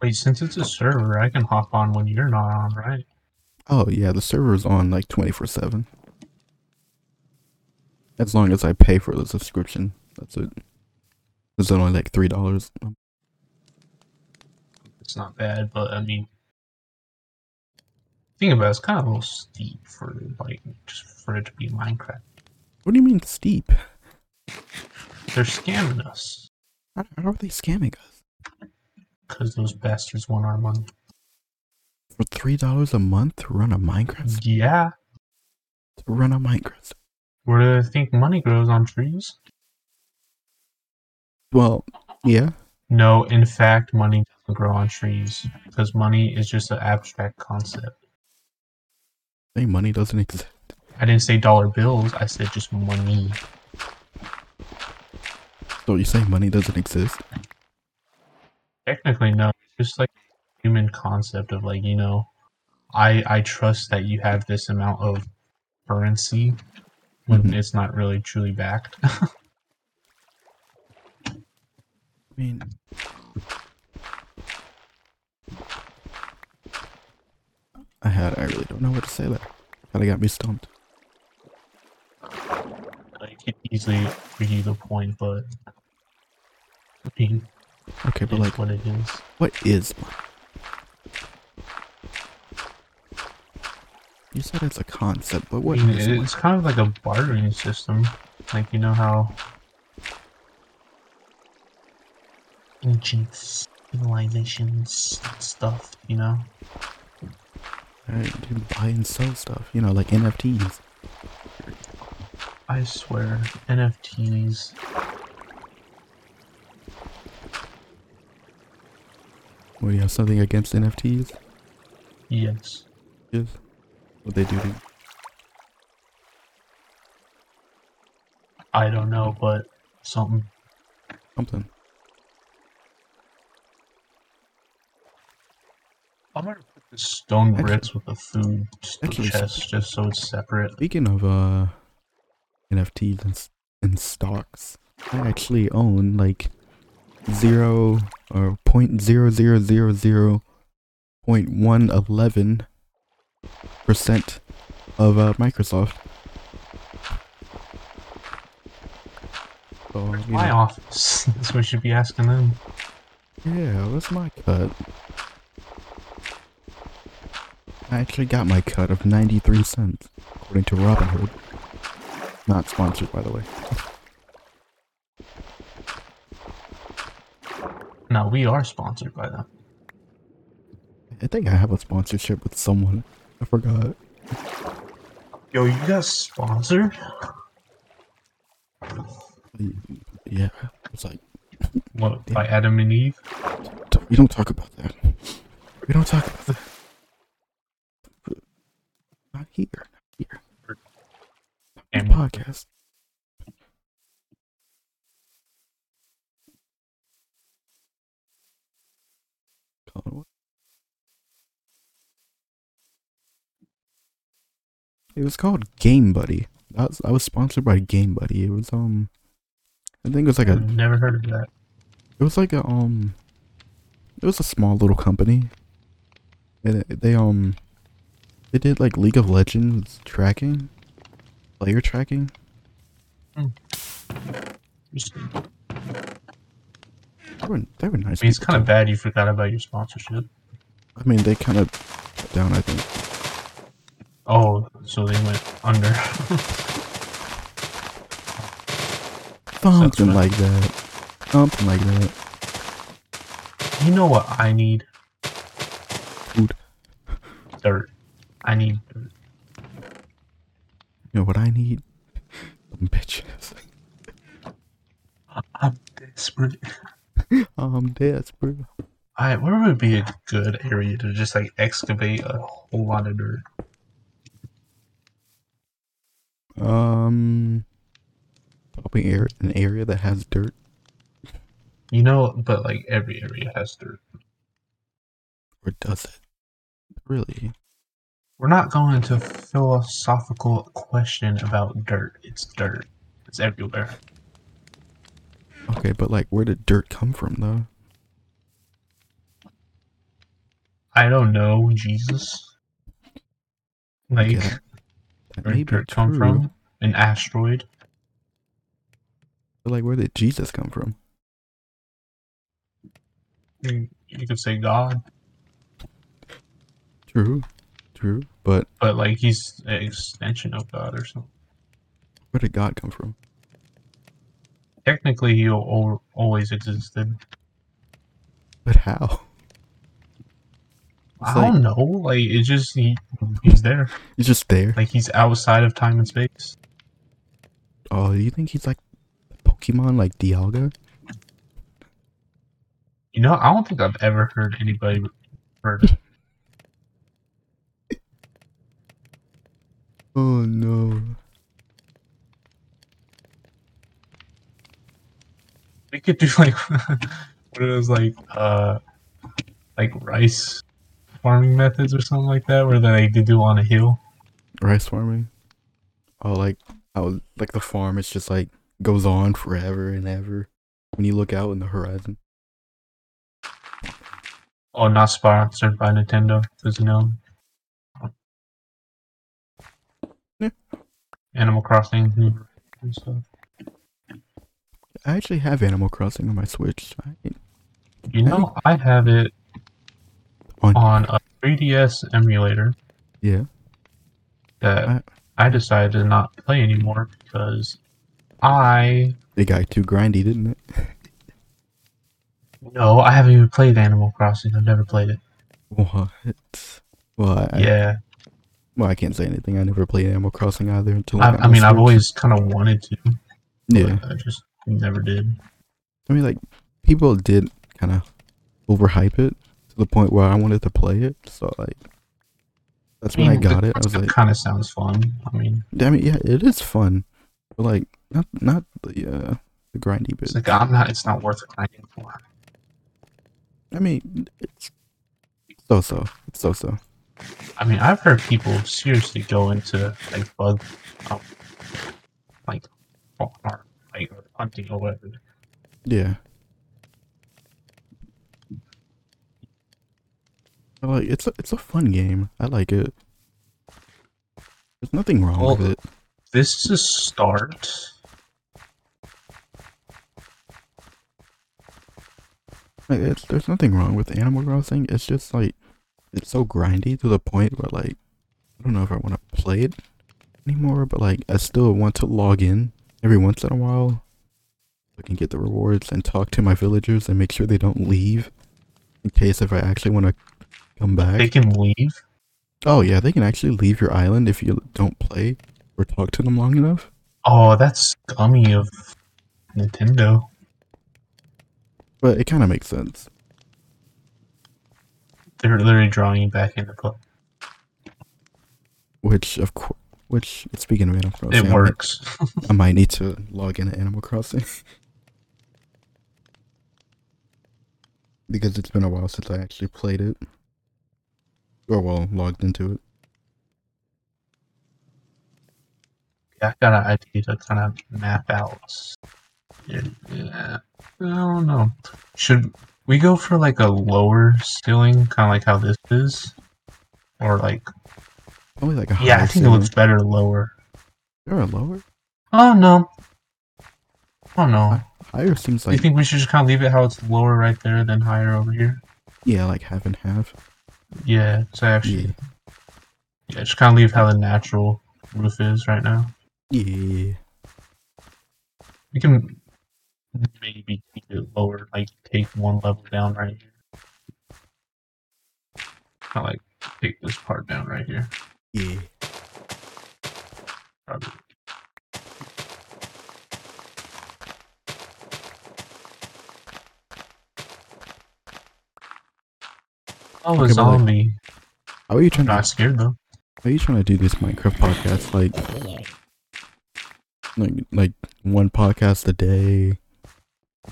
Wait, since it's a server, I can hop on when you're not on, right? Oh yeah, the server's on like 24/7. As long as I pay for the subscription, that's it. It's only like three dollars. It's not bad, but I mean, think about it, it's kind of a little steep for like just for it to be Minecraft. What do you mean steep? They're scamming us How, how are they scamming us? because those bastards want our money. For three dollars a month to run a Minecraft? Yeah, To run a Minecraft? where do they think money grows on trees? Well, yeah. No, in fact, money doesn't grow on trees because money is just an abstract concept. Hey, money doesn't exist. I didn't say dollar bills. I said just money. So you say money doesn't exist? Technically, no. It's just like human concept of like you know, I I trust that you have this amount of currency when Mhm. it's not really truly backed. I mean, I had. I really don't know what to say there. Kinda got me stumped. I can easily argue the point, but I mean, Okay, but like, what it is. what is? You said it's a concept, but what I mean, is it- it's kind of like a bartering system. Like you know how ancient civilizations stuff. You know. Right, you can buy and sell stuff, you know, like NFTs. I swear, NFTs. What do you have something against NFTs? Yes. Yes. What they do to I don't know, but something. something. I'm gonna put the Stone bricks with the food st- Actually, chest just so it's separate. Speaking of uh NFTs and, and stocks, I actually own like zero or point zero zero zero zero point one eleven percent of uh, Microsoft. So, you My know, office. That's what we should be asking them. yeah, what's my cut? I actually got my cut of 93 cents, according to Robinhood. Not sponsored, by the way. Now we are sponsored by them. I think I have a sponsorship with someone. I forgot. Yo, you got sponsored? Yeah, it's like What by Adam and Eve? we don't talk about that. We don't talk about that. Not here. And podcast. It was called Game Buddy. That was, I was sponsored by Game Buddy. It was um, I think it was like a I've never heard of that. It was like a um, it was a small little company, and it- they um, they did like League of Legends tracking, player tracking. Just- They were they were nice. I mean, it's kind of bad you forgot about your sponsorship. I mean, they kind of down. I think. Oh, so they went under. Something like that. Something like that. you know what I need? Food. Dirt. I need dirt. You know what I need? Some bitches. I'm desperate. I'm desperate. I where would be a good area to just like excavate a whole lot of dirt? Um, probably an area that has dirt. You know, but like every area has dirt. Or does it? Really? We're not going into a philosophical question about dirt. It's dirt. It's everywhere. Okay, but like, where did dirt come from, though? I don't know, Jesus. Like, Yeah, That where did dirt come true, from? An asteroid? But like, where did Jesus come from? You you could say God, True, true. But but like he's an extension of God or something. where did God come from? Technically, he al- always existed. But how? It's I don't know. Like it's just he, he's there. He's just there. Like he's outside of time and space. Oh, you think he's like Pokemon, like Dialga? You know, I don't think I've ever heard anybody heard. Oh no. We could do like what are those like uh like rice farming methods or something like that, where they they do on a hill. Rice farming. Oh, like how like the farm is just like goes on forever and ever when you look out in the horizon. Oh, not sponsored by Nintendo, because you know. Animal Crossing New and stuff. I actually have Animal Crossing on my Switch. I, You know, I have it on, on a 3DS emulator yeah. that I- I decided to not play anymore because I It got too grindy, didn't it? no, I haven't even played Animal Crossing. I've never played it. What? Well, I, yeah, well, I can't say anything. I never played Animal Crossing either until I, I my mean, I've always kind of wanted to. yeah. I just never did. I mean, like people did kind of overhype it to the point where I wanted to play it. So like, that's when I got it. I was like, kind of sounds fun. I mean, I mean, yeah, it is fun, but like, not not the uh, the grindy bit. it's like I'm not. It's not worth grinding for. I mean, it's it's So so. So so. I mean, I've heard people seriously go into like bug, um, like, farm, like or hunting or whatever. Yeah. Like it's a it's a fun game. I like it. There's nothing wrong Well, with it. This is a start. Like, it's, there's nothing wrong with Animal Crossing. It's just like it's so grindy to the point where like I don't know if I want to play it anymore, but like I still want to log in every once in a while. I can get the rewards and talk to my villagers and make sure they don't leave in case if I actually want to come back. They can leave. Oh yeah, they can actually leave your island if you don't play or talk to them long enough. Oh, that's scummy of Nintendo. But it kind of makes sense. They're literally drawing you back into play. Which of course, which speaking of Animal Crossing, It I might- works. I might need to log into Animal Crossing because it's been a while since I actually played it, or well, logged into it. Yeah, I got an idea to kind of map out. Yeah. I don't know. Should we go for like a lower ceiling, kind of like how this is, or like? Probably like a Yeah, I higher think it looks better lower. There a lower, Oh no. Oh no. higher seems like. you think we should just kind of leave it how it's lower right there, then higher over here? yeah, like half and half. Yeah. So actually, Yeah, yeah, just kind of leave how the natural roof is right now. yeah. We can maybe keep it lower, like take one level down right here. Of like take this part down right here. yeah. Probably. Oh, a Okay, but, like. How are you trying to? Not scared though. How are you trying to do this Minecraft podcast? Like, like, like one podcast a day,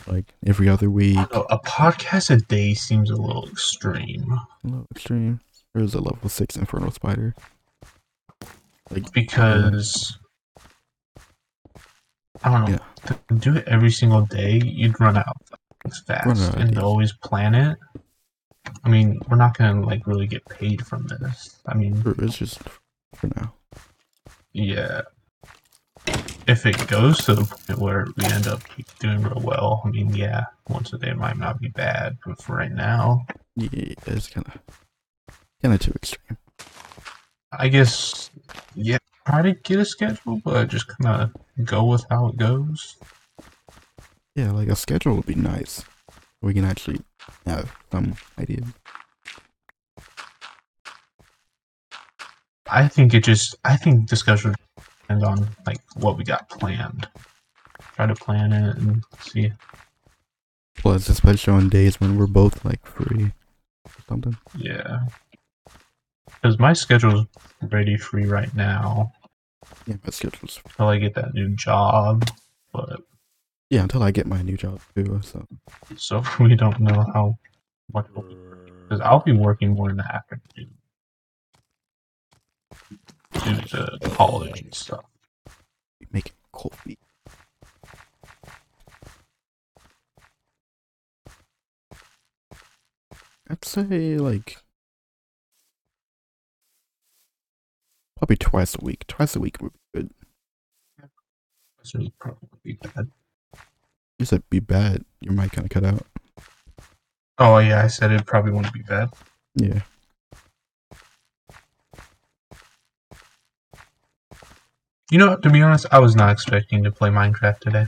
like every other week. Know, a podcast a day seems a little extreme A little extreme. There's a level six Infernal Spider. Like, because I don't know. To do it every single day, you'd run out fast, Run out and to always plan it. I mean, we're not gonna like really get paid from this. I mean, it's just for now. yeah. If it goes to the point where we end up doing real well, I mean, yeah, once a day might not be bad, but for right now, Yeah, it's kind of, kind of too extreme. I guess, yeah, try to get a schedule, but just kind of go with how it goes. Yeah, like a schedule would be nice. We can actually have some idea. I think it just, I think the schedule depends on like what we got planned. Try to plan it and see. Well, Plus, especially on days when we're both like free or something. Yeah. Because my schedule's ready free right now Yeah, my schedule's until I get that new job. But yeah until I get my new job too. So so we don't know how much because I'll be working more in the afternoon due the, college and stuff. making coffee. I'd say like probably twice a week. Twice a week would be good. So it'd probably be bad. You said be bad. Your mic kind of cut out. Oh yeah, I said it probably wouldn't be bad. Yeah. You know, to be honest, I was not expecting to play Minecraft today.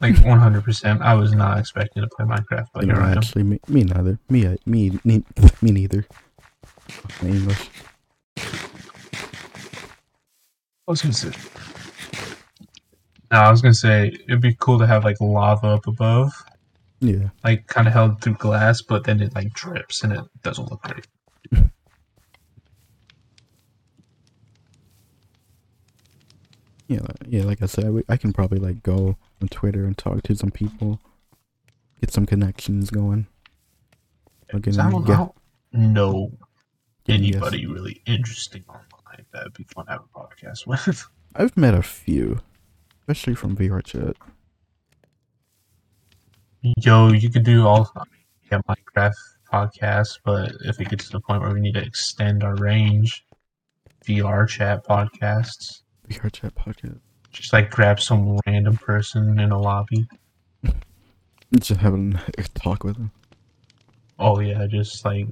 Like 100%, I was not expecting to play Minecraft, but You here know, I am. actually, me, me neither. Me, uh, me, me, me neither. My English. I was gonna say. No, I was gonna say it'd be cool to have like lava up above, Yeah. like kind of held through glass, but then it like drips and it doesn't look great. Yeah, yeah. Like I said, we- I can probably like go on Twitter and talk to some people, get some connections going. Again, I don't, yeah. Know yes. anybody really interesting online that'd be fun to have a podcast with. I've met a few, especially from VR chat. Yo, you could do all yeah Minecraft podcasts, but if it gets to the point where we need to extend our range, VR chat podcasts. VR chat podcast. Just like grab some random person in a lobby. Just having a talk with them. Oh yeah, just like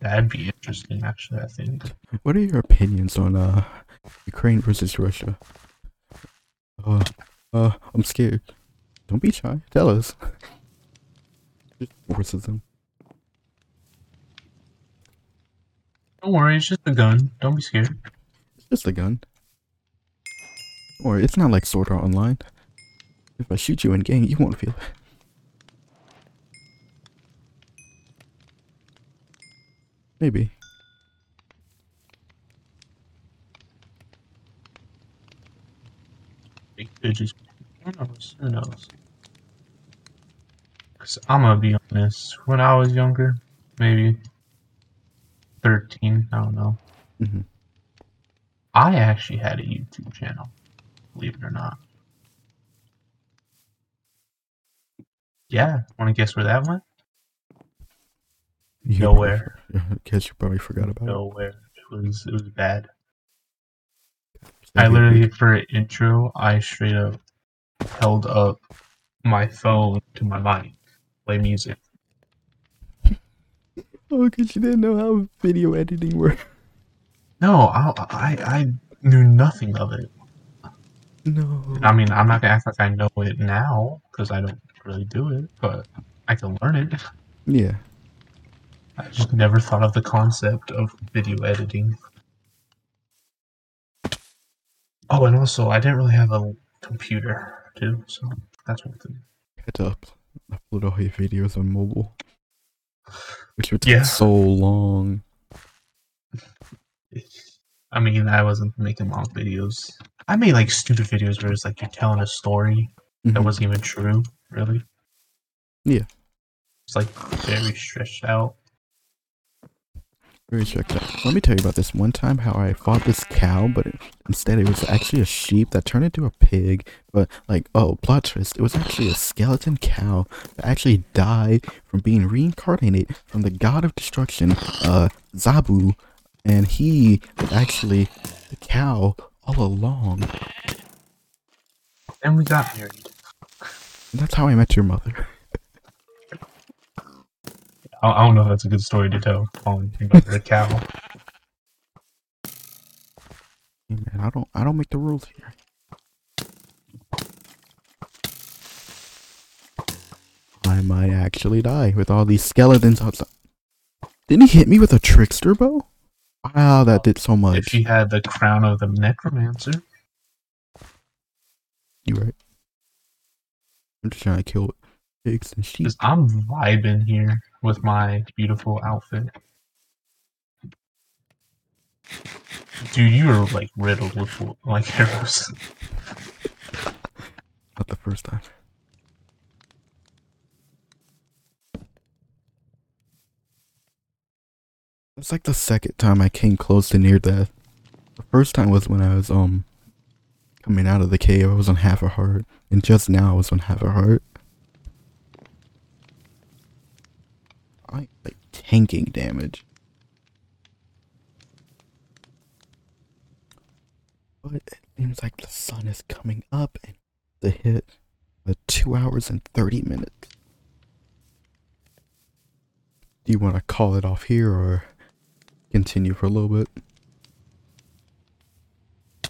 that'd be interesting. Actually, I think. What are your opinions on uh Ukraine versus Russia? Uh, uh, I'm scared. Don't be shy. Tell us. Just forces them. Don't worry, it's just a gun. Don't be scared. It's just a gun. Or it's not like Sword Art Online. If I shoot you in game, you won't feel it. Maybe. Just. Who knows? Who knows? Cause I'm gonna be honest. When I was younger, maybe thirteen, I don't know. hmm I actually had a YouTube channel. Believe it or not. Yeah. Want to guess where that went? You Nowhere. Probably, I guess you probably forgot about it. Nowhere. It was. It was bad. I literally, for an intro, I straight up held up my phone to my mic, play music. Oh, because you didn't know how video editing worked. No, I, I, I knew nothing of it. No. I mean, I'm not gonna act like I know it now because I don't really do it, but I can learn it. Yeah. I just never thought of the concept of video editing. Oh, and also, I didn't really have a computer too, so that's one thing. had to up, upload all your videos on mobile. Which would take Yeah. so long. I mean, I wasn't making long videos. I made like stupid videos where it's like you're telling a story that Mhm. wasn't even true, really. Yeah. It's like very stretched out. Very checked out. Let me tell you about this one time how I fought this cow, but it, instead it was actually a sheep that turned into a pig. But like, oh, plot twist! It was actually a skeleton cow that actually died from being reincarnated from the god of destruction, uh, Zabu, and he was actually the cow all along. And we got married. That's how I met your mother. I, I don't know if that's a good story to tell. Calling your mother a cow. Hey, man, I don't, I don't make the rules here. I might actually die with all these skeletons outside. Didn't he hit me with a trickster bow? Wow, that did so much. If he had the crown of the necromancer, You right? I'm just trying to kill pigs and sheep. I'm vibing here with my beautiful outfit. Dude, you are like riddled with like arrows. Not the first time. It's like the second time I came close to near death. The first time was when I was um coming out of the cave. I was on half a heart, and just now I was on half a heart. I like tanking damage. But it seems like the sun is coming up and the hit the two hours and 30 minutes. Do you want to call it off here or continue for a little bit?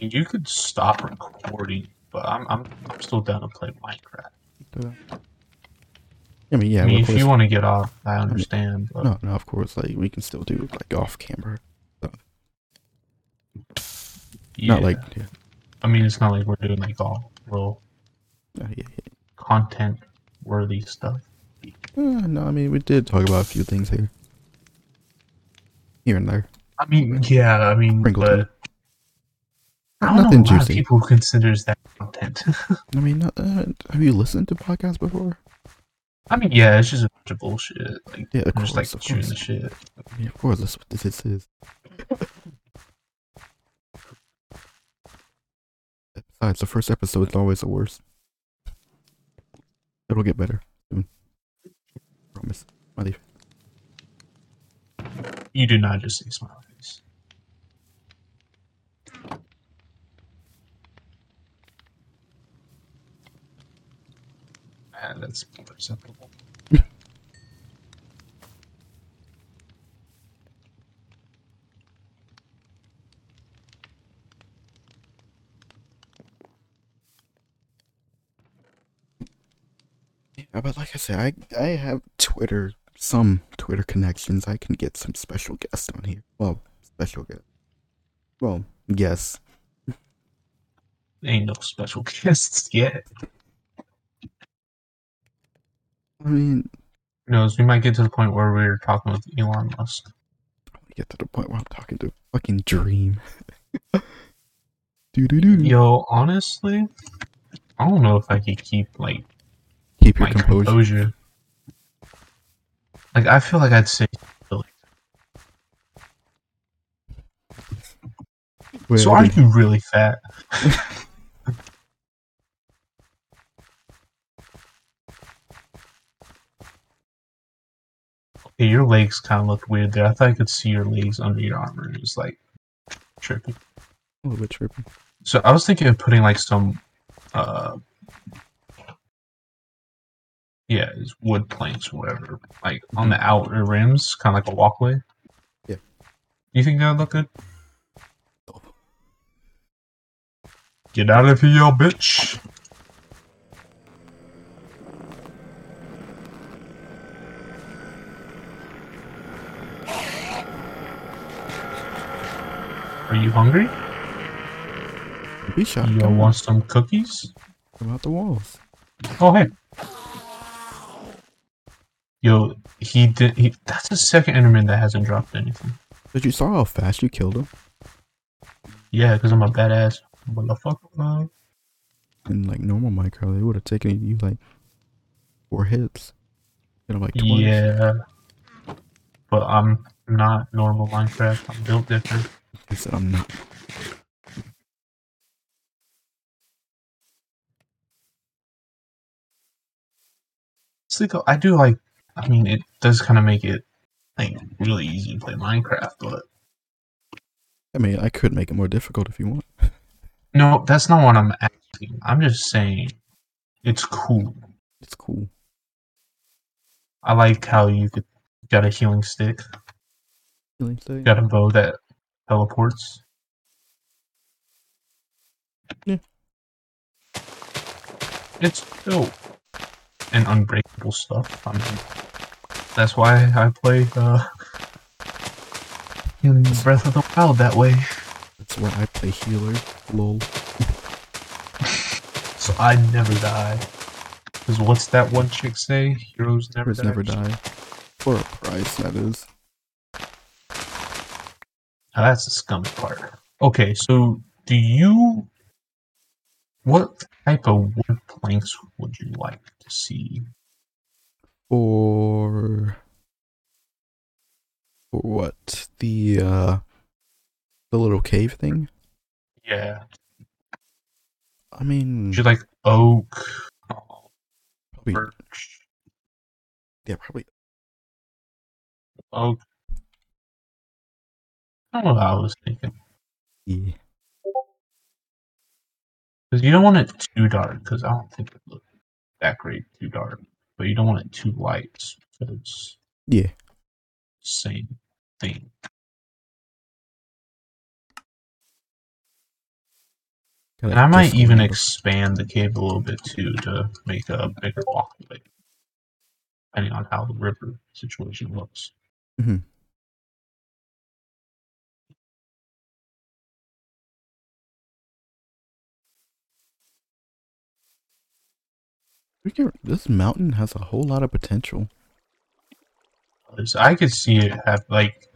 You could stop recording, but I'm I'm, I'm still down to play Minecraft. I mean, yeah, I mean, if you want to get off, I understand. But no, no, of course, like we can still do like off camera. yeah. Not like, yeah, I mean, it's not like we're doing like all real uh, yeah, yeah. content worthy stuff. Uh, no, I mean, we did talk about a few things here, here and there. I mean, yeah, I mean, Sprinkle but. I don't Nothing know a lot of juicy. people considers that content. I mean, not, uh, have you listened to podcasts before? I mean, yeah, it's just a bunch of bullshit. Like, Yeah, of I'm just like course, of course. the shit. Yeah, of course, that's what this is. Besides, the first episode is always the worst. It'll get better soon. Promise. Smiley face. You do not just say smiley face. Ah, that's more acceptable. But like I said, I I have Twitter, some Twitter connections. I can get some special guests on here. Well, special guest. Well, yes. Ain't no special guests yet. I mean, Who knows? We might get to the point where we're talking with Elon Musk. I want to get to the point where I'm talking to a fucking Dream. do do do. Yo, honestly, I don't know if I could keep like Keep your my composure. composure. Like I feel like I'd say. Wait, so are you really fat? okay, your legs kind of looked weird there. I thought I could see your legs under your armor. It was like trippy. a little bit trippy. So I was thinking of putting like some, uh, yeah, it's wood planks or whatever, like on the outer rims, kind of like a walkway. Yeah. You think that would look good? Get out of here, you bitch! Are you hungry? Be shot. You want some cookies? Come out the walls. Oh hey. Yo, he did. He that's the second Enderman that hasn't dropped anything. But you saw how fast you killed him Yeah, because I'm a badass motherfucker. in like normal Minecraft. They would have taken you like four hits. You know, like twice. Yeah, but I'm not normal Minecraft. I'm built different. He said I'm not. I do like. I mean, it does kind of make it like really easy to play Minecraft, but I mean, I could make it more difficult if you want. no, that's not what I'm asking. I'm just saying it's cool. It's cool. I like how you could got a healing stick, Healing stick. got a bow that teleports. Yeah. It's dope. And unbreakable stuff. I mean, that's why I play uh, in Breath of the Wild that way. That's why I play healer. Lol. So I never die. Because what's that one chick say? Heroes never Heroes die. never die. For a price, that is. Now that's the scummy part. Okay, so do you. What type of wood planks would you like to see? For for what? The uh the little cave thing? Yeah. I mean you like oak? Oh, probably birch. yeah, probably Oak. I don't know what I was thinking. yeah. Because you don't want it too dark, because I don't think it looks that great too dark. But you don't want it too light, because it's Yeah. same thing. Gotta And I might even number. expand the cave a little bit too to make a bigger walkway, depending on how the river situation looks. Mhm. We can- This mountain has a whole lot of potential. I could see it have like,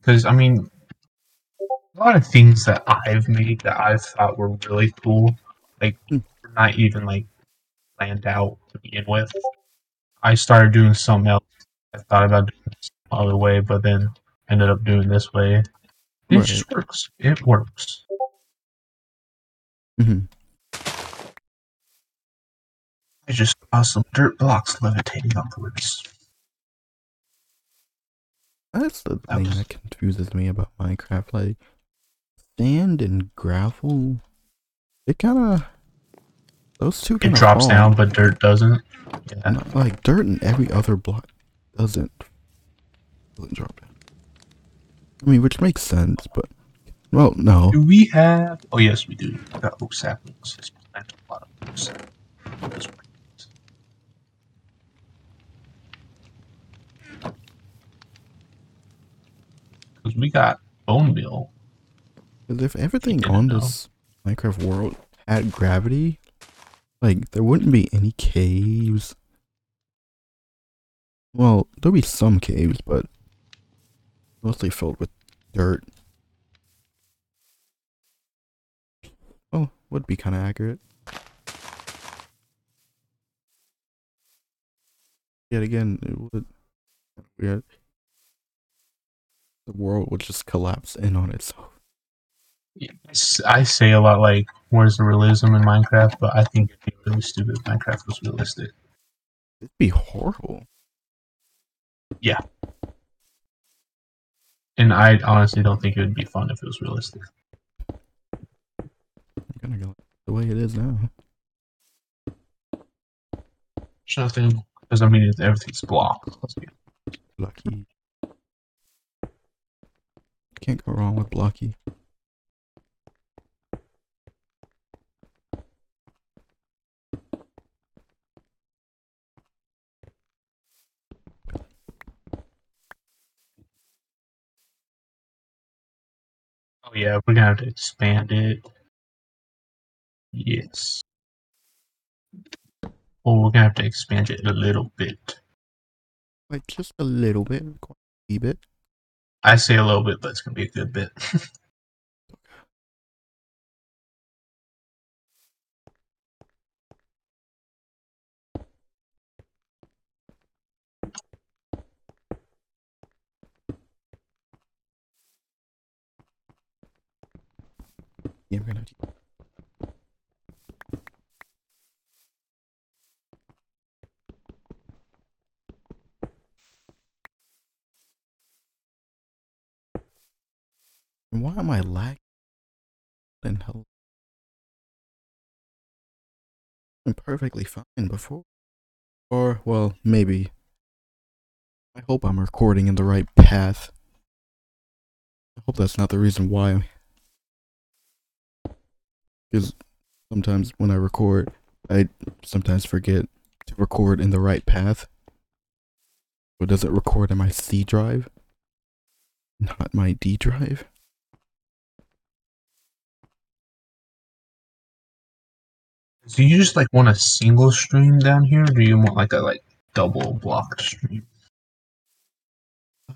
because I mean, a lot of things that I've made that I thought were really cool, like Hmm. not even like planned out to begin with. I started doing something else. I thought about doing it some other way, but then ended up doing this way. It Right. just works. It works. hmm I just saw some dirt blocks levitating upwards. That's the That thing was- that confuses me about Minecraft. Like sand and gravel, it kind of those two It drops down, but dirt doesn't. Yeah. Not like dirt and every other block doesn't doesn't drop down. I mean, which makes sense, but well, no. Do we have? Oh yes, we do. I got oak saplings. Let's plant a lot of oak saplings. Because we got bone meal. Because if everything on know. this Minecraft world had gravity, like there wouldn't be any caves. Well, there'll be some caves, but mostly filled with dirt. Oh, would be kind of accurate. Yet again, it would weird. The world would just collapse in on itself. I say a lot like, "Where's the realism in Minecraft?" But I think it'd be really stupid if Minecraft was realistic. It'd be horrible. Yeah. And I honestly don't think it would be fun if it was realistic. I'm gonna go the way it is now. There's nothing because I mean everything's blocked. Lucky. Can't go wrong with Blocky. Oh yeah, we're gonna have to expand it. Yes. Oh, we're gonna have to expand it a little bit. Like just a little bit, quite a bit. I say a little bit, but it's gonna be a good bit. Gonna. Why am I lagging? Then hell. I'm perfectly fine before. Or, well, maybe. I hope I'm recording in the right path. I hope that's not the reason why Because sometimes when I record, I sometimes forget to record in the right path. But does it record in my C drive? Not my D drive? Do you just like want a single stream down here, or do you want like a like double blocked stream?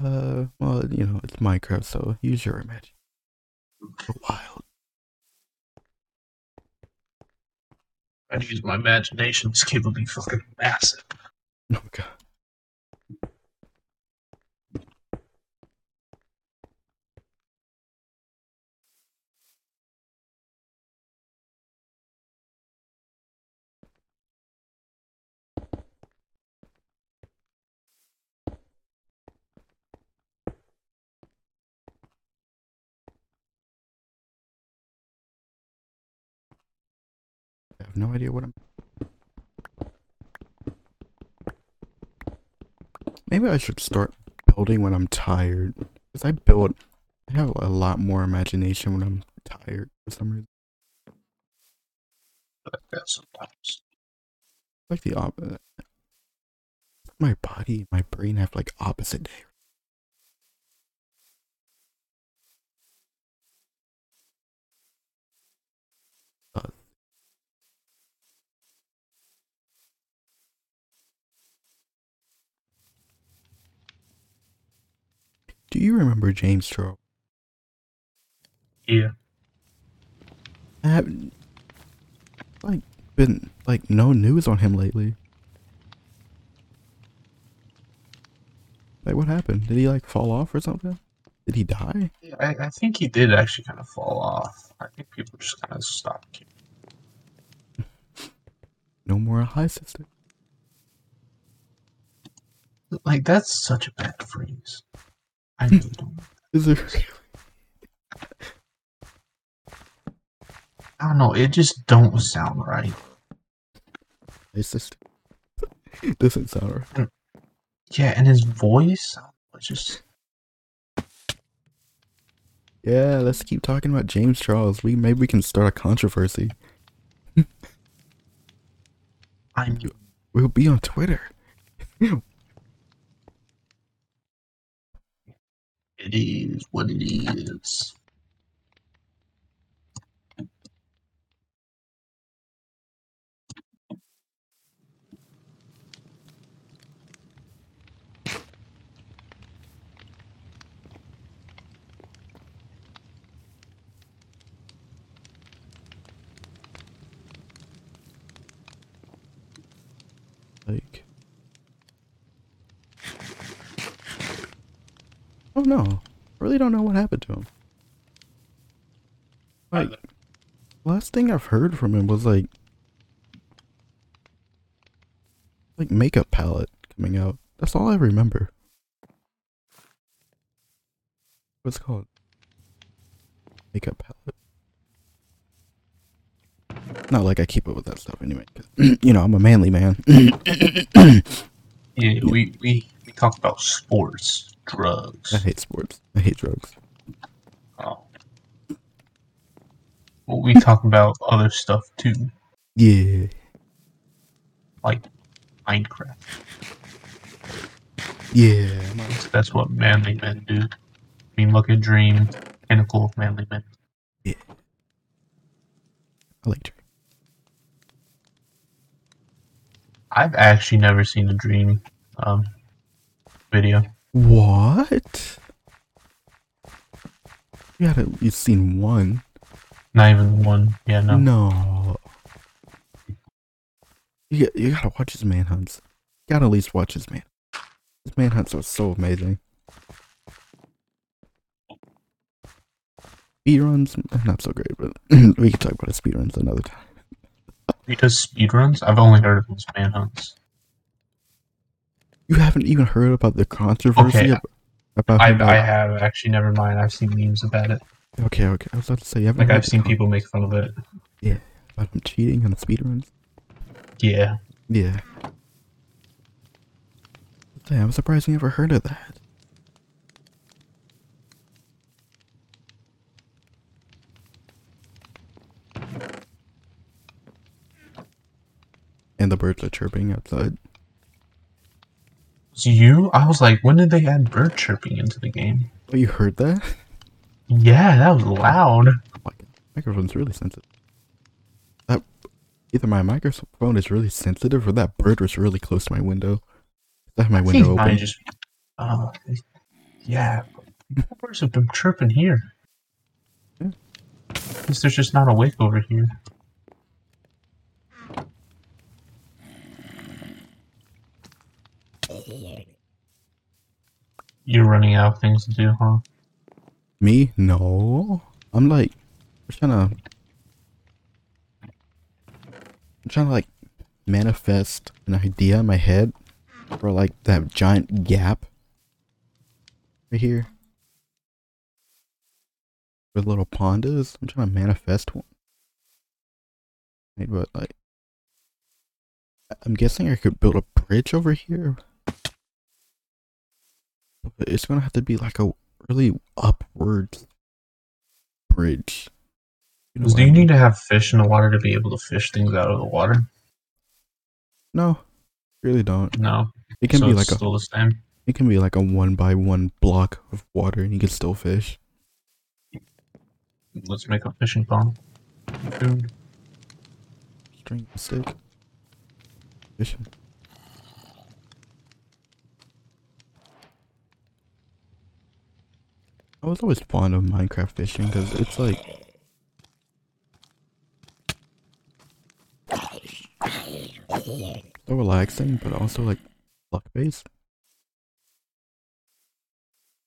Uh, well, you know, it's Minecraft, so use your imagination. Wild. I'd use my imagination. This cave would be fucking massive. Oh god. No idea what I'm. Maybe I should start building when I'm tired. Because I build. I have a lot more imagination when I'm tired for some reason. Like that sometimes. Like the opposite. Uh, my body and my brain have like opposite day. Do you remember James Charles? Yeah. I haven't like been like no news on him lately. Like, what happened? Did he like fall off or something? Did he die? I, I think he did actually kind of fall off. I think people just kind of stopped. No more hi sister. Like that's such a bad phrase. I really don't. Is there? I don't know. It just don't sound right. Hi sister. Doesn't sound right. Yeah, and his voice, just Yeah, let's keep talking about James Charles. We maybe we can start a controversy. I'm We'll be on Twitter. It is what it is. Like, oh no, I really don't know what happened to him. Like, last thing I've heard from him was like, like makeup palette coming out. That's all I remember. What's it called? Makeup palette. Not like I keep up with that stuff anyway. you know, I'm a manly man. Yeah, we, we, we talk about sports, drugs. I hate sports. I hate drugs. Oh. Well, we talk about other stuff too, Yeah. like Minecraft. Yeah. That's what manly men do. I mean, look at Dream, pinnacle of manly men. Yeah. I like Dream. I've actually never seen a Dream um, video. What? You had at least seen one. Not even one. Yeah, no. No. You, you gotta watch his manhunts. You gotta at least watch his man. His manhunts are so amazing. Speedruns, not so great, but we can talk about his speedruns another time. He does speedruns? I've only heard of his manhunts. You haven't even heard about the controversy Okay, about I, uh, I have actually, never mind. I've seen memes about it. Okay, okay. I was about to say, you haven't Like, I've seen people make fun of it. Yeah, about him cheating on the speedruns. Yeah. Yeah. Damn, I'm surprised you never heard of that. And the birds are chirping outside. You? I was like, when did they add bird chirping into the game? Oh, you heard that? Yeah, that was loud. Oh my microphone's really sensitive. That either my microphone is really sensitive or that bird was really close to my window. I have my window open. just. Oh, yeah. Birds have been chirping here. Yeah. Guess there's just not a wake over here. You're running out of things to do, huh? Me? No. I'm like, I'm trying to. I'm trying to like manifest an idea in my head for like that giant gap right here. with little pond is. I'm trying to manifest one. But like, I'm guessing I could build a bridge over here. It's gonna have to be like a really upward bridge. You know do you mean? need to have fish in the water to be able to fish things out of the water? No, really don't. No. It can so be like a still the same. it can be like a one by one block of water, and you can still fish. Let's make a fishing pond. Food. String stick. Fishing. I was always fond of Minecraft fishing because it's like so relaxing, but also like luck based.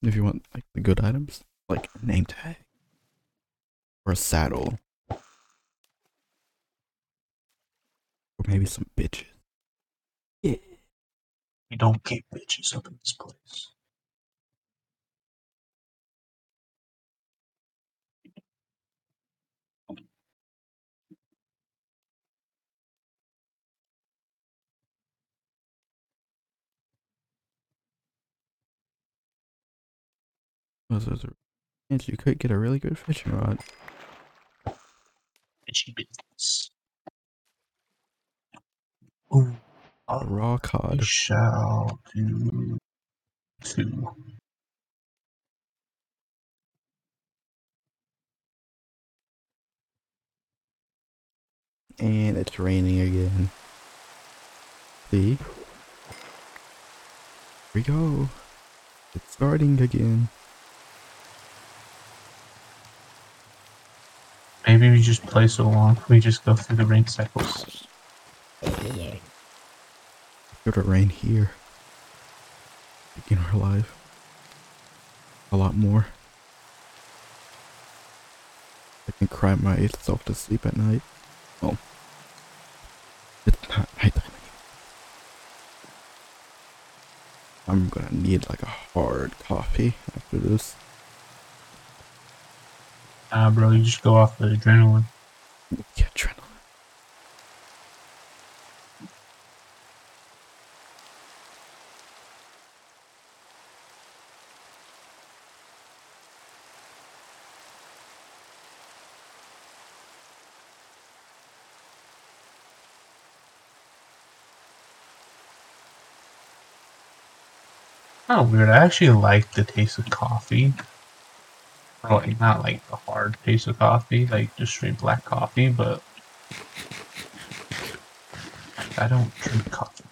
If you want like the good items, like a name tag or a saddle, or maybe some bitches. Yeah. We don't get bitches up in this place. The- And you could get a really good fishing rod. Bitchy business. Ooh. A raw cod. shall do two. And it's raining again. See? Here we go. It's starting again. Maybe we just play so long, we just go through the rain cycles. Should it rain here? In our life. A lot more. I can cry myself to sleep at night. Well, it's not nighttime anymore. I'm gonna need like a hard coffee after this. Ah, bro, you just go off the adrenaline. Yeah, adrenaline. Oh, weird. I actually like the taste of coffee. Like not like the hard taste of coffee, like just straight black coffee, but I don't drink coffee.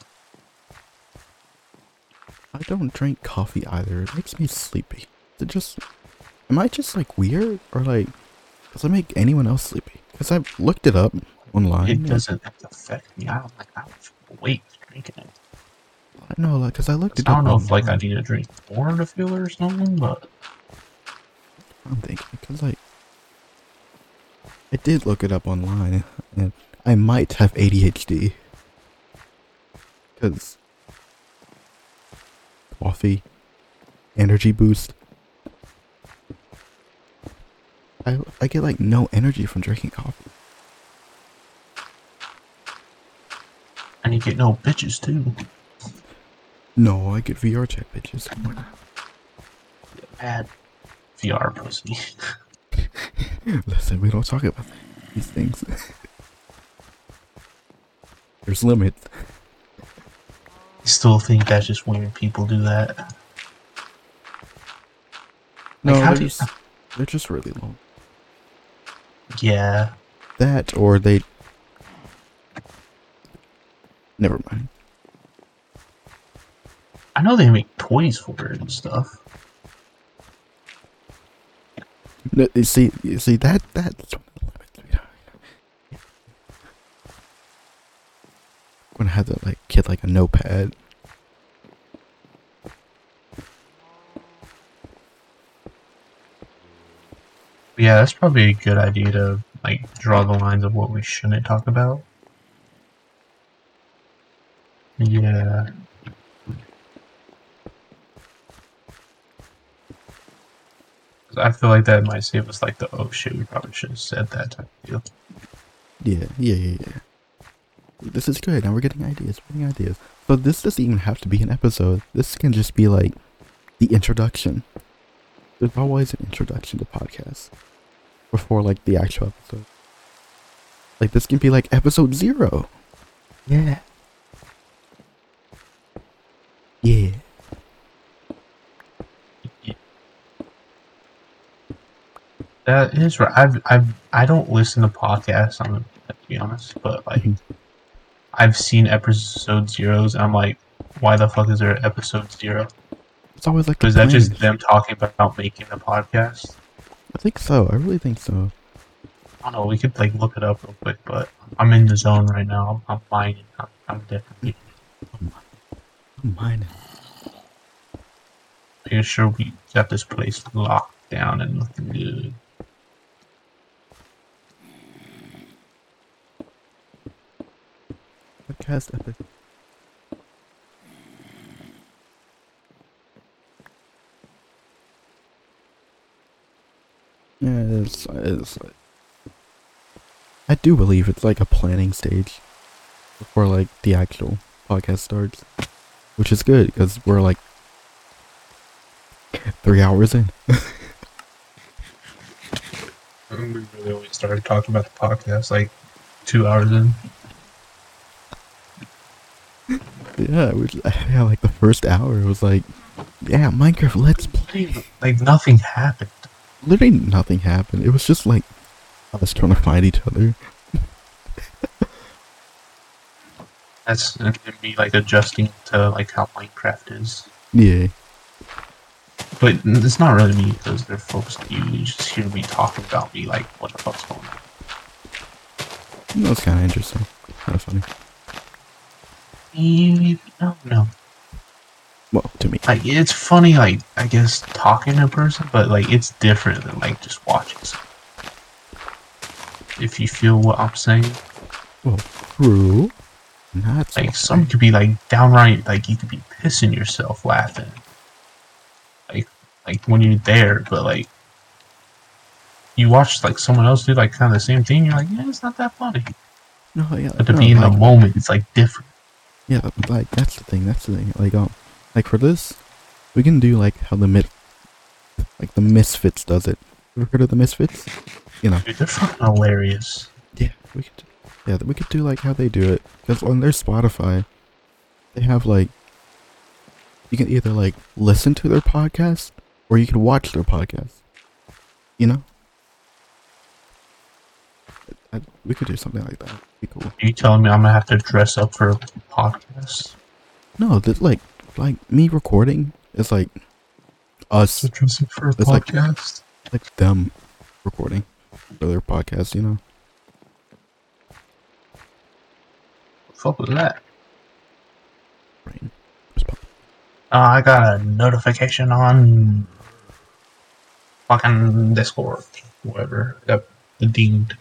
I don't drink coffee either. It makes me sleepy. It just. Am I just like weird? Or like. Does it make anyone else sleepy? Because I've looked it up online. It doesn't affect me. I don't like I don't drinking it. I know, like, because I looked it. I don't know if like I need to drink more to feel or something, but I'm thinking because like I did look it up online, and I might have ADHD because coffee, energy boost. I I get like no energy from drinking coffee. and you get no bitches too. No, I get VR chat bitches. Bad VR pussy. Listen, we don't talk about these things. There's limits. I still think that's just weird people do that. No, how they're do you- just they're just really long. Yeah. That or they. Never mind. I know they make toys for it and stuff. No, you see, you see that that's I'm gonna have to like get like a notepad. Yeah, that's probably a good idea to like draw the lines of what we shouldn't talk about. Yeah. I feel like that might save us like the oh shit, we probably should have said that type of deal. Yeah, yeah, yeah, yeah. This is good. Now we're getting ideas. We're getting ideas. So this doesn't even have to be an episode. This can just be like the introduction. There's always an introduction to podcasts before like the actual episode. Like this can be like episode zero. Yeah. Yeah. That is right. I've I've I don't listen to podcasts. I'm to be honest, but like Mhm. I've seen episode zeros. And I'm like, why the fuck is there episode zero? It's always like Is that just them talking about making a podcast? I think so. I really think so. I don't know. We could like look it up real quick, but I'm in the zone right now. I'm, I'm mining. I'm, I'm definitely. Mine. making sure we got this place locked down and looking good. Podcast epic. Yeah, it's, it's I do believe it's like a planning stage before like the actual podcast starts, which is good because we're like three hours in. We really only started talking about the podcast like two hours in. Yeah, we yeah, like the first hour it was like, yeah, Minecraft, let's play. Like nothing happened. Literally nothing happened. It was just like us trying to find each other. That's and me like adjusting to like how Minecraft is. Yeah. But it's not really me because they're focused on you. You just hear me talking about me like what the fuck's going on. That was kind of interesting. Kind of funny. You, no, no. Well, to me. Like it's funny, like I guess talking to a person, but like it's different than like just watching. Something. If you feel what I'm saying, Well, true. Not so like some could be like downright like you could be pissing yourself laughing. Like like when you're there, but like you watch like someone else do like kind of the same thing, you're like, yeah, it's not that funny. No, yeah. But to no, be in like, the moment, it's like different. Yeah, like that's the thing. That's the thing. Like, um, like for this, we can do like how the mid, like the Misfits does it. Ever heard of the Misfits? You know. Dude, they're fucking hilarious. Yeah, we could. Yeah, we could do like how they do it. Because on their Spotify, they have like, you can either like listen to their podcast or you can watch their podcast. You know. I, we could do something like that. Cool. Are you telling me I'm gonna have to dress up for a podcast? No, that like like me recording is like us dress up for a It's like- podcast? like them recording for their podcast, you know. fuck was that? Rain. Uh, I got a notification on fucking Discord, whatever. Got the deemed.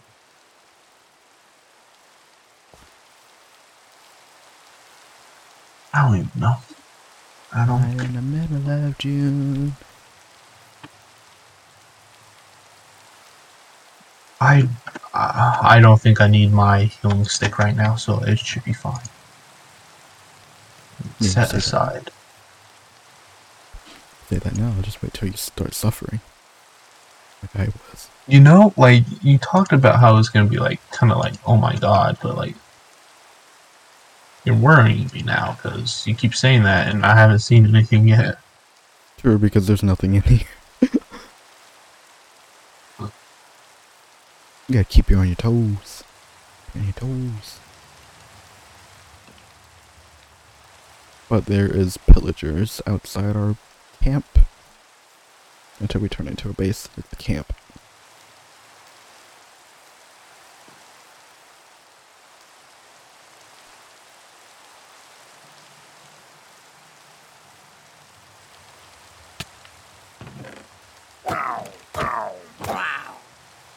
I don't even know. I don't. Right in the middle of June. I. I I don't think I need my healing stick right now, so it should be fine. Yeah, Set aside. Say that now. I'll just wait till you start suffering. Like I was. You know, like you talked about how it's gonna be like kind of like, oh my god, but like you're worrying me now because you keep saying that, and I haven't seen anything yet. True, because there's nothing in here. you gotta keep you on your toes. On your toes. But there is pillagers outside our camp. Until we turn into a base, at the camp.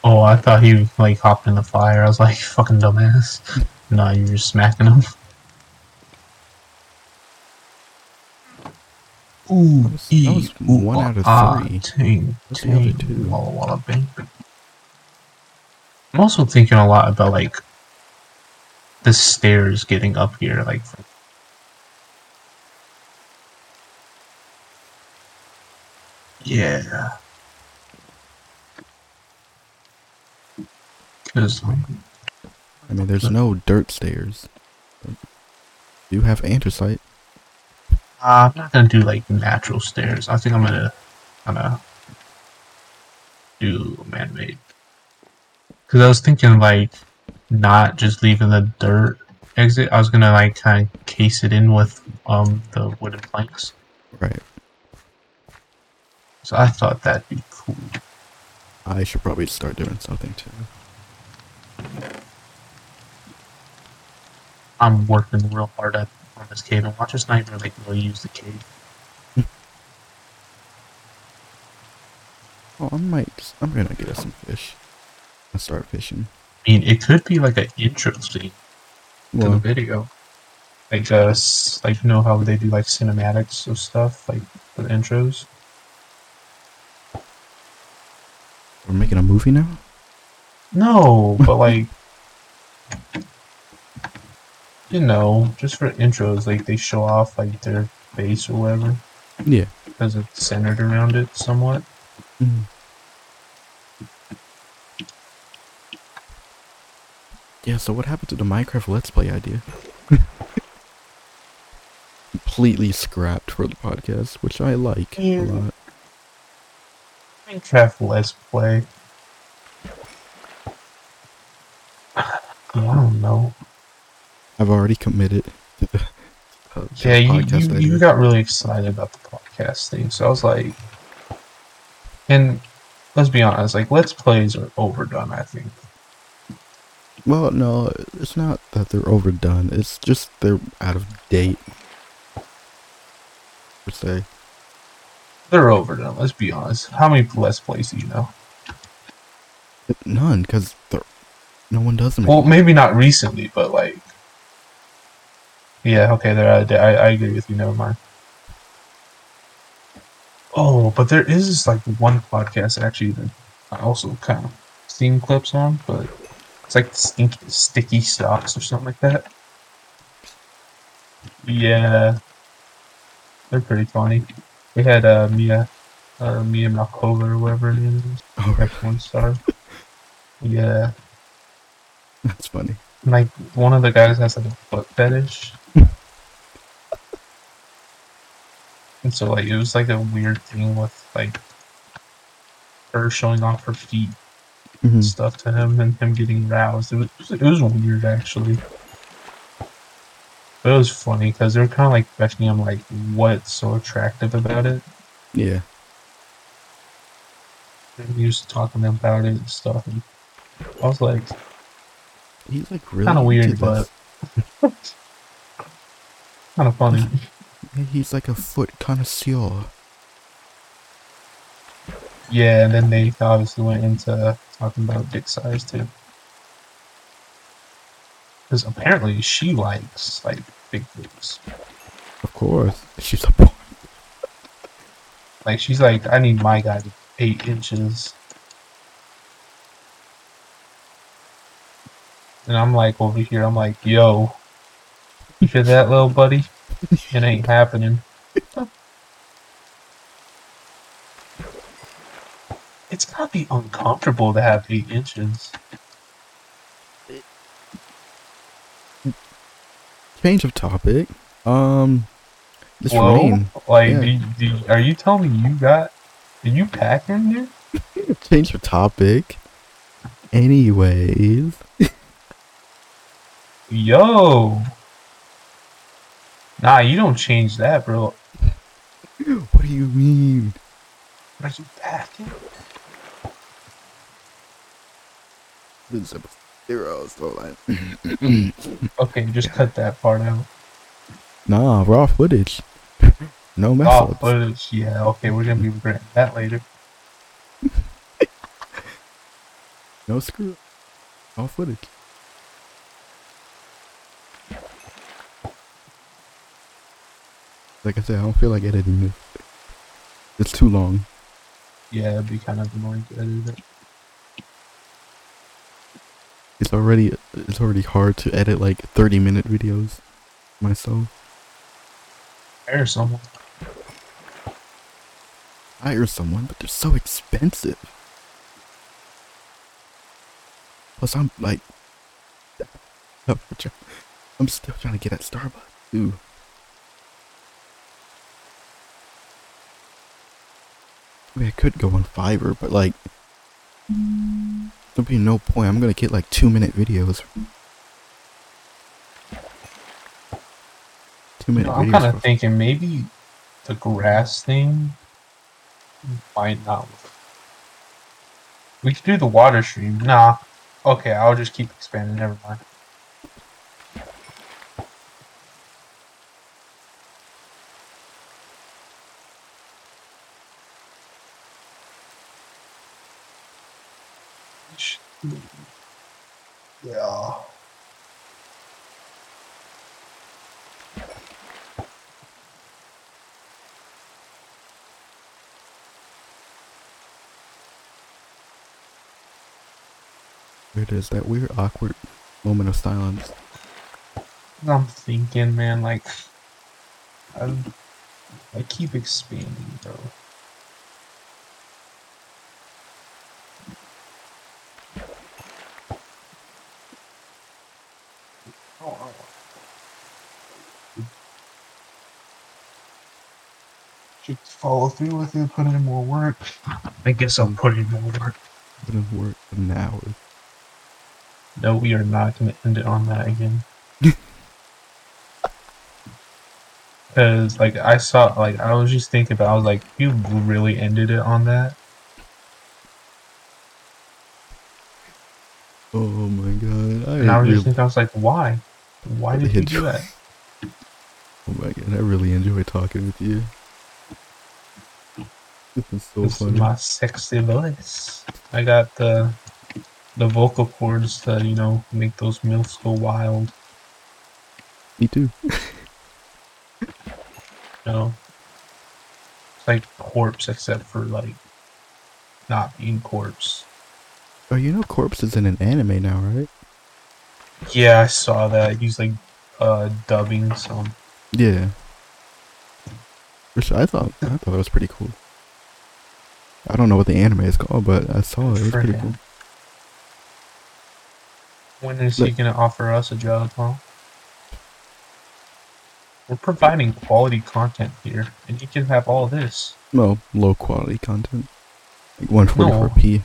Oh, I thought he like hopped in the fire. I was like, fucking dumbass. no, you're just smacking him. Ooh, was- that was one ah, out of three. Ting, What's the ting, two? walla walla bing. I'm also thinking a lot about like the stairs getting up here, like from Yeah. Because I mean, there's no dirt stairs. But you have andesite. uh, I'm not gonna do like natural stairs. I think I'm gonna kind of do man-made. Because I was thinking like not just leaving the dirt exit. I was gonna like kind of case it in with um the wooden planks. Right. So I thought that'd be cool. I should probably start doing something too. I'm working real hard at on this cave, and watch us not even like really use the cave. Oh, I might. I'm gonna get us some fish. and start fishing. I mean, it could be like an intro scene to the video. Like, uh, like you know how they do like cinematics of stuff, like the intros. we're making a movie now. No, but like, you know, just for intros, like they show off like their face or whatever Yeah. because it's centered around it somewhat. Mm. Yeah, so what happened to the Minecraft Let's Play idea? Completely scrapped for the podcast, which I like Yeah. a lot. Minecraft Let's Play. I don't know. I've already committed to the, uh, Yeah, you, you, you got really excited about the podcast thing, so I was like, and let's be honest, like Let's Plays are overdone. I think. Well, no, it's not that they're overdone. It's just they're out of date. Per se. They're overdone. Let's be honest. How many Let's Plays do you know? None, because no one does them. Well, maybe not recently, but like, yeah, okay, they're out of date. I, I agree with you. Never mind. Oh, but there is this, like one podcast actually that I also kind of seen clips on, but it's like stinky, sticky stocks or something like that. Yeah, they're pretty funny. We had uh, Mia, uh, Mia Malkova or whatever her name is. Oh, That one star. Yeah. That's funny. like one of the guys has like a foot fetish. and so like it was like a weird thing with like her showing off her feet Mhm. and stuff to him and him getting roused. It was it was weird actually. But it was funny because they were kind of like questioning him like what's so attractive about it. Yeah. And he was talking about it and stuff. And I was like, He's like really kind of weird, into but kind of funny. He's like a foot connoisseur. Yeah, and then they obviously went into talking about dick size too. Because apparently she likes like big boobs. Of course. She's a boy. Like she's like, I need my guy to eight inches. And I'm like over here, I'm like, yo, you hear that little buddy? It ain't happening. It's gotta be uncomfortable to have eight inches. Change of topic. Um, this Whoa, rain. like, yeah. do you, do you- are you telling me you got? Did you pack in here? Change of topic. Anyways, Yo, nah, you don't change that, bro. what do you mean? What Are you packing? This is episode zero slow line. Okay, just cut that part out. nah, raw footage. no mess Oh, ups. footage. Yeah, okay, we're gonna be regretting that later. No screw. Raw footage. Like I said, I don't feel like editing this. It's too long. Yeah, it'd be kind of annoying to edit it. It's already it's already hard to edit like 30 minute videos myself. Hire someone. Hire someone, but they're so expensive. Plus, I'm like, I'm still trying to get at Starbucks too. I mean, I could go on Fiverr, but like, there'll be no point. I'm gonna get like two minute videos. Two You minute know, I'm kind of thinking maybe the grass thing might not. work. We could do the water stream. Nah. Okay, I'll just keep expanding. Never mind. Yeah. It is that weird, awkward moment of silence. I'm thinking, man, like, I, I keep expanding, bro. Oh, Should follow through with it, put in more work. I guess I'll put in more work. Gonna work an hour. No, we are not going to end it on that again. Because, like, I saw, like, I was just thinking about, I was like, you really ended it on that? Oh my god. I And I was really, just thinking, I was like, why? Why did you do that? oh my god, I really enjoy talking with you. This is so This is my sexy voice. I got the the vocal cords that you know, make those milfs go wild. Me too. You know? It's like corpse except for like not being corpse. Oh, you know Corpse is in an anime now, right? Yeah, I saw that. He's like uh dubbing some Yeah. Which I thought I thought that was pretty cool. I don't know what the anime is called, but I saw it. It was pretty cool. When is he gonna offer us a job, huh? We're providing quality content here, and you can have all this. Well, low quality content. Like 144p.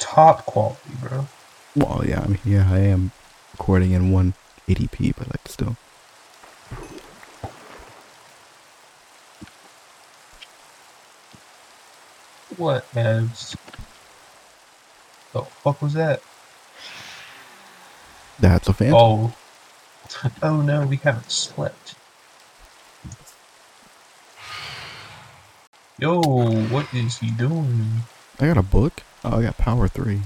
Top quality, bro. Well, yeah, I mean, yeah, I am recording in 180p, but like still. What has the fuck was that? That's a fan. Oh. Oh no, we haven't slept. Yo, what is he doing? I got a book. Oh, I got Power 3.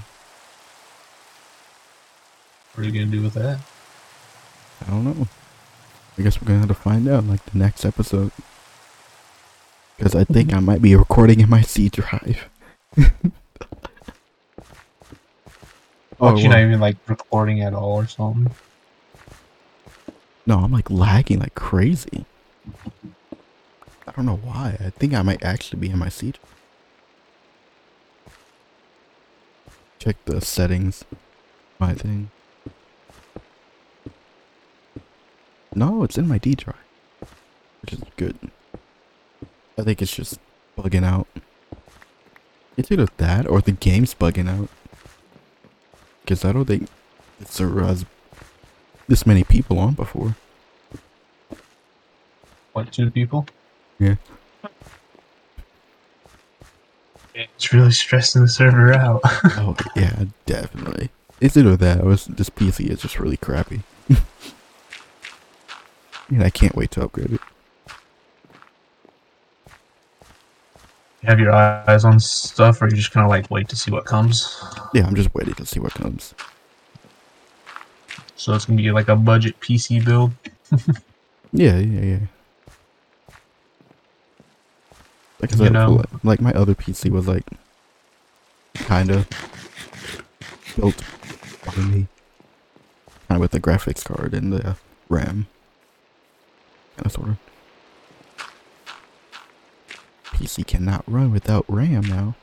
What are you gonna do with that? I don't know. I guess we're gonna have to find out like the next episode. Because I think I might be recording in my C drive. Oh, you're not even like recording at all or something. no, I'm like lagging like crazy. I don't know why. I think I might actually be in my seat. Check the settings. My thing. No, it's in my D drive. Which is good. I think it's just bugging out. It's either that or the game's bugging out. Because I don't think server has this many people on before. What, two people? Yeah. It's really stressing the server out. Oh, yeah, definitely. It's either that or it's- this PC is just really crappy. and I can't wait to upgrade it. Have your eyes on stuff, or you just kind of like wait to see what comes. Yeah, I'm just waiting to see what comes. So it's gonna be like a budget PC build. Yeah, yeah, yeah. Like You know- li- like my other PC was like kinda built by me. Kinda with the graphics card and the RAM. Kinda sorta. PC cannot run without RAM now.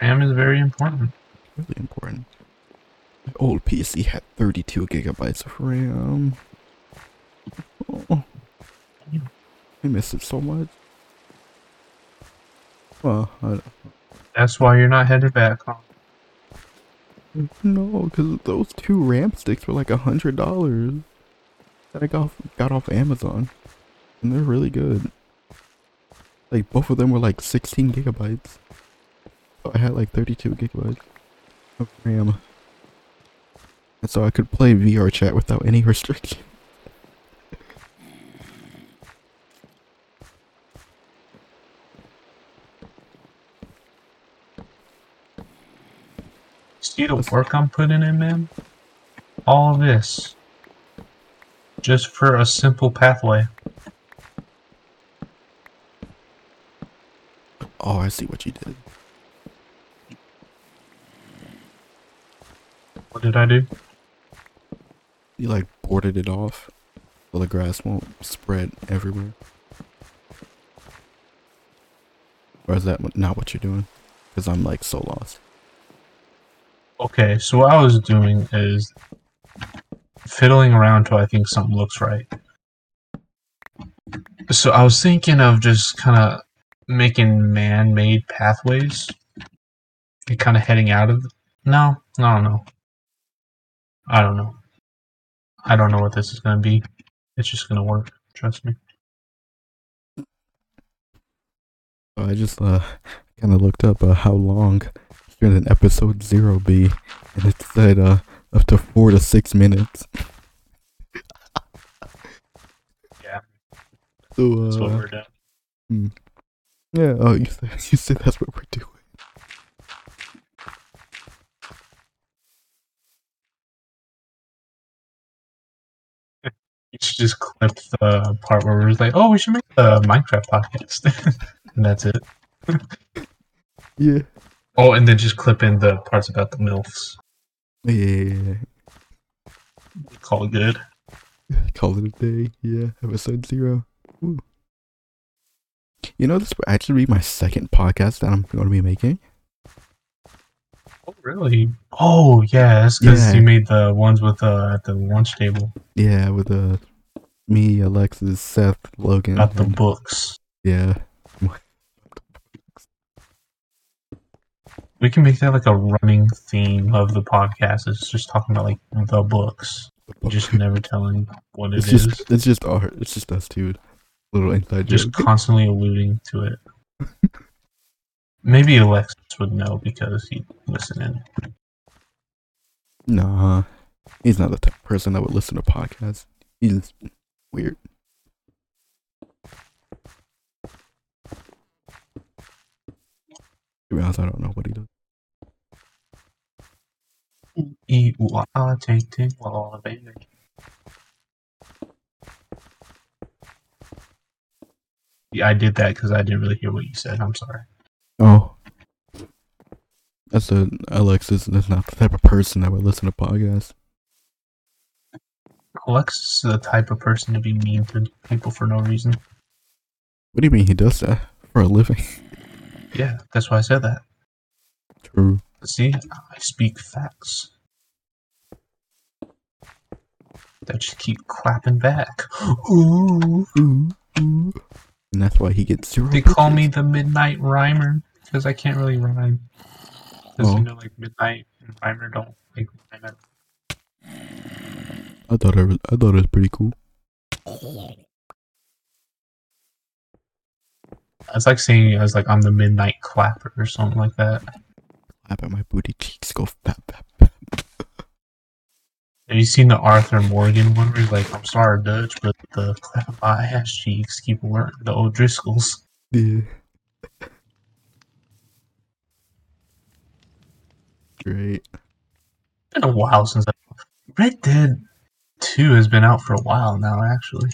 RAM is very important. Really important. My old PC had 32 gigabytes of RAM. Oh, I miss it so much. Well, I, That's why you're not headed back. Huh? no, because those two RAM sticks were like a hundred dollars that I got got off Amazon, and they're really good. Like both of them were like 16 gigabytes. So I had like 32 gigabytes of RAM, and so I could play VRChat without any restriction. the work I'm putting in, man. All of this. Just for a simple pathway. Oh, I see what you did. What did I do? You like boarded it off so the grass won't spread everywhere. Or is that not what you're doing? Because I'm like so lost. Okay, so what I was doing is fiddling around till I think something looks right. So I was thinking of just kind of making man-made pathways and kind of heading out of. No, I don't know. I don't know. I don't know what this is gonna be. It's just gonna work. Trust me. I just uh kind of looked up uh, how long should an episode zero be, and it said uh up to four to six minutes. Yeah, So that's what uh, we're doing. Yeah. Oh, you said you said that's what we're doing. You should just clip the part where we're like, "Oh, we should make a Minecraft podcast," and that's it. Yeah. Oh, and then just clip in the parts about the milfs. Yeah. yeah, Call it good. Call it a day. Yeah. Episode zero. Woo. You know, this will actually be my second podcast that I'm going to be making. Oh, really? Oh, yeah. That's because Yeah. you made the ones with uh at the lunch table Yeah, with uh, me, Alexis, Seth, Logan. about the and- books. yeah. We can make that like a running theme of the podcast. It's just talking about like the books, just never telling what it It's is. just it's just art. It's just us two. Little inside just joke. constantly alluding to it. Maybe Alexis would know because he'd listen in. Nah, he's not the type of person that would listen to podcasts. He's weird. To be honest, I don't know what he does. Eat, ooh, take, take, wah, baby. Yeah, I did that because I didn't really hear what you said. I'm sorry. Oh, that's a Alexis. That's not the type of person that would listen to podcasts. Alexis is the type of person to be mean to people for no reason. What do you mean he does that for a living? Yeah, that's why I said that. True. See, I speak facts. That just keep clapping back. Ooh. Ooh, ooh. And that's why he gets zero. They call me the Midnight Rhymer because I can't really rhyme. Because Oh. you know, like Midnight and Rhymer don't like rhyme at I thought it was. I thought it was pretty cool. It's like saying I was like I'm the Midnight Clapper or something like that. Clap at my booty cheeks. Go fat, fat. Have you seen the Arthur Morgan one where he's like, I'm sorry, Dutch, but the clap of my ass cheeks keep learning the O'Driscolls. Yeah. Great. been a while since I... Red Dead 2 has been out for a while now, actually.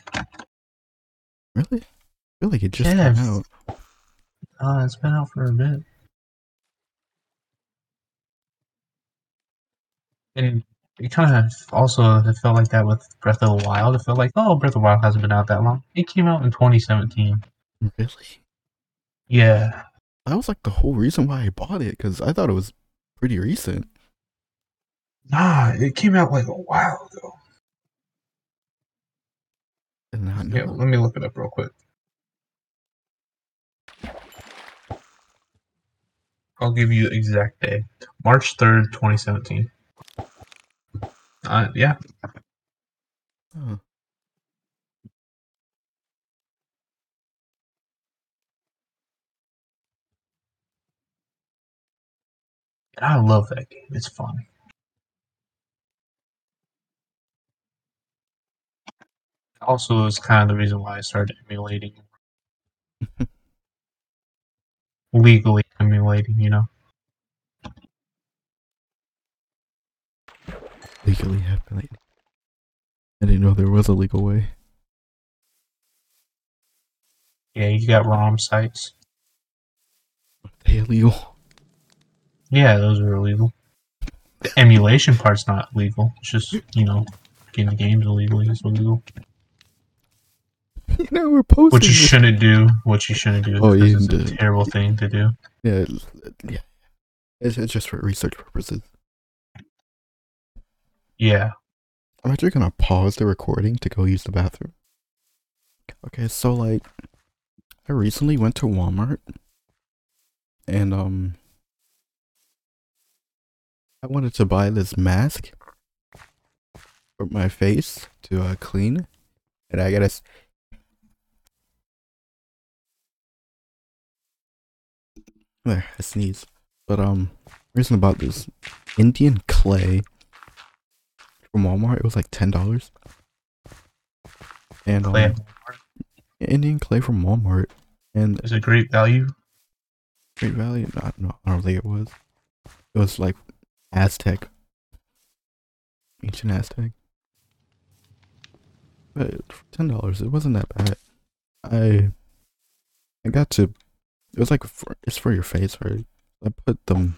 Really? I feel like it just Yeah. came out. Uh, it's been out for a bit. And it kind of also it felt like that with Breath of the Wild. It felt like, oh, Breath of the Wild hasn't been out that long. It came out in 2017. Really? Yeah. That was like the whole reason why I bought it because I thought it was pretty recent. Nah, it came out like a while ago. Did not Yeah, let me look it up real quick. I'll give you exact day. March 3rd, 2017. Uh, yeah. Huh. And I love that game. It's fun. Also, is kind of the reason why I started emulating. Legally emulating, you know. Legally happen. I didn't know there was a legal way. Yeah, you got ROM sites. Are they illegal? Yeah, those are illegal. The emulation part's not legal. It's just you know, getting the games illegally is illegal. You know, we're posting. What you this- shouldn't do. What you shouldn't do. Oh, you it's a terrible thing to do. Yeah, yeah. It's, it's just for research purposes. Yeah. I'm actually gonna pause the recording to go use the bathroom. Okay, so like, I recently went to Walmart, and um, I wanted to buy this mask for my face to uh, clean, and I gotta. s- There, I sneeze. But um, reason about this Indian clay from Walmart. It was like ten dollars. And um, Indian clay from Walmart, and is a great value. Great Value. Not, no, I don't think it was. It was like Aztec, ancient Aztec. But for ten dollars, it wasn't that bad. I I got to. It was like for, it's for your face, right? I put the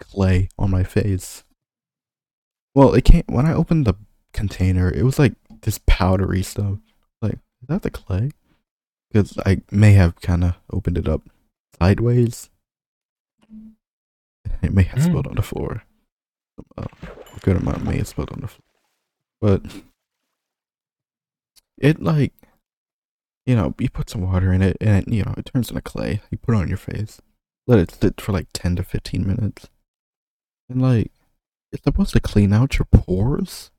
clay on my face. Well, it came when I opened the container. It was like this powdery stuff. Like, is that the clay? Because I may have kind of opened it up sideways. It may have Mm. spilled on the floor. Uh, a good amount may have spilled on the floor. But it like you know, you put some water in it and it, you know, it turns into clay. You put it on your face. Let it sit for like 10 to 15 minutes. And like it's supposed to clean out your pores,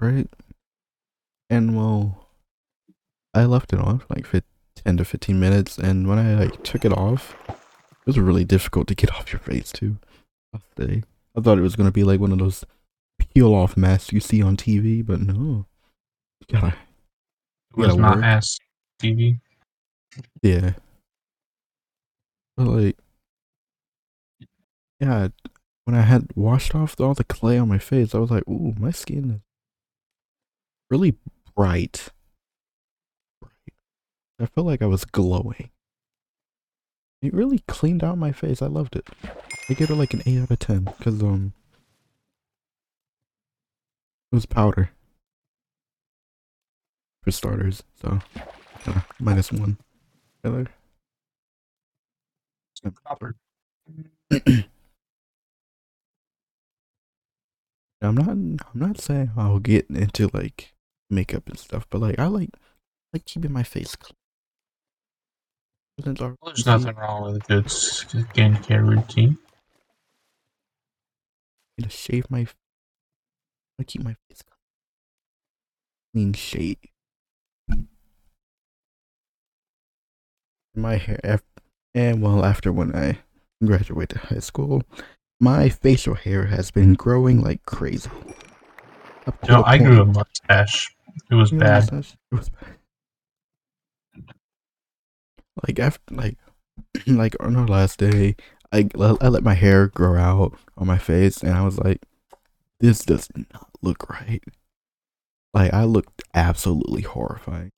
right? And well, I left it on for like fif- 10 to 15 minutes and when I like took it off, it was really difficult to get off your face too. Day. I thought it was gonna be like one of those peel off masks you see on TV, but no. You gotta It was not work. as TV. Yeah. But like, yeah, when I had washed off all the clay on my face, I was like, ooh, my skin is really bright. Bright. I felt like I was glowing. It really cleaned out my face. I loved it. I gave it like an 8 out of 10 because, um, it was powder. For starters, so, uh, minus one. Copper. I'm not I'm not saying I'll get into like makeup and stuff, but like I like like keeping my face clean. Well, there's nothing wrong with a good skincare routine. to shave my I keep my face clean shave. My hair and well after when I graduated high school, my facial hair has been growing like crazy. You I grew a mustache. It was bad. mustache? It was bad. Like after, like, like on our last day, I I let my hair grow out on my face, and I was like, "This does not look right." Like I looked absolutely horrifying.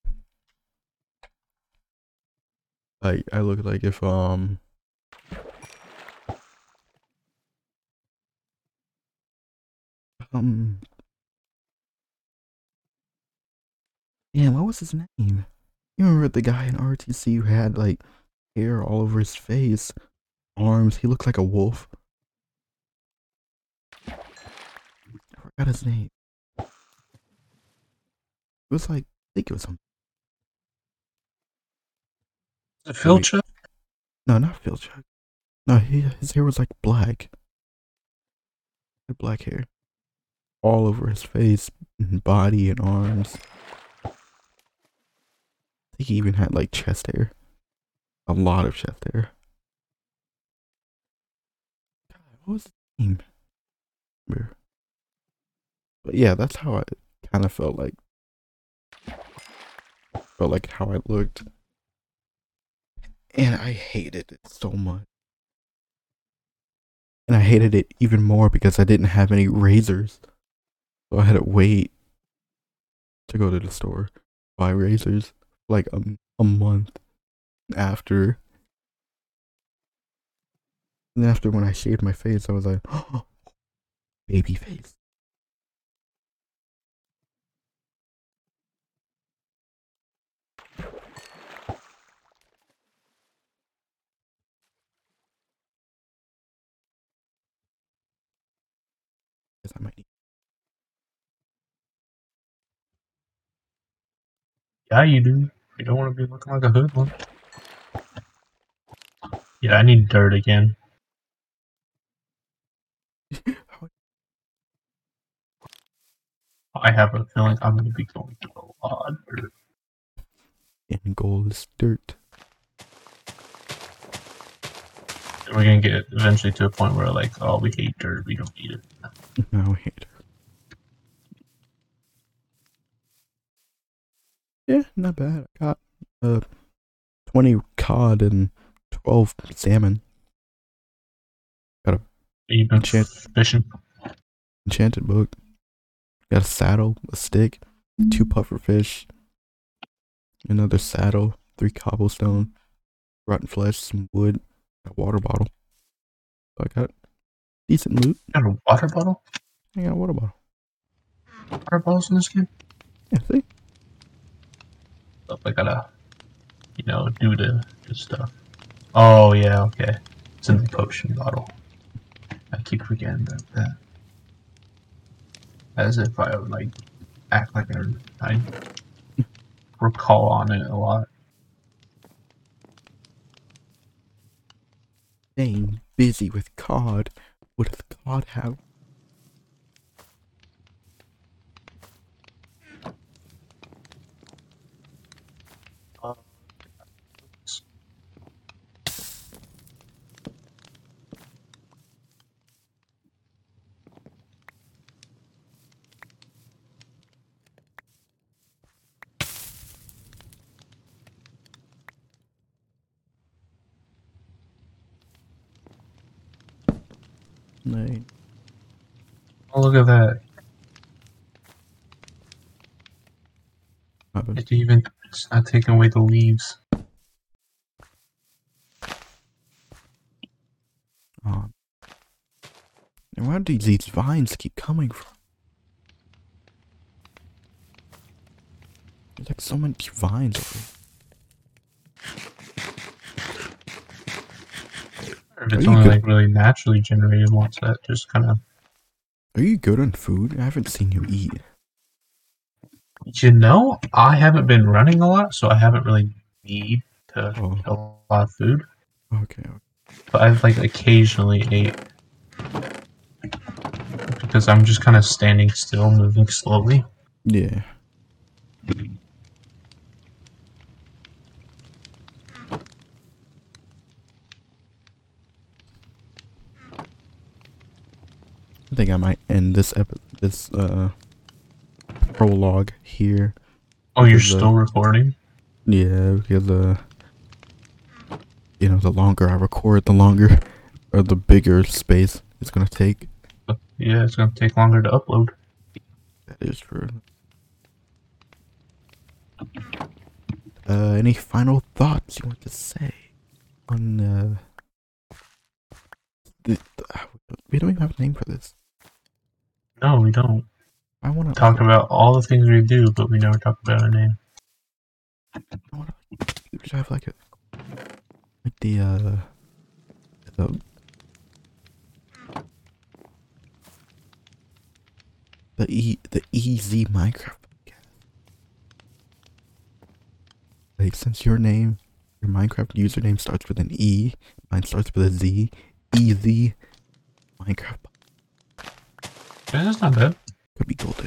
Like I looked like if um. Um. Yeah, what was his name? You remember the guy in RTC who had like hair all over his face, arms? He looked like a wolf. I forgot his name. It was like I think it was some Phil Wait. No, not Philchuck. No, he, his hair was like black. He had black hair, all over his face, and body, and arms. I think he even had like chest hair, a lot of chest hair. God, what was name? Where? But yeah, that's how I kind of felt like. Felt like how I looked. And I hated it so much. And I hated it even more because I didn't have any razors. So I had to wait to go to the store, buy razors like a, a month after. And after when I shaved my face, I was like, oh, baby face. Yeah, you do. You don't want to be looking like a hoodlum. Yeah, I need dirt again. I have a feeling I'm going to be going through a lot of dirt. and gold is dirt. We're going to get eventually to a point where, like, oh, we hate dirt. We don't need it. No we hate her. Yeah, not bad. I got uh twenty cod and twelve salmon. You've been Enchant- fishing. Enchanted book. Got a saddle, a stick, two puffer fish, another saddle, three cobblestone, rotten flesh, some wood, a water bottle. So I got decent loot. Got a water bottle? I got a water bottle. Water bottles in this game? Yeah, see? Stuff I gotta, you know, do the stuff. Oh, yeah, okay. It's in the potion bottle. I keep forgetting about that. As if I would, like, act like I, I recall on it a lot. Staying busy with cod. What does cod have? Nine. Oh, look at that. Eleven. It even, it's not taking away the leaves. Um, and where do these vines keep coming from? There's like so many vines over here. Or if it's only good? like really naturally generated ones that just kind of, Are you good on food? I haven't seen you eat. you know, I haven't been running a lot, so I haven't really need to Oh. eat a lot of food. Okay. okay. But I've like occasionally ate because I'm just kind of standing still, moving slowly. Yeah. I think I might end this epi- this uh prologue here. Oh, you're uh, still recording? Yeah, because uh, you know, the longer I record, the longer or the bigger space it's gonna take. Yeah, it's gonna take longer to upload. That is true. Uh, any final thoughts you want to say on uh? The, the, we don't even have a name for this. No, we don't I want to talk about all the things we do, but we never talk about our name. I want to. We should have like a like the uh the the e the easy Minecraft. Like since your name, your Minecraft username starts with an E, mine starts with a Z. Easy Minecraft That's not bad. could be golden.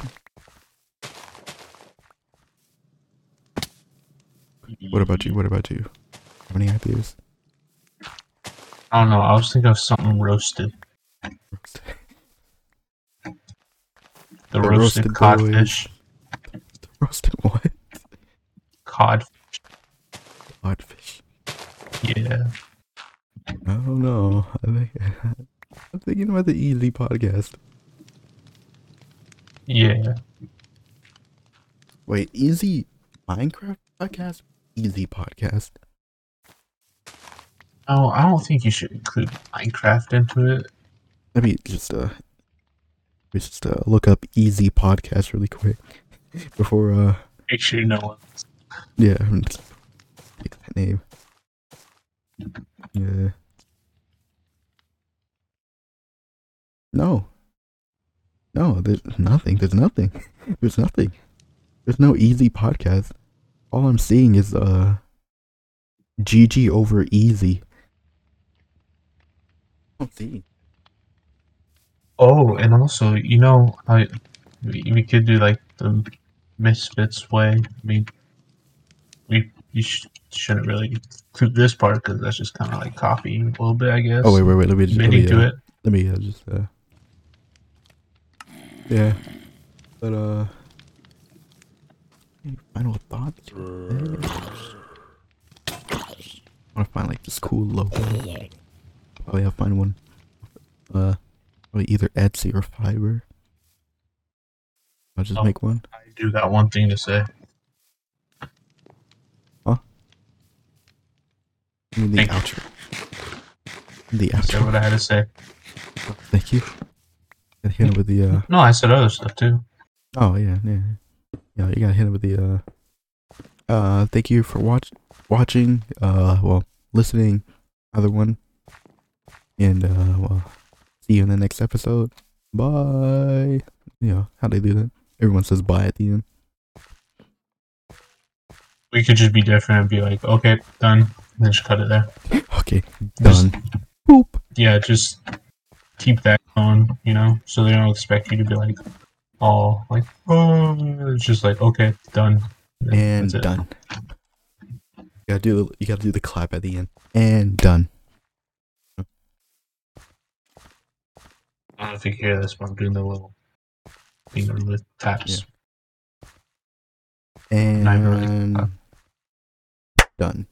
What about you? What about you? Have any ideas? I don't know. I was thinking of something roasted. The, The roasted, roasted codfish. Roasted what? Cod. Codfish. Yeah. I don't know. I think I'm thinking about the easy podcast. Yeah. Wait, easy Minecraft podcast? Easy podcast. Oh, I don't think you should include Minecraft into it. Let me just uh just uh look up easy podcast really quick before uh Make sure no one. yeah I'm that name. Yeah. No. No, there's nothing. There's nothing. There's nothing. There's no easy podcast. All I'm seeing is uh GG over easy. I don't see. Oh, and also, you know I we, we could do like the Misfits way. I mean, we you sh- shouldn't really include this part because that's just kind of like copying a little bit, I guess. Oh wait, wait, wait. Let me just let me, uh, it. let me uh, just uh yeah but uh any final thoughts i want to find like this cool logo probably i'll find one uh probably either etsy or fiverr i'll just Oh. make one I do got one thing to say. Huh? I mean, the Thank you. outro the I said what I had to say. thank you and hit it with the uh No, I said other stuff too. Oh yeah, yeah, yeah. You gotta hit it with the uh, uh. Thank you for watch watching. Uh, well, listening. Other one. And uh, well, see you in the next episode. Bye. Yeah, how they do that? Everyone says bye at the end. We could just be different and be like, okay, done, and then just cut it there. Okay, Just- done. Boop. Yeah, just keep that going, you know, so they don't expect you to be like, all like, oh, it's just like, okay, done. And that's done. You gotta do. the- You gotta do the clap at the end. And done. I don't know if you can hear this, but I'm doing the little finger with taps. And Not really. done.